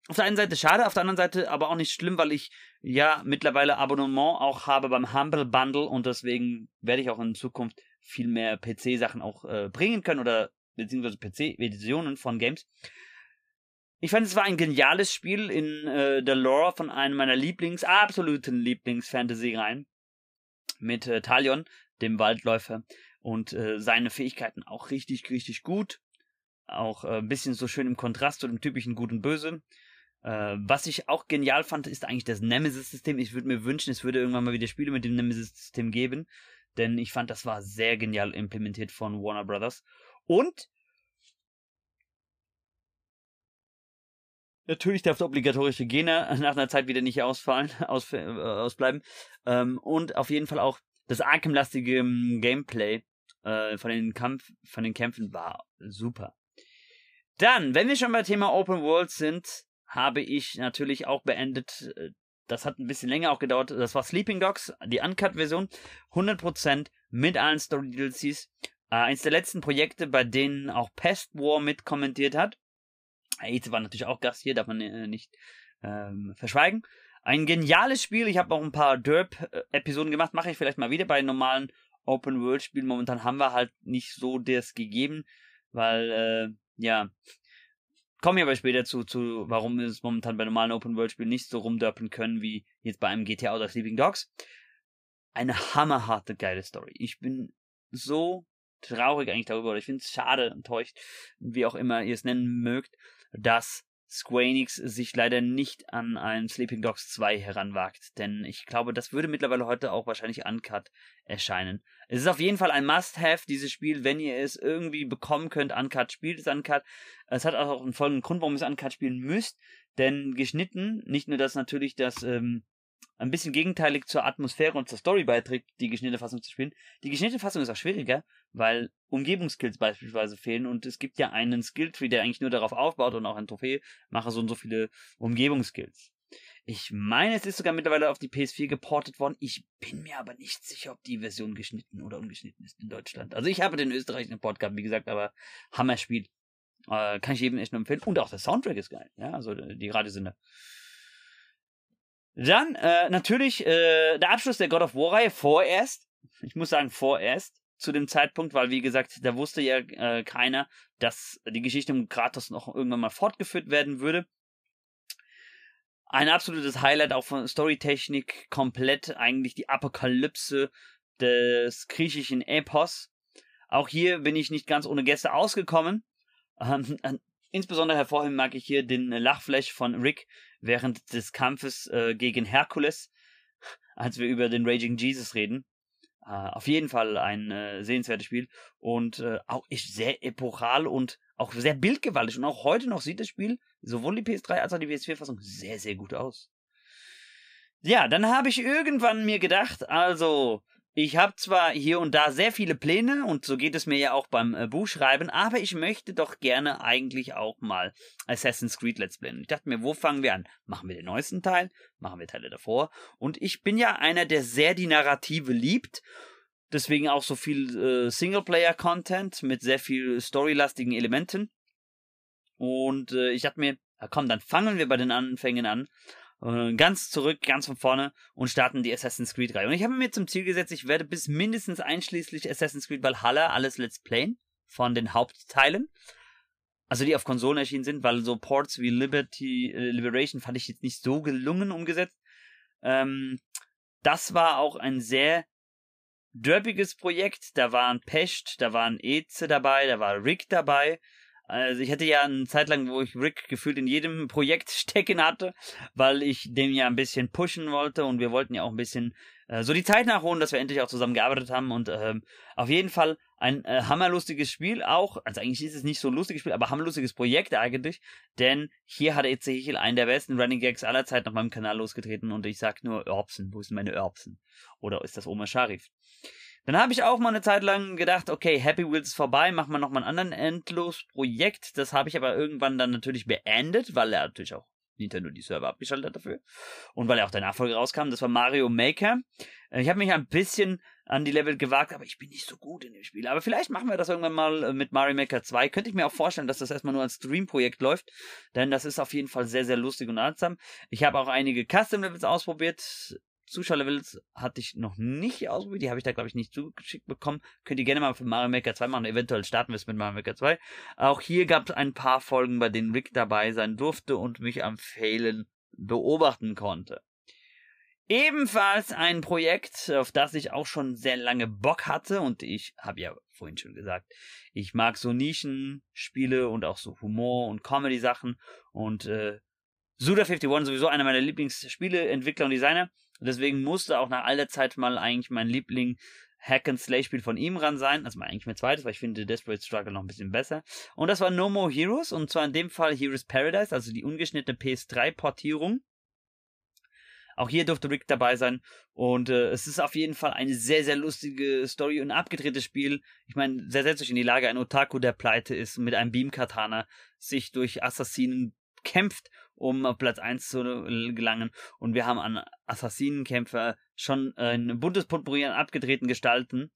auf der einen Seite schade, auf der anderen Seite aber auch nicht schlimm, weil ich ja mittlerweile Abonnement auch habe beim Humble Bundle und deswegen werde ich auch in Zukunft viel mehr PC-Sachen auch äh, bringen können oder beziehungsweise PC-Editionen von Games. Ich fand, es war ein geniales Spiel in äh, der Lore von einem meiner Lieblings, absoluten Lieblings-Fantasy-Reihen mit äh, Talion, dem Waldläufer und äh, seine Fähigkeiten auch richtig, richtig gut. Auch äh, ein bisschen so schön im Kontrast zu dem typischen Guten Böse. Äh, was ich auch genial fand, ist eigentlich das Nemesis-System. Ich würde mir wünschen, es würde irgendwann mal wieder Spiele mit dem Nemesis-System geben, denn ich fand, das war sehr genial implementiert von Warner Brothers. Und Natürlich darf der obligatorische Gene nach einer Zeit wieder nicht ausfallen, aus, äh, ausbleiben. Ähm, und auf jeden Fall auch das Arkham-lastige ähm, Gameplay äh, von, den Kampf, von den Kämpfen war super. Dann, wenn wir schon bei Thema Open World sind, habe ich natürlich auch beendet. Äh, das hat ein bisschen länger auch gedauert. Das war Sleeping Dogs, die Uncut-Version. 100% mit allen Story-DLCs. Äh, eins der letzten Projekte, bei denen auch Pest War mit kommentiert hat. Aids war natürlich auch Gast hier, darf man äh, nicht ähm, verschweigen. Ein geniales Spiel. Ich habe auch ein paar Derp-Episoden gemacht. Mache ich vielleicht mal wieder bei normalen Open-World-Spielen. Momentan haben wir halt nicht so das gegeben, weil, äh, ja, Kommen wir aber später zu, zu, warum wir es momentan bei normalen Open-World-Spielen nicht so rumdörpen können, wie jetzt bei einem GTA oder Sleeping Dogs. Eine hammerharte, geile Story. Ich bin so traurig eigentlich darüber, oder ich finde es schade, enttäuscht, wie auch immer ihr es nennen mögt, dass Square Enix sich leider nicht an ein Sleeping Dogs 2 heranwagt, denn ich glaube, das würde mittlerweile heute auch wahrscheinlich uncut erscheinen. Es ist auf jeden Fall ein Must-Have, dieses Spiel, wenn ihr es irgendwie bekommen könnt, uncut, spielt es uncut. Es hat auch einen folgenden Grund, warum ihr es uncut spielen müsst, denn geschnitten, nicht nur das natürlich das ähm, ein bisschen gegenteilig zur Atmosphäre und zur Story beiträgt, die geschnittene Fassung zu spielen. Die geschnittene Fassung ist auch schwieriger, weil Umgebungskills beispielsweise fehlen und es gibt ja einen Skilltree, der eigentlich nur darauf aufbaut und auch ein Trophäe mache so und so viele Umgebungskills. Ich meine, es ist sogar mittlerweile auf die PS4 geportet worden. Ich bin mir aber nicht sicher, ob die Version geschnitten oder ungeschnitten ist in Deutschland. Also ich habe den österreichischen Port gehabt, wie gesagt, aber Hammer-Spiel. Äh, kann ich jedem echt nur empfehlen. Und auch der Soundtrack ist geil. Ja, also die Radiosender. Dann äh, natürlich äh, der Abschluss der God of War-Reihe vorerst. Ich muss sagen vorerst zu dem Zeitpunkt, weil wie gesagt, da wusste ja äh, keiner, dass die Geschichte um Kratos noch irgendwann mal fortgeführt werden würde. Ein absolutes Highlight auch von Storytechnik, komplett eigentlich die Apokalypse des griechischen Epos. Auch hier bin ich nicht ganz ohne Gäste ausgekommen. Ähm, insbesondere hervorheben mag ich hier den Lachflash von Rick, während des Kampfes äh, gegen Herkules, als wir über den Raging Jesus reden. Äh, auf jeden Fall ein äh, sehenswertes Spiel und äh, auch ist sehr epochal und auch sehr bildgewaltig. Und auch heute noch sieht das Spiel, sowohl die PS3 als auch die PS4-Fassung, sehr, sehr gut aus. Ja, dann habe ich irgendwann mir gedacht, also ich habe zwar hier und da sehr viele Pläne und so geht es mir ja auch beim äh, Buchschreiben, aber ich möchte doch gerne eigentlich auch mal Assassin's Creed Let's Play. Ich dachte mir, wo fangen wir an? Machen wir den neuesten Teil? Machen wir Teile davor? Und ich bin ja einer, der sehr die Narrative liebt. Deswegen auch so viel äh, Singleplayer-Content mit sehr viel storylastigen Elementen. Und äh, ich dachte mir, komm, dann fangen wir bei den Anfängen an ganz zurück, ganz von vorne und starten die Assassin's Creed Reihe. Und ich habe mir zum Ziel gesetzt, ich werde bis mindestens einschließlich Assassin's Creed Valhalla alles Let's Playen von den Hauptteilen. Also die auf Konsolen erschienen sind, weil so Ports wie Liberty, äh, Liberation fand ich jetzt nicht so gelungen umgesetzt. Ähm, das war auch ein sehr derbiges Projekt. Da waren Pecht, da waren Eze dabei, da war Rick dabei. Also ich hatte ja eine Zeit lang, wo ich Rick gefühlt in jedem Projekt stecken hatte, weil ich dem ja ein bisschen pushen wollte und wir wollten ja auch ein bisschen äh, so die Zeit nachholen, dass wir endlich auch zusammen gearbeitet haben. Und ähm, auf jeden Fall ein äh, hammerlustiges Spiel auch, also eigentlich ist es nicht so ein lustiges Spiel, aber hammerlustiges Projekt eigentlich, denn hier hat Ezekiel einen der besten Running Gags aller Zeit auf meinem Kanal losgetreten. Und ich sag nur Erbsen, wo sind meine Erbsen? Oder ist das Oma Sharif? Dann habe ich auch mal eine Zeit lang gedacht, okay, Happy Wheels ist vorbei, machen wir nochmal ein anderen Endlos-Projekt. Das habe ich aber irgendwann dann natürlich beendet, weil er natürlich auch Nintendo die Server abgeschaltet hat dafür. Und weil er auch der Nachfolger rauskam, das war Mario Maker. Äh, ich habe mich ein bisschen an die Level gewagt, aber ich bin nicht so gut in dem Spiel. Aber vielleicht machen wir das irgendwann mal äh, mit Mario Maker 2. Könnte ich mir auch vorstellen, dass das erstmal nur als Stream-Projekt läuft, denn das ist auf jeden Fall sehr, sehr lustig und artsam. Ich habe auch einige Custom-Levels ausprobiert. Zuschauerlevels hatte ich noch nicht ausprobiert. Die habe ich da, glaube ich, nicht zugeschickt bekommen. Könnt ihr gerne mal für Mario Maker 2 machen. Eventuell starten wir es mit Mario Maker 2. Auch hier gab es ein paar Folgen, bei denen Rick dabei sein durfte und mich am Failen beobachten konnte. Ebenfalls ein Projekt, auf das ich auch schon sehr lange Bock hatte und ich habe ja vorhin schon gesagt, ich mag so Nischenspiele und auch so Humor und Comedy Sachen und äh, Suda51 sowieso einer meiner Lieblingsspiele, Entwickler und Designer. Deswegen musste auch nach all der Zeit mal eigentlich mein Liebling Hack and Slay Spiel von ihm ran sein. Also eigentlich mein zweites, weil ich finde Desperate Struggle noch ein bisschen besser. Und das war No More Heroes und zwar in dem Fall Heroes Paradise, also die ungeschnittene PS3 Portierung. Auch hier durfte Rick dabei sein. Und äh, es ist auf jeden Fall eine sehr, sehr lustige Story und ein abgedrehtes Spiel. Ich meine, setzt euch in die Lage, ein Otaku, der pleite ist, mit einem Beam-Katana sich durch Assassinen kämpft, um auf Platz 1 zu gelangen. Und wir haben an Assassinenkämpfer schon ein buntes Potpourri an abgedrehten Gestalten.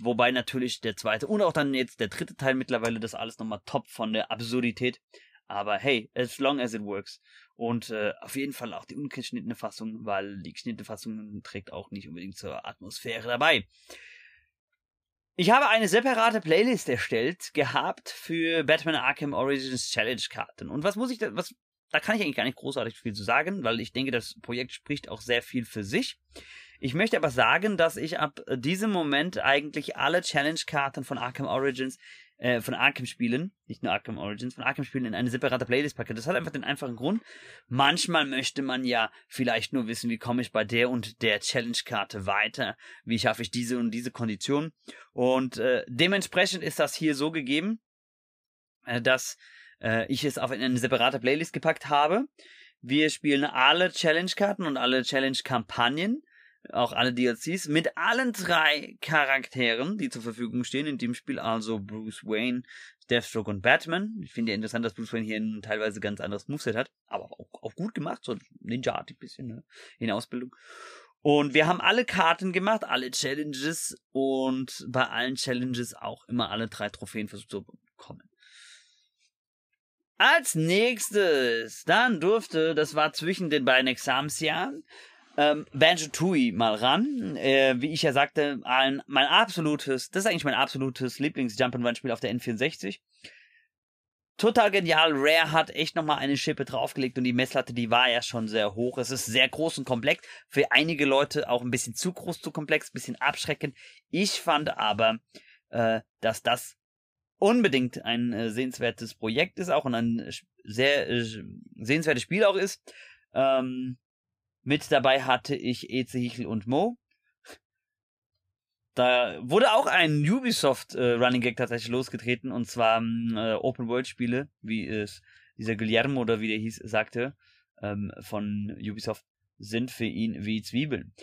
Wobei natürlich der zweite und auch dann jetzt der dritte Teil mittlerweile das alles nochmal top von der Absurdität. Aber hey, as long as it works. Und äh, auf jeden Fall auch die ungeschnittene Fassung, weil die geschnittene Fassung trägt auch nicht unbedingt zur Atmosphäre dabei. Ich habe eine separate Playlist erstellt gehabt für Batman Arkham Origins Challenge Karten. Und was muss ich da, was, da kann ich eigentlich gar nicht großartig viel zu sagen, weil ich denke, das Projekt spricht auch sehr viel für sich. Ich möchte aber sagen, dass ich ab diesem Moment eigentlich alle Challenge-Karten von Arkham Origins, äh, von Arkham-Spielen, nicht nur Arkham Origins, von Arkham-Spielen in eine separate Playlist packe. Das hat einfach den einfachen Grund. Manchmal möchte man ja vielleicht nur wissen, wie komme ich bei der und der Challenge-Karte weiter, wie schaffe ich diese und diese Kondition. Und äh, dementsprechend ist das hier so gegeben, äh, dass äh, ich es auf eine separate Playlist gepackt habe. Wir spielen alle Challenge-Karten und alle Challenge-Kampagnen auch alle DLCs mit allen drei Charakteren, die zur Verfügung stehen in dem Spiel, also Bruce Wayne, Deathstroke und Batman. Ich finde ja interessant, dass Bruce Wayne hier ein teilweise ganz anderes Moveset hat, aber auch, auch gut gemacht, so Ninja-artig bisschen ne? in Ausbildung. Und wir haben alle Karten gemacht, alle Challenges und bei allen Challenges auch immer alle drei Trophäen versucht zu bekommen. Als nächstes, dann durfte, das war zwischen den beiden Examensjahren, ähm, Banjo Tooie mal ran. Äh, wie ich ja sagte, ein, mein absolutes, das ist eigentlich mein absolutes Lieblings-Jump-and-Run-Spiel auf der N64. Total genial. Rare hat echt nochmal eine Schippe draufgelegt und die Messlatte, die war ja schon sehr hoch. Es ist sehr groß und komplex. Für einige Leute auch ein bisschen zu groß, zu komplex, bisschen abschreckend. Ich fand aber, äh, dass das unbedingt ein äh, sehenswertes Projekt ist auch und ein sehr äh, sehenswertes Spiel auch ist. Ähm, mit dabei hatte ich Eze Hichel und Mo. Da wurde auch ein Ubisoft äh, Running Gag tatsächlich losgetreten und zwar ähm, äh, Open World Spiele, wie es dieser Guillermo oder wie der hieß sagte ähm, von Ubisoft sind für ihn wie Zwiebeln.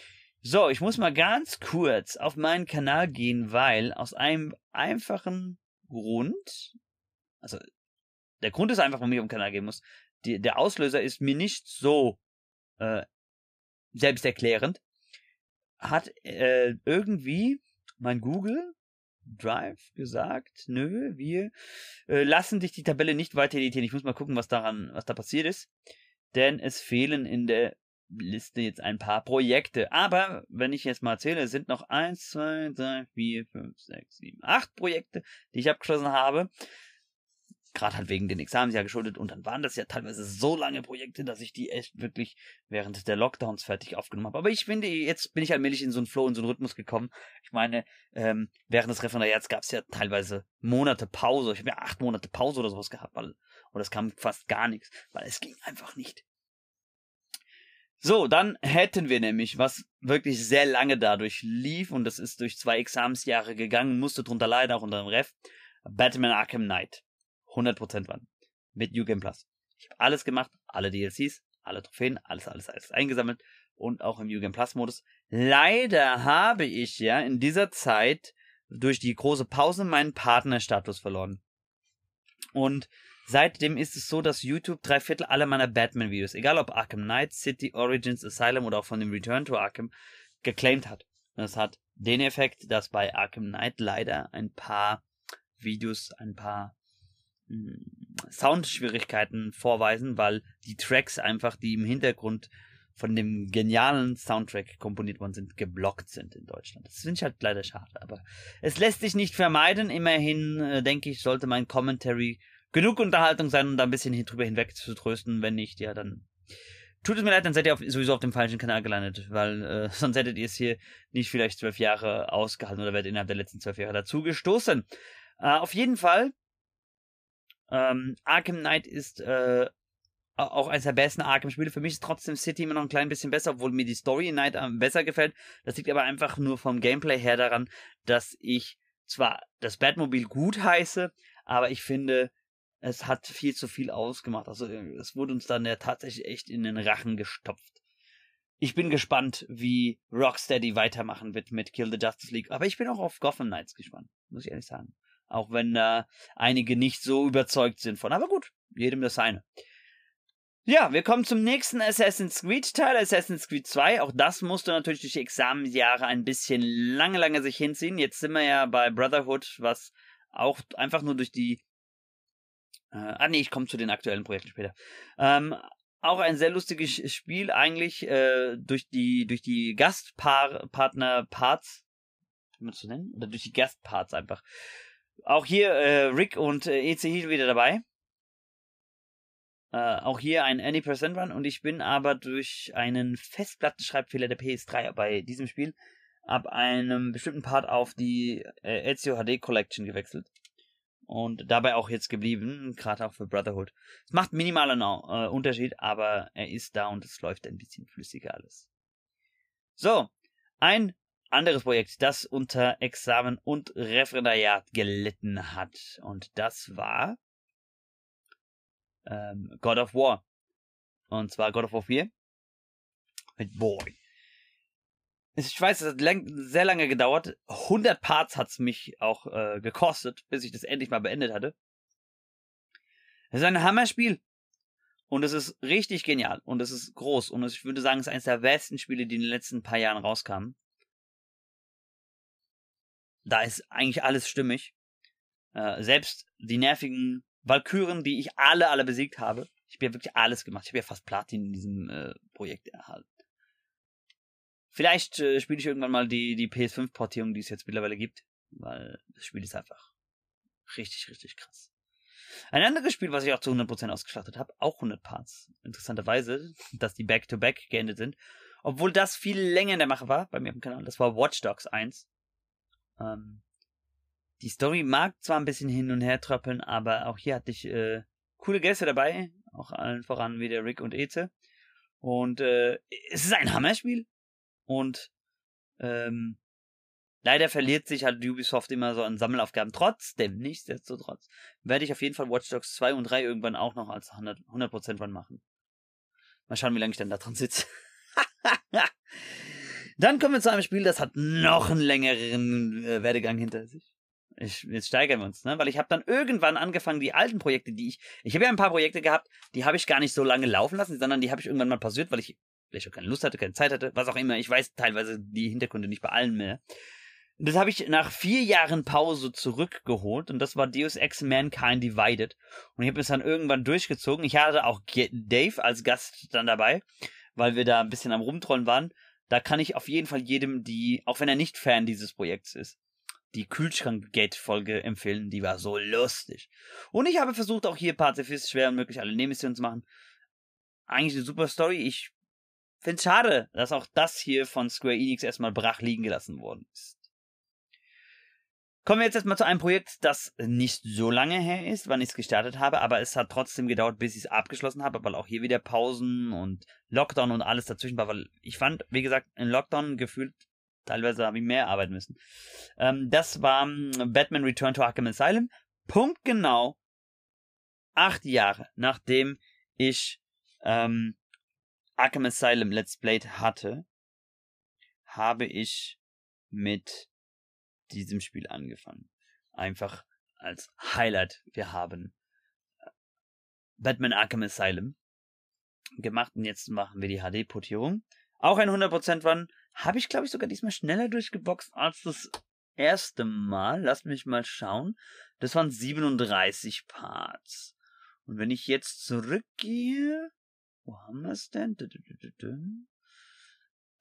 So, ich muss mal ganz kurz auf meinen Kanal gehen, weil aus einem einfachen Grund, also der Grund ist einfach, warum ich auf den Kanal gehen muss. Die, der Auslöser ist mir nicht so äh, selbsterklärend, hat äh, irgendwie mein Google Drive gesagt, nö, wir äh, lassen dich die Tabelle nicht weiter editieren. Ich muss mal gucken, was daran, was da passiert ist. Denn es fehlen in der liste jetzt ein paar Projekte. Aber wenn ich jetzt mal zähle, es sind noch 1, 2, 3, 4, 5, 6, 7, 8 Projekte, die ich abgeschlossen habe. Gerade halt wegen den Examensjahr geschuldet. Und dann waren das ja teilweise so lange Projekte, dass ich die echt wirklich während der Lockdowns fertig aufgenommen habe. Aber ich finde, jetzt bin ich allmählich in so einen Flow, in so einen Rhythmus gekommen. Ich meine, ähm, während des Referendariats gab es ja teilweise Monate Pause. Ich habe ja acht Monate Pause oder sowas gehabt, weil, und es kam fast gar nichts, weil es ging einfach nicht. So, dann hätten wir nämlich, was wirklich sehr lange dadurch lief, und das ist durch zwei Examensjahre gegangen, musste drunter leiden, auch unter dem Ref, Batman Arkham Knight. 100% waren. Mit New Game Plus. Ich habe alles gemacht, alle DLCs, alle Trophäen, alles, alles, alles eingesammelt und auch im New Game Plus Modus. Leider habe ich ja in dieser Zeit durch die große Pause meinen Partnerstatus verloren. Und Seitdem ist es so, dass YouTube drei Viertel aller meiner Batman-Videos, egal ob Arkham Knight, City, Origins, Asylum oder auch von dem Return to Arkham, geclaimed hat. Das hat den Effekt, dass bei Arkham Knight leider ein paar Videos, ein paar Soundschwierigkeiten vorweisen, weil die Tracks einfach, die im Hintergrund von dem genialen Soundtrack komponiert worden sind, geblockt sind in Deutschland. Das finde ich halt leider schade, aber es lässt sich nicht vermeiden. Immerhin, äh, denke ich, sollte mein Commentary genug Unterhaltung sein, um da ein bisschen drüber hinweg zu trösten. Wenn nicht, ja, dann tut es mir leid, dann seid ihr auf, sowieso auf dem falschen Kanal gelandet, weil äh, sonst hättet ihr es hier nicht vielleicht zwölf Jahre ausgehalten oder werdet innerhalb der letzten zwölf Jahre dazu gestoßen. Äh, auf jeden Fall, ähm, Arkham Knight ist äh, auch eines der besten Arkham-Spiele. Für mich ist trotzdem City immer noch ein klein bisschen besser, obwohl mir die Story in Night besser gefällt. Das liegt aber einfach nur vom Gameplay her daran, dass ich zwar das Batmobil gut heiße, aber ich finde, es hat viel zu viel ausgemacht. Also äh, es wurde uns dann ja tatsächlich echt in den Rachen gestopft. Ich bin gespannt, wie Rocksteady weitermachen wird mit Kill the Justice League. Aber ich bin auch auf Gotham Knights gespannt, muss ich ehrlich sagen. Auch wenn da einige nicht so überzeugt sind von. Aber gut, jedem das seine. Ja, wir kommen zum nächsten Assassin's Creed Teil, Assassin's Creed 2. Auch das musste natürlich durch die Examenjahre ein bisschen lange, lange sich hinziehen. Jetzt sind wir ja bei Brotherhood, was auch einfach nur durch die äh, ah nee, ich komme zu den aktuellen Projekten später. Ähm, auch ein sehr lustiges Spiel eigentlich äh, durch die durch die Gastpartner Parts, wie man zu nennen, oder durch die Gastparts einfach. Auch hier äh, Rick und äh, EC wieder dabei. Äh, auch hier ein Any Percent Run und ich bin aber durch einen Festplattenschreibfehler der PS3 bei diesem Spiel ab einem bestimmten Part auf die äh, Ezio HD Collection gewechselt und dabei auch jetzt geblieben, gerade auch für Brotherhood. Es macht minimalen äh, Unterschied, aber er ist da und es läuft ein bisschen flüssiger alles. So, ein anderes Projekt, das unter Examen und Referendariat gelitten hat. Und das war ähm, God of War. Und zwar God of War 4 mit Boy. Ich weiß, es hat lang, sehr lange gedauert. 100 Parts hat's mich auch äh, gekostet, bis ich das endlich mal beendet hatte. Es ist ein Hammerspiel. Und es ist richtig genial. Und es ist groß. Und ich würde sagen, es ist eines der besten Spiele, die in den letzten paar Jahren rauskamen. Da ist eigentlich alles stimmig. Äh, selbst die nervigen Valkyren, die ich alle, alle besiegt habe. Ich habe ja wirklich alles gemacht. Ich habe ja fast Platin in diesem äh, Projekt erhalten. Vielleicht äh, spiele ich irgendwann mal die, die PS5-Portierung, die es jetzt mittlerweile gibt, weil das Spiel ist einfach richtig, richtig krass. Ein anderes Spiel, was ich auch zu 100% ausgeschlachtet habe, auch 100 Parts. Interessanterweise, dass die Back-to-Back -back geendet sind. Obwohl das viel länger in der Mache war, bei mir im Kanal. Das war Watch Dogs 1. Ähm, die Story mag zwar ein bisschen hin und her tröppeln, aber auch hier hatte ich äh, coole Gäste dabei. Auch allen voran wie der Rick und Eze. Und äh, es ist ein Hammerspiel. Und ähm, leider verliert sich halt Ubisoft immer so an Sammelaufgaben. Trotzdem, nichtsdestotrotz, werde ich auf jeden Fall Watch Dogs 2 und 3 irgendwann auch noch als 100%, 100 Run machen. Mal schauen, wie lange ich denn da dran sitze. Dann kommen wir zu einem Spiel, das hat noch einen längeren äh, Werdegang hinter sich. Ich, jetzt steigern wir uns, ne? Weil ich habe dann irgendwann angefangen, die alten Projekte, die ich. Ich habe ja ein paar Projekte gehabt, die habe ich gar nicht so lange laufen lassen, sondern die habe ich irgendwann mal pausiert, weil ich vielleicht auch keine Lust hatte, keine Zeit hatte, was auch immer. Ich weiß teilweise die Hintergründe nicht bei allen mehr. Das habe ich nach vier Jahren Pause zurückgeholt und das war Deus Ex Mankind Divided. Und ich habe es dann irgendwann durchgezogen. Ich hatte auch Dave als Gast dann dabei, weil wir da ein bisschen am Rumtrollen waren. Da kann ich auf jeden Fall jedem, die, auch wenn er nicht Fan dieses Projekts ist, die Kühlschrank-Gate-Folge empfehlen. Die war so lustig. Und ich habe versucht, auch hier Pazifist schwer und möglich alle Nebenmissionen zu machen. Eigentlich eine super Story. Ich finde es schade, dass auch das hier von Square Enix erstmal brach liegen gelassen worden ist. Kommen wir jetzt erstmal zu einem Projekt, das nicht so lange her ist, wann ich es gestartet habe, aber es hat trotzdem gedauert, bis ich es abgeschlossen habe, weil auch hier wieder Pausen und Lockdown und alles dazwischen war, weil ich fand, wie gesagt, in Lockdown gefühlt, teilweise habe ich mehr arbeiten müssen. Ähm, das war ähm, Batman Return to Arkham Asylum. Punkt genau acht Jahre, nachdem ich ähm, Arkham Asylum Let's Played hatte, habe ich mit diesem Spiel angefangen. Einfach als Highlight. Wir haben äh, Batman Arkham Asylum gemacht und jetzt machen wir die HD-Portierung. Auch ein 100% Run. Habe ich, glaube ich, sogar diesmal schneller durchgeboxt als das erste Mal. Lasst mich mal schauen. Das waren 37 Parts. Und wenn ich jetzt zurückgehe, wo haben wir es denn?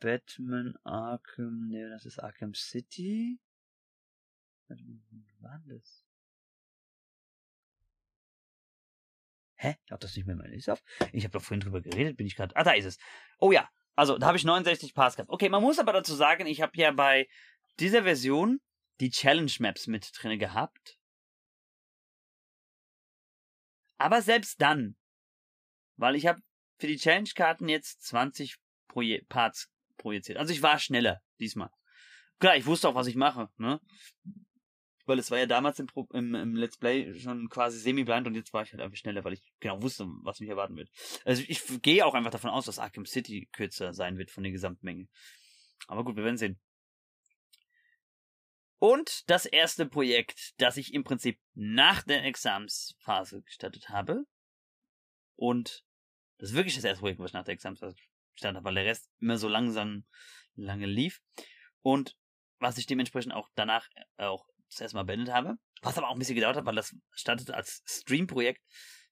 Batman Arkham, ne, das ist Arkham City. Denn das? Hä? Hab das nicht mehr in meiner Liste auf. Ich habe doch vorhin drüber geredet, bin ich gerade. Ah, da ist es. Oh ja. Also, da habe ich 69 Parts gehabt. Okay, man muss aber dazu sagen, ich habe ja bei dieser Version die Challenge Maps mit drin gehabt. Aber selbst dann, weil ich habe für die Challenge-Karten jetzt 20 Proje Parts projiziert. Also ich war schneller diesmal. Klar, ich wusste auch, was ich mache, ne? Weil es war ja damals im, Pro im, im Let's Play schon quasi semi-blind und jetzt war ich halt einfach schneller, weil ich genau wusste, was mich erwarten wird. Also ich gehe auch einfach davon aus, dass Arkham City kürzer sein wird von der Gesamtmenge. Aber gut, wir werden sehen. Und das erste Projekt, das ich im Prinzip nach der Examsphase gestartet habe. Und das ist wirklich das erste Projekt, was ich nach der Examsphase gestartet habe, weil der Rest immer so langsam lange lief. Und was ich dementsprechend auch danach auch zuerst mal beendet habe. Was aber auch ein bisschen gedauert hat, weil das startete als Stream-Projekt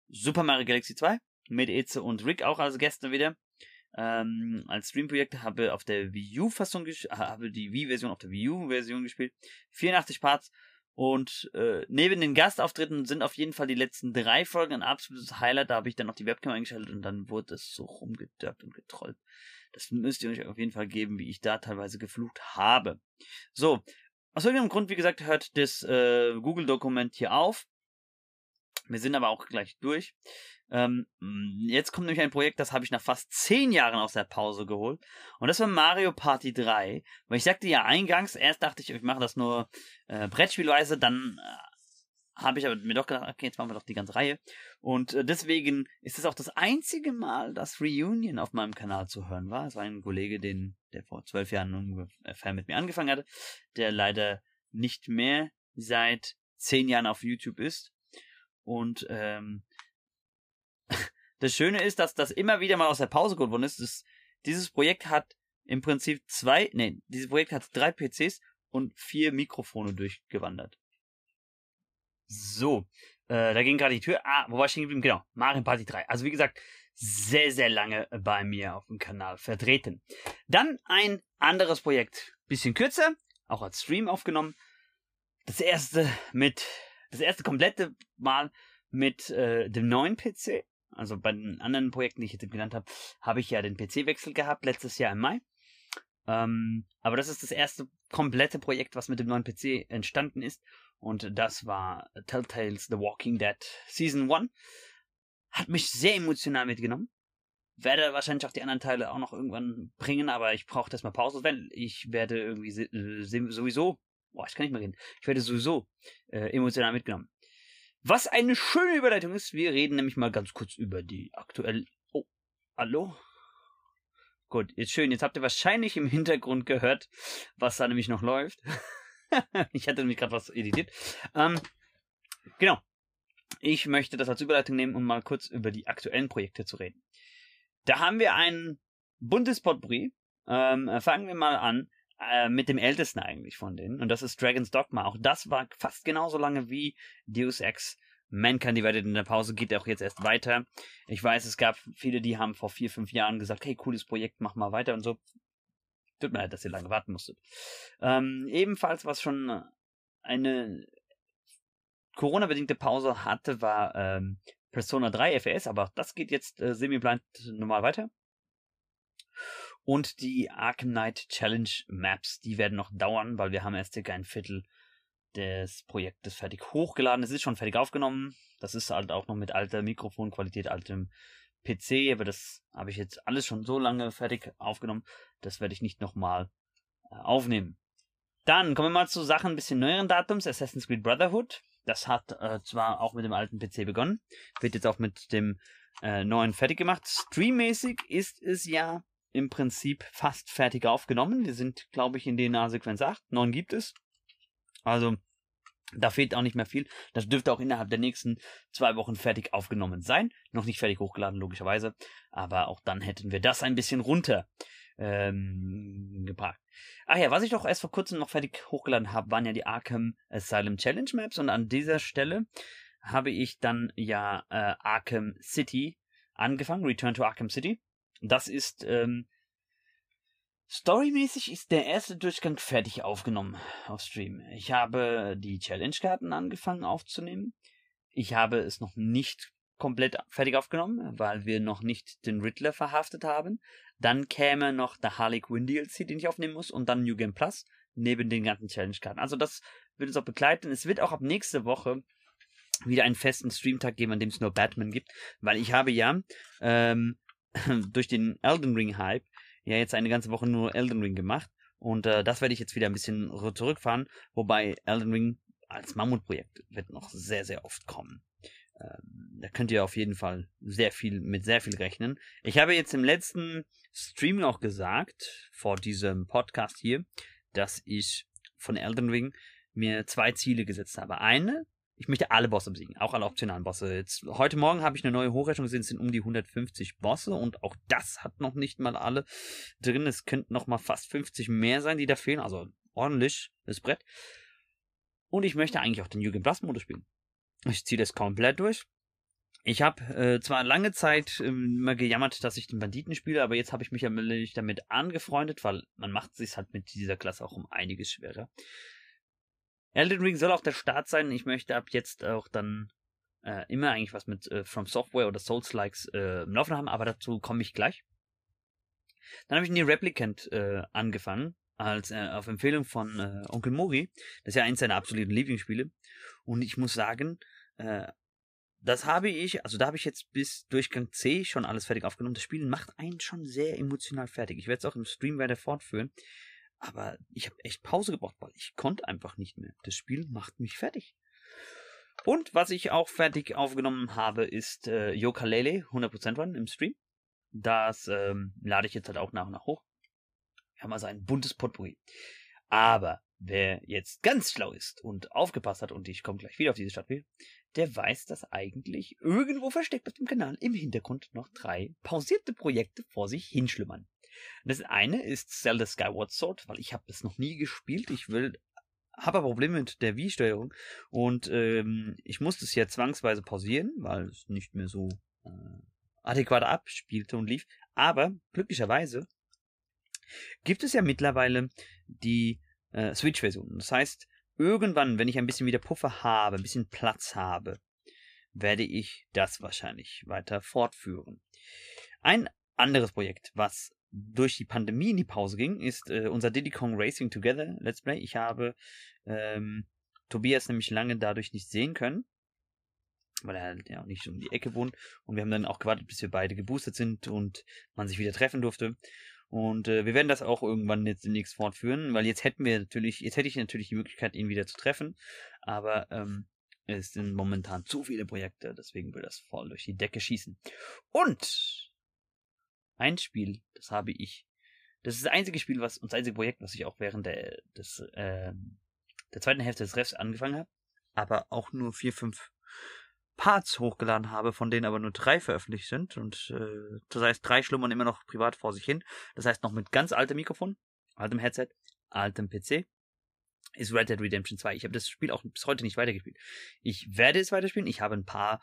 Super Mario Galaxy 2 mit Eze und Rick auch als Gäste wieder. Ähm, als Stream-Projekt habe auf der Wii U-Fassung habe die Wii-Version auf der Wii U-Version gespielt. 84 Parts. Und äh, neben den Gastauftritten sind auf jeden Fall die letzten drei Folgen ein absolutes Highlight. Da habe ich dann noch die Webcam eingeschaltet und dann wurde es so rumgedörbt und getrollt. Das müsst ihr euch auf jeden Fall geben, wie ich da teilweise geflucht habe. So, aus irgendeinem Grund, wie gesagt, hört das äh, Google-Dokument hier auf. Wir sind aber auch gleich durch. Ähm, jetzt kommt nämlich ein Projekt, das habe ich nach fast zehn Jahren aus der Pause geholt. Und das war Mario Party 3. Weil ich sagte ja eingangs, erst dachte ich, ich mache das nur äh, Brettspielweise, dann äh, habe ich aber mir doch gedacht, okay, jetzt machen wir doch die ganze Reihe. Und äh, deswegen ist es auch das einzige Mal, dass Reunion auf meinem Kanal zu hören war. Es war ein Kollege, den, der vor zwölf Jahren ungefähr mit mir angefangen hatte, der leider nicht mehr seit zehn Jahren auf YouTube ist. Und ähm, das Schöne ist, dass das immer wieder mal aus der Pause geholt worden ist. Das, dieses Projekt hat im Prinzip zwei, nee, dieses Projekt hat drei PCs und vier Mikrofone durchgewandert. So, äh, da ging gerade die Tür. Ah, wo war ich stehen geblieben? Genau, Mario Party 3. Also wie gesagt, sehr, sehr lange bei mir auf dem Kanal vertreten. Dann ein anderes Projekt, bisschen kürzer, auch als Stream aufgenommen. Das erste mit, das erste komplette Mal mit äh, dem neuen PC. Also bei den anderen Projekten, die ich jetzt genannt habe, habe ich ja den PC-Wechsel gehabt, letztes Jahr im Mai. Ähm, aber das ist das erste komplette Projekt, was mit dem neuen PC entstanden ist. Und das war Telltales The Walking Dead Season 1. Hat mich sehr emotional mitgenommen. Werde wahrscheinlich auch die anderen Teile auch noch irgendwann bringen, aber ich brauche das mal Pause, weil ich werde irgendwie äh, sowieso, boah, ich kann nicht mehr reden, ich werde sowieso äh, emotional mitgenommen. Was eine schöne Überleitung ist, wir reden nämlich mal ganz kurz über die aktuell. Oh, hallo? Gut, jetzt schön. Jetzt habt ihr wahrscheinlich im Hintergrund gehört, was da nämlich noch läuft. ich hatte nämlich gerade was editiert. Ähm, genau. Ich möchte das als Überleitung nehmen, um mal kurz über die aktuellen Projekte zu reden. Da haben wir ein buntes Potpourri. Ähm, fangen wir mal an äh, mit dem ältesten eigentlich von denen. Und das ist Dragon's Dogma. Auch das war fast genauso lange wie Deus Ex Mankind Divided in der Pause geht auch jetzt erst weiter. Ich weiß, es gab viele, die haben vor vier, fünf Jahren gesagt, hey, cooles Projekt, mach mal weiter und so. Tut mir leid, dass ihr lange warten musstet. Ähm, ebenfalls, was schon eine Corona-bedingte Pause hatte, war ähm, Persona 3 FS, aber das geht jetzt äh, semi-blind normal weiter. Und die Arkham Knight Challenge Maps, die werden noch dauern, weil wir haben erst circa ein Viertel des Projektes fertig hochgeladen. Es ist schon fertig aufgenommen. Das ist halt auch noch mit alter Mikrofonqualität, altem PC, aber das habe ich jetzt alles schon so lange fertig aufgenommen. Das werde ich nicht nochmal äh, aufnehmen. Dann kommen wir mal zu Sachen ein bisschen neueren Datums. Assassin's Creed Brotherhood. Das hat äh, zwar auch mit dem alten PC begonnen, wird jetzt auch mit dem äh, neuen fertig gemacht. Streammäßig ist es ja im Prinzip fast fertig aufgenommen. Wir sind, glaube ich, in DNA-Sequenz 8. 9 gibt es. Also, da fehlt auch nicht mehr viel. Das dürfte auch innerhalb der nächsten zwei Wochen fertig aufgenommen sein. Noch nicht fertig hochgeladen, logischerweise. Aber auch dann hätten wir das ein bisschen runter ähm, gebracht. Ach ja, was ich doch erst vor kurzem noch fertig hochgeladen habe, waren ja die Arkham Asylum Challenge Maps. Und an dieser Stelle habe ich dann ja äh, Arkham City angefangen, Return to Arkham City. Das ist ähm, Storymäßig ist der erste Durchgang fertig aufgenommen auf Stream. Ich habe die Challenge-Karten angefangen aufzunehmen. Ich habe es noch nicht komplett fertig aufgenommen, weil wir noch nicht den Riddler verhaftet haben. Dann käme noch der Harley Quinn DLC, den ich aufnehmen muss, und dann New Game Plus neben den ganzen Challenge-Karten. Also das wird uns auch begleiten. Es wird auch ab nächste Woche wieder einen festen Streamtag geben, an dem es nur Batman gibt, weil ich habe ja ähm, durch den Elden Ring Hype ja jetzt eine ganze Woche nur Elden Ring gemacht. Und äh, das werde ich jetzt wieder ein bisschen zurückfahren. Wobei Elden Ring als Mammutprojekt wird noch sehr, sehr oft kommen. Ähm, da könnt ihr auf jeden Fall sehr viel, mit sehr viel rechnen. Ich habe jetzt im letzten Stream auch gesagt, vor diesem Podcast hier, dass ich von Elden Ring mir zwei Ziele gesetzt habe. Eine ich möchte alle Bosse besiegen, auch alle optionalen Bosse. Jetzt, heute Morgen habe ich eine neue Hochrechnung gesehen, es sind um die 150 Bosse und auch das hat noch nicht mal alle drin. Es könnten noch mal fast 50 mehr sein, die da fehlen, also ordentlich das Brett. Und ich möchte eigentlich auch den Jürgen Blast Modus spielen. Ich ziehe das komplett durch. Ich habe äh, zwar lange Zeit äh, immer gejammert, dass ich den Banditen spiele, aber jetzt habe ich mich ja damit angefreundet, weil man macht sich halt mit dieser Klasse auch um einiges schwerer. Elden Ring soll auch der Start sein. Ich möchte ab jetzt auch dann äh, immer eigentlich was mit äh, From Software oder Souls-Likes äh, im Laufen haben, aber dazu komme ich gleich. Dann habe ich die Replicant äh, angefangen, als äh, auf Empfehlung von äh, Onkel Mori. Das ist ja eins seiner absoluten Lieblingsspiele. Und ich muss sagen, äh, das habe ich, also da habe ich jetzt bis Durchgang C schon alles fertig aufgenommen. Das Spiel macht einen schon sehr emotional fertig. Ich werde es auch im Stream weiter fortführen. Aber ich habe echt Pause gebraucht, weil ich konnte einfach nicht mehr. Das Spiel macht mich fertig. Und was ich auch fertig aufgenommen habe, ist äh, Yokalele 100% Run im Stream. Das ähm, lade ich jetzt halt auch nach und nach hoch. Wir haben also ein buntes Potpourri. Aber wer jetzt ganz schlau ist und aufgepasst hat, und ich komme gleich wieder auf diese Stadtbild, der weiß, dass eigentlich irgendwo versteckt auf dem Kanal im Hintergrund noch drei pausierte Projekte vor sich hinschlummern. Das eine ist Zelda Skyward Sword, weil ich habe es noch nie gespielt. Ich will habe aber Probleme mit der Wii-Steuerung und ähm, ich musste es ja zwangsweise pausieren, weil es nicht mehr so äh, adäquat abspielte und lief. Aber glücklicherweise gibt es ja mittlerweile die äh, Switch-Version. Das heißt, irgendwann, wenn ich ein bisschen wieder Puffer habe, ein bisschen Platz habe, werde ich das wahrscheinlich weiter fortführen. Ein anderes Projekt, was durch die Pandemie in die Pause ging, ist äh, unser Diddy Kong Racing Together Let's Play. Ich habe ähm, Tobias nämlich lange dadurch nicht sehen können, weil er halt ja auch nicht um die Ecke wohnt. Und wir haben dann auch gewartet, bis wir beide geboostet sind und man sich wieder treffen durfte. Und äh, wir werden das auch irgendwann jetzt demnächst fortführen, weil jetzt hätten wir natürlich, jetzt hätte ich natürlich die Möglichkeit, ihn wieder zu treffen, aber ähm, es sind momentan zu viele Projekte, deswegen will das voll durch die Decke schießen. Und ein Spiel, das habe ich. Das ist das einzige Spiel, was, und das einzige Projekt, was ich auch während der, des, äh, der zweiten Hälfte des Refs angefangen habe, aber auch nur vier, fünf Parts hochgeladen habe, von denen aber nur drei veröffentlicht sind. Und äh, das heißt, drei schlummern immer noch privat vor sich hin. Das heißt, noch mit ganz altem Mikrofon, altem Headset, altem PC. ist Red Dead Redemption 2. Ich habe das Spiel auch bis heute nicht weitergespielt. Ich werde es weiterspielen. Ich habe ein paar,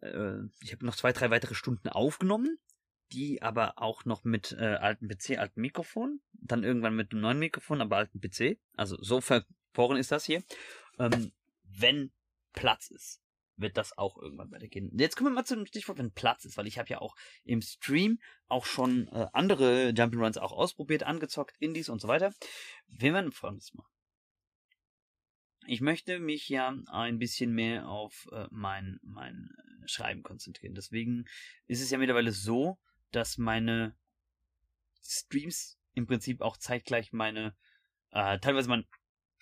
äh, ich habe noch zwei, drei weitere Stunden aufgenommen, die aber auch noch mit äh, alten PC, alten Mikrofon, dann irgendwann mit einem neuen Mikrofon, aber alten PC. Also so verboren ist das hier. Ähm, wenn Platz ist, wird das auch irgendwann weitergehen. Jetzt kommen wir mal zu dem Stichwort, wenn Platz ist, weil ich habe ja auch im Stream auch schon äh, andere Jump'n'Runs auch ausprobiert, angezockt, Indies und so weiter. Wir werden folgendes machen. Ich möchte mich ja ein bisschen mehr auf äh, mein, mein Schreiben konzentrieren. Deswegen ist es ja mittlerweile so, dass meine Streams im Prinzip auch zeitgleich meine, äh, teilweise mein,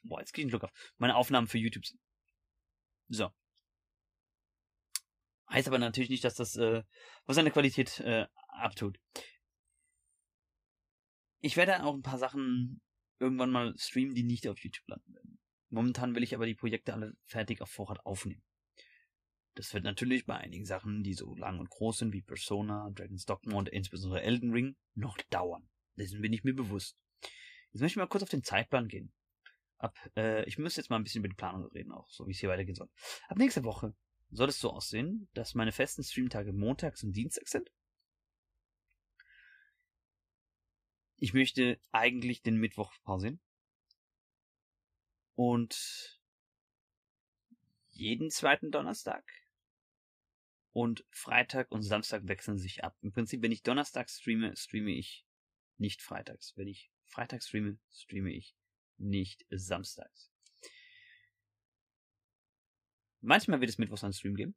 boah, jetzt krieg ich einen Schluck auf, meine Aufnahmen für YouTube sind. So. Heißt aber natürlich nicht, dass das, äh, was seine Qualität äh, abtut. Ich werde auch ein paar Sachen irgendwann mal streamen, die nicht auf YouTube landen werden. Momentan will ich aber die Projekte alle fertig auf Vorrat aufnehmen. Das wird natürlich bei einigen Sachen, die so lang und groß sind wie Persona, Dragon's Dogma und insbesondere Elden Ring, noch dauern. Dessen bin ich mir bewusst. Jetzt möchte ich mal kurz auf den Zeitplan gehen. Ab, äh, ich muss jetzt mal ein bisschen über die Planung reden, auch so wie es hier weitergehen soll. Ab nächster Woche soll es so aussehen, dass meine festen Streamtage montags und dienstags sind. Ich möchte eigentlich den Mittwoch pausieren. Und jeden zweiten Donnerstag und Freitag und Samstag wechseln sich ab. Im Prinzip, wenn ich Donnerstag streame, streame ich nicht freitags. Wenn ich Freitag streame, streame ich nicht samstags. Manchmal wird es Mittwochs einen Stream geben.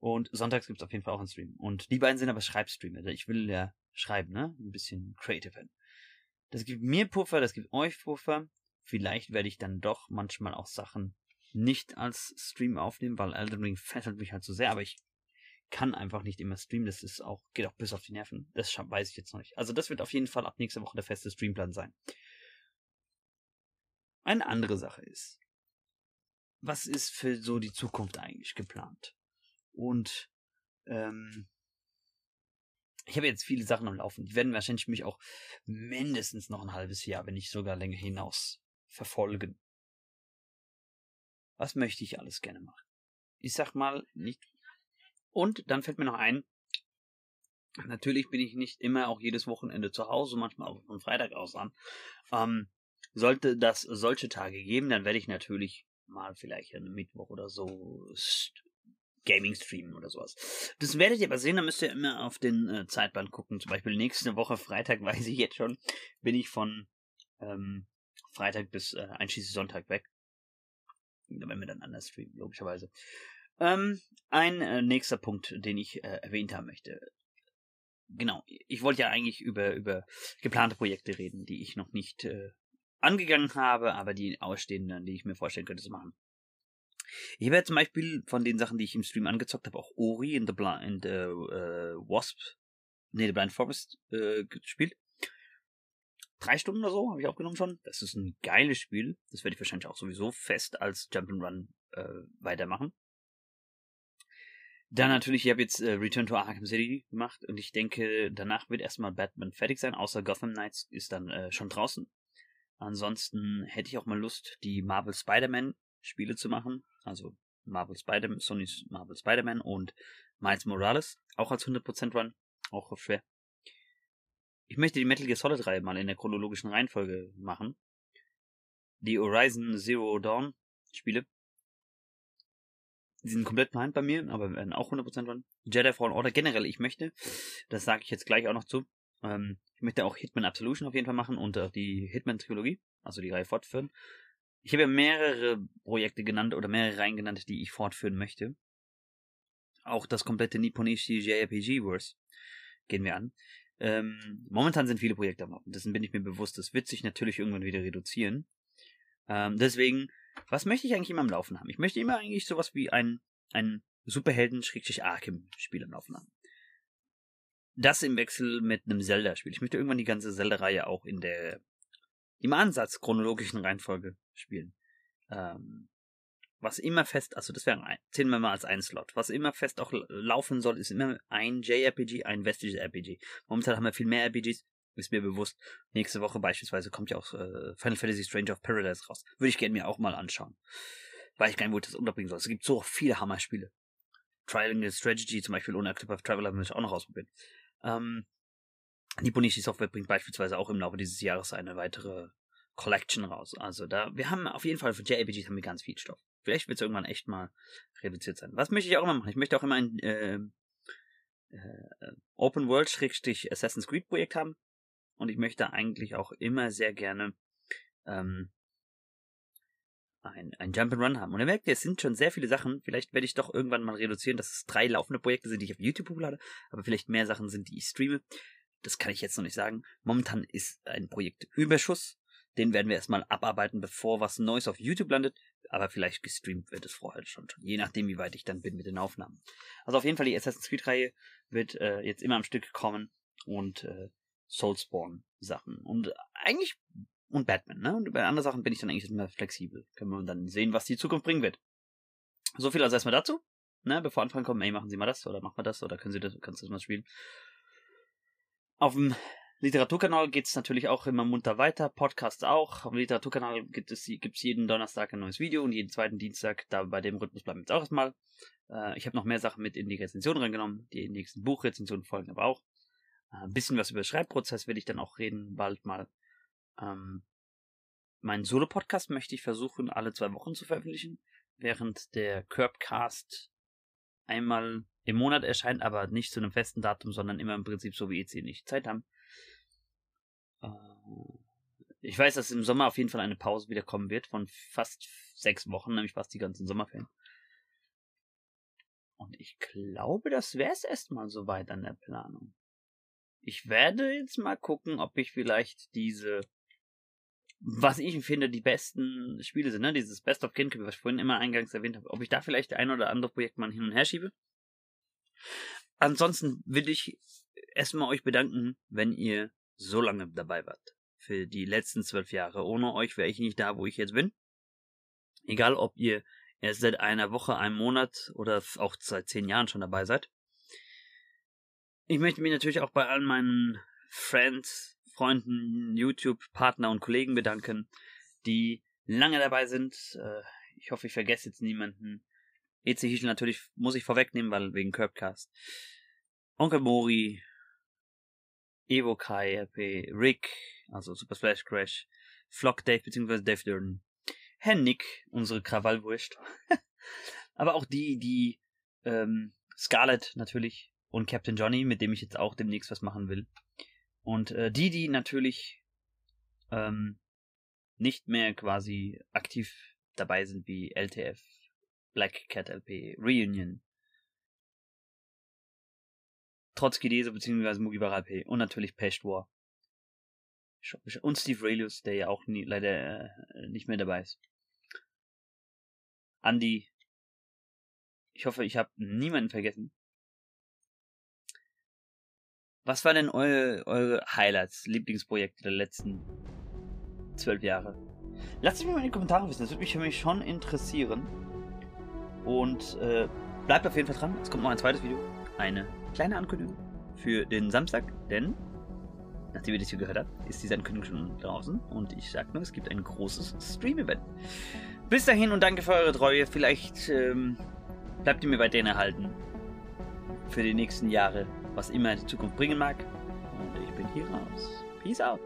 Und sonntags gibt es auf jeden Fall auch einen Stream. Und die beiden sind aber Schreibstreamer. Ich will ja schreiben, ne? Ein bisschen creative werden. Das gibt mir Puffer, das gibt euch Puffer. Vielleicht werde ich dann doch manchmal auch Sachen nicht als Stream aufnehmen, weil Elden Ring fesselt mich halt so sehr, aber ich kann einfach nicht immer streamen. Das ist auch, geht auch bis auf die Nerven. Das weiß ich jetzt noch nicht. Also das wird auf jeden Fall ab nächster Woche der feste Streamplan sein. Eine andere Sache ist, was ist für so die Zukunft eigentlich geplant? Und ähm, ich habe jetzt viele Sachen am Laufen. Die werden wahrscheinlich mich auch mindestens noch ein halbes Jahr, wenn nicht sogar länger hinaus verfolgen. Was möchte ich alles gerne machen? Ich sag mal nicht und dann fällt mir noch ein, natürlich bin ich nicht immer auch jedes Wochenende zu Hause, manchmal auch von Freitag aus an. Ähm, sollte das solche Tage geben, dann werde ich natürlich mal vielleicht einen Mittwoch oder so Gaming streamen oder sowas. Das werdet ihr aber sehen, da müsst ihr immer auf den äh, Zeitplan gucken. Zum Beispiel nächste Woche Freitag, weiß ich jetzt schon, bin ich von ähm, Freitag bis äh, einschließlich Sonntag weg. Da werden wir dann anders streamen, logischerweise. Ähm, ein äh, nächster Punkt, den ich äh, erwähnt haben möchte. Genau, ich wollte ja eigentlich über, über geplante Projekte reden, die ich noch nicht äh, angegangen habe, aber die ausstehenden, die ich mir vorstellen könnte zu machen. Ich habe ja zum Beispiel von den Sachen, die ich im Stream angezockt habe, auch Ori in the, Blind, uh, Wasp, nee, The Blind Forest äh, gespielt. Drei Stunden oder so habe ich aufgenommen schon. Das ist ein geiles Spiel. Das werde ich wahrscheinlich auch sowieso fest als Jump'n'Run äh, weitermachen. Dann natürlich, ich habe jetzt äh, Return to Arkham City gemacht und ich denke, danach wird erstmal Batman fertig sein, außer Gotham Knights ist dann äh, schon draußen. Ansonsten hätte ich auch mal Lust, die Marvel Spider-Man Spiele zu machen. Also Marvel Spider-Man, Sony's Marvel Spider-Man und Miles Morales, auch als 100% Run, auch schwer. Ich möchte die Metal Gear Solid Reihe mal in der chronologischen Reihenfolge machen. Die Horizon Zero Dawn Spiele die sind komplett behind bei mir, aber werden auch 100% run. Jedi Fallen Order generell, ich möchte, das sage ich jetzt gleich auch noch zu, ähm, ich möchte auch Hitman Absolution auf jeden Fall machen und äh, die Hitman-Trilogie, also die Reihe fortführen. Ich habe ja mehrere Projekte genannt oder mehrere Reihen genannt, die ich fortführen möchte. Auch das komplette Nipponishi JRPG-Verse gehen wir an. Ähm, momentan sind viele Projekte am Laufen, dessen bin ich mir bewusst. Das wird sich natürlich irgendwann wieder reduzieren. Ähm, deswegen was möchte ich eigentlich immer am Laufen haben? Ich möchte immer eigentlich sowas wie ein, ein Superhelden-Arkham-Spiel am Laufen haben. Das im Wechsel mit einem Zelda-Spiel. Ich möchte irgendwann die ganze Zelda-Reihe auch in der, im Ansatz chronologischen Reihenfolge spielen. Ähm, was immer fest, also das wäre zählen wir mal als ein Slot. Was immer fest auch laufen soll, ist immer ein JRPG, ein westliches RPG. Momentan haben wir viel mehr RPGs. Ist mir bewusst. Nächste Woche beispielsweise kommt ja auch äh, Final Fantasy Stranger of Paradise raus. Würde ich gerne mir auch mal anschauen. Weiß ich gar nicht, wo ich das unterbringen soll. Es gibt so viele Hammerspiele. Triangle Strategy zum Beispiel ohne Octopath Traveler will ich auch noch ausprobieren. Ähm, die Bonichi Software bringt beispielsweise auch im Laufe dieses Jahres eine weitere Collection raus. Also da, wir haben auf jeden Fall für JRPGs haben wir ganz viel Stoff. Vielleicht wird es irgendwann echt mal reduziert sein. Was möchte ich auch immer machen? Ich möchte auch immer ein äh, äh, Open World Assassin's Creed Projekt haben. Und ich möchte eigentlich auch immer sehr gerne ähm, ein, ein Jump'n'Run haben. Und ihr merkt, es sind schon sehr viele Sachen. Vielleicht werde ich doch irgendwann mal reduzieren, dass es drei laufende Projekte sind, die ich auf YouTube hochlade, aber vielleicht mehr Sachen sind, die ich streame. Das kann ich jetzt noch nicht sagen. Momentan ist ein Projekt Überschuss. Den werden wir erstmal abarbeiten, bevor was Neues auf YouTube landet. Aber vielleicht gestreamt wird es vorher schon, schon. Je nachdem, wie weit ich dann bin mit den Aufnahmen. Also auf jeden Fall die Assassin's Creed-Reihe wird äh, jetzt immer am Stück kommen. Und äh, Soulspawn-Sachen. Und eigentlich und Batman, ne? Und bei anderen Sachen bin ich dann eigentlich immer flexibel. Können wir dann sehen, was die Zukunft bringen wird. So viel also erstmal dazu. Ne, bevor Anfang kommt, ey, machen Sie mal das oder machen wir das oder können Sie das, kannst du das mal spielen. Auf dem Literaturkanal geht es natürlich auch immer munter weiter, Podcasts auch. Auf dem Literaturkanal gibt es gibt's jeden Donnerstag ein neues Video und jeden zweiten Dienstag, da bei dem Rhythmus bleiben wir jetzt auch erstmal. Äh, ich habe noch mehr Sachen mit in die Rezension reingenommen, die nächsten Buchrezensionen folgen aber auch. Äh, ein bisschen was über Schreibprozess will ich dann auch reden, bald mal. Ähm, meinen Solo-Podcast möchte ich versuchen, alle zwei Wochen zu veröffentlichen, während der Curbcast einmal im Monat erscheint, aber nicht zu einem festen Datum, sondern immer im Prinzip so wie EC nicht Zeit haben. Äh, ich weiß, dass im Sommer auf jeden Fall eine Pause wieder kommen wird von fast sechs Wochen, nämlich fast die ganzen Sommerferien. Und ich glaube, das wäre es erstmal soweit an der Planung. Ich werde jetzt mal gucken, ob ich vielleicht diese was ich finde, die besten Spiele sind, ne? Dieses Best of Kindcube, was ich vorhin immer eingangs erwähnt habe, ob ich da vielleicht ein oder andere Projekt mal hin und her schiebe. Ansonsten will ich erstmal euch bedanken, wenn ihr so lange dabei wart. Für die letzten zwölf Jahre. Ohne euch wäre ich nicht da, wo ich jetzt bin. Egal, ob ihr erst seit einer Woche, einem Monat oder auch seit zehn Jahren schon dabei seid. Ich möchte mich natürlich auch bei all meinen Friends Freunden, YouTube-Partner und Kollegen bedanken, die lange dabei sind. Äh, ich hoffe, ich vergesse jetzt niemanden. EC Hischel natürlich muss ich vorwegnehmen, weil wegen Curbcast. Onkel Mori, Evo Kai, RP, Rick, also Super Splash Crash, Flock Dave bzw. Dave Durden, Herr Nick, unsere Krawallwurst. Aber auch die, die ähm, Scarlett natürlich und Captain Johnny, mit dem ich jetzt auch demnächst was machen will. Und äh, die, die natürlich ähm, nicht mehr quasi aktiv dabei sind, wie LTF, Black Cat LP, Reunion, Trotzki Dese bzw. Mugiwara LP und natürlich Pest War. Und Steve Relius, der ja auch nie, leider äh, nicht mehr dabei ist. Andy, ich hoffe, ich habe niemanden vergessen. Was waren denn eure, eure Highlights, Lieblingsprojekte der letzten zwölf Jahre? Lasst es mich mal in die Kommentare wissen, das würde mich für mich schon interessieren. Und äh, bleibt auf jeden Fall dran, es kommt noch ein zweites Video. Eine kleine Ankündigung für den Samstag, denn nachdem ihr das hier gehört habt, ist diese Ankündigung schon draußen. Und ich sag nur, es gibt ein großes Stream-Event. Bis dahin und danke für eure Treue. Vielleicht ähm, bleibt ihr mir weiterhin erhalten für die nächsten Jahre was immer die Zukunft bringen mag. Und ich bin hier raus. Peace out.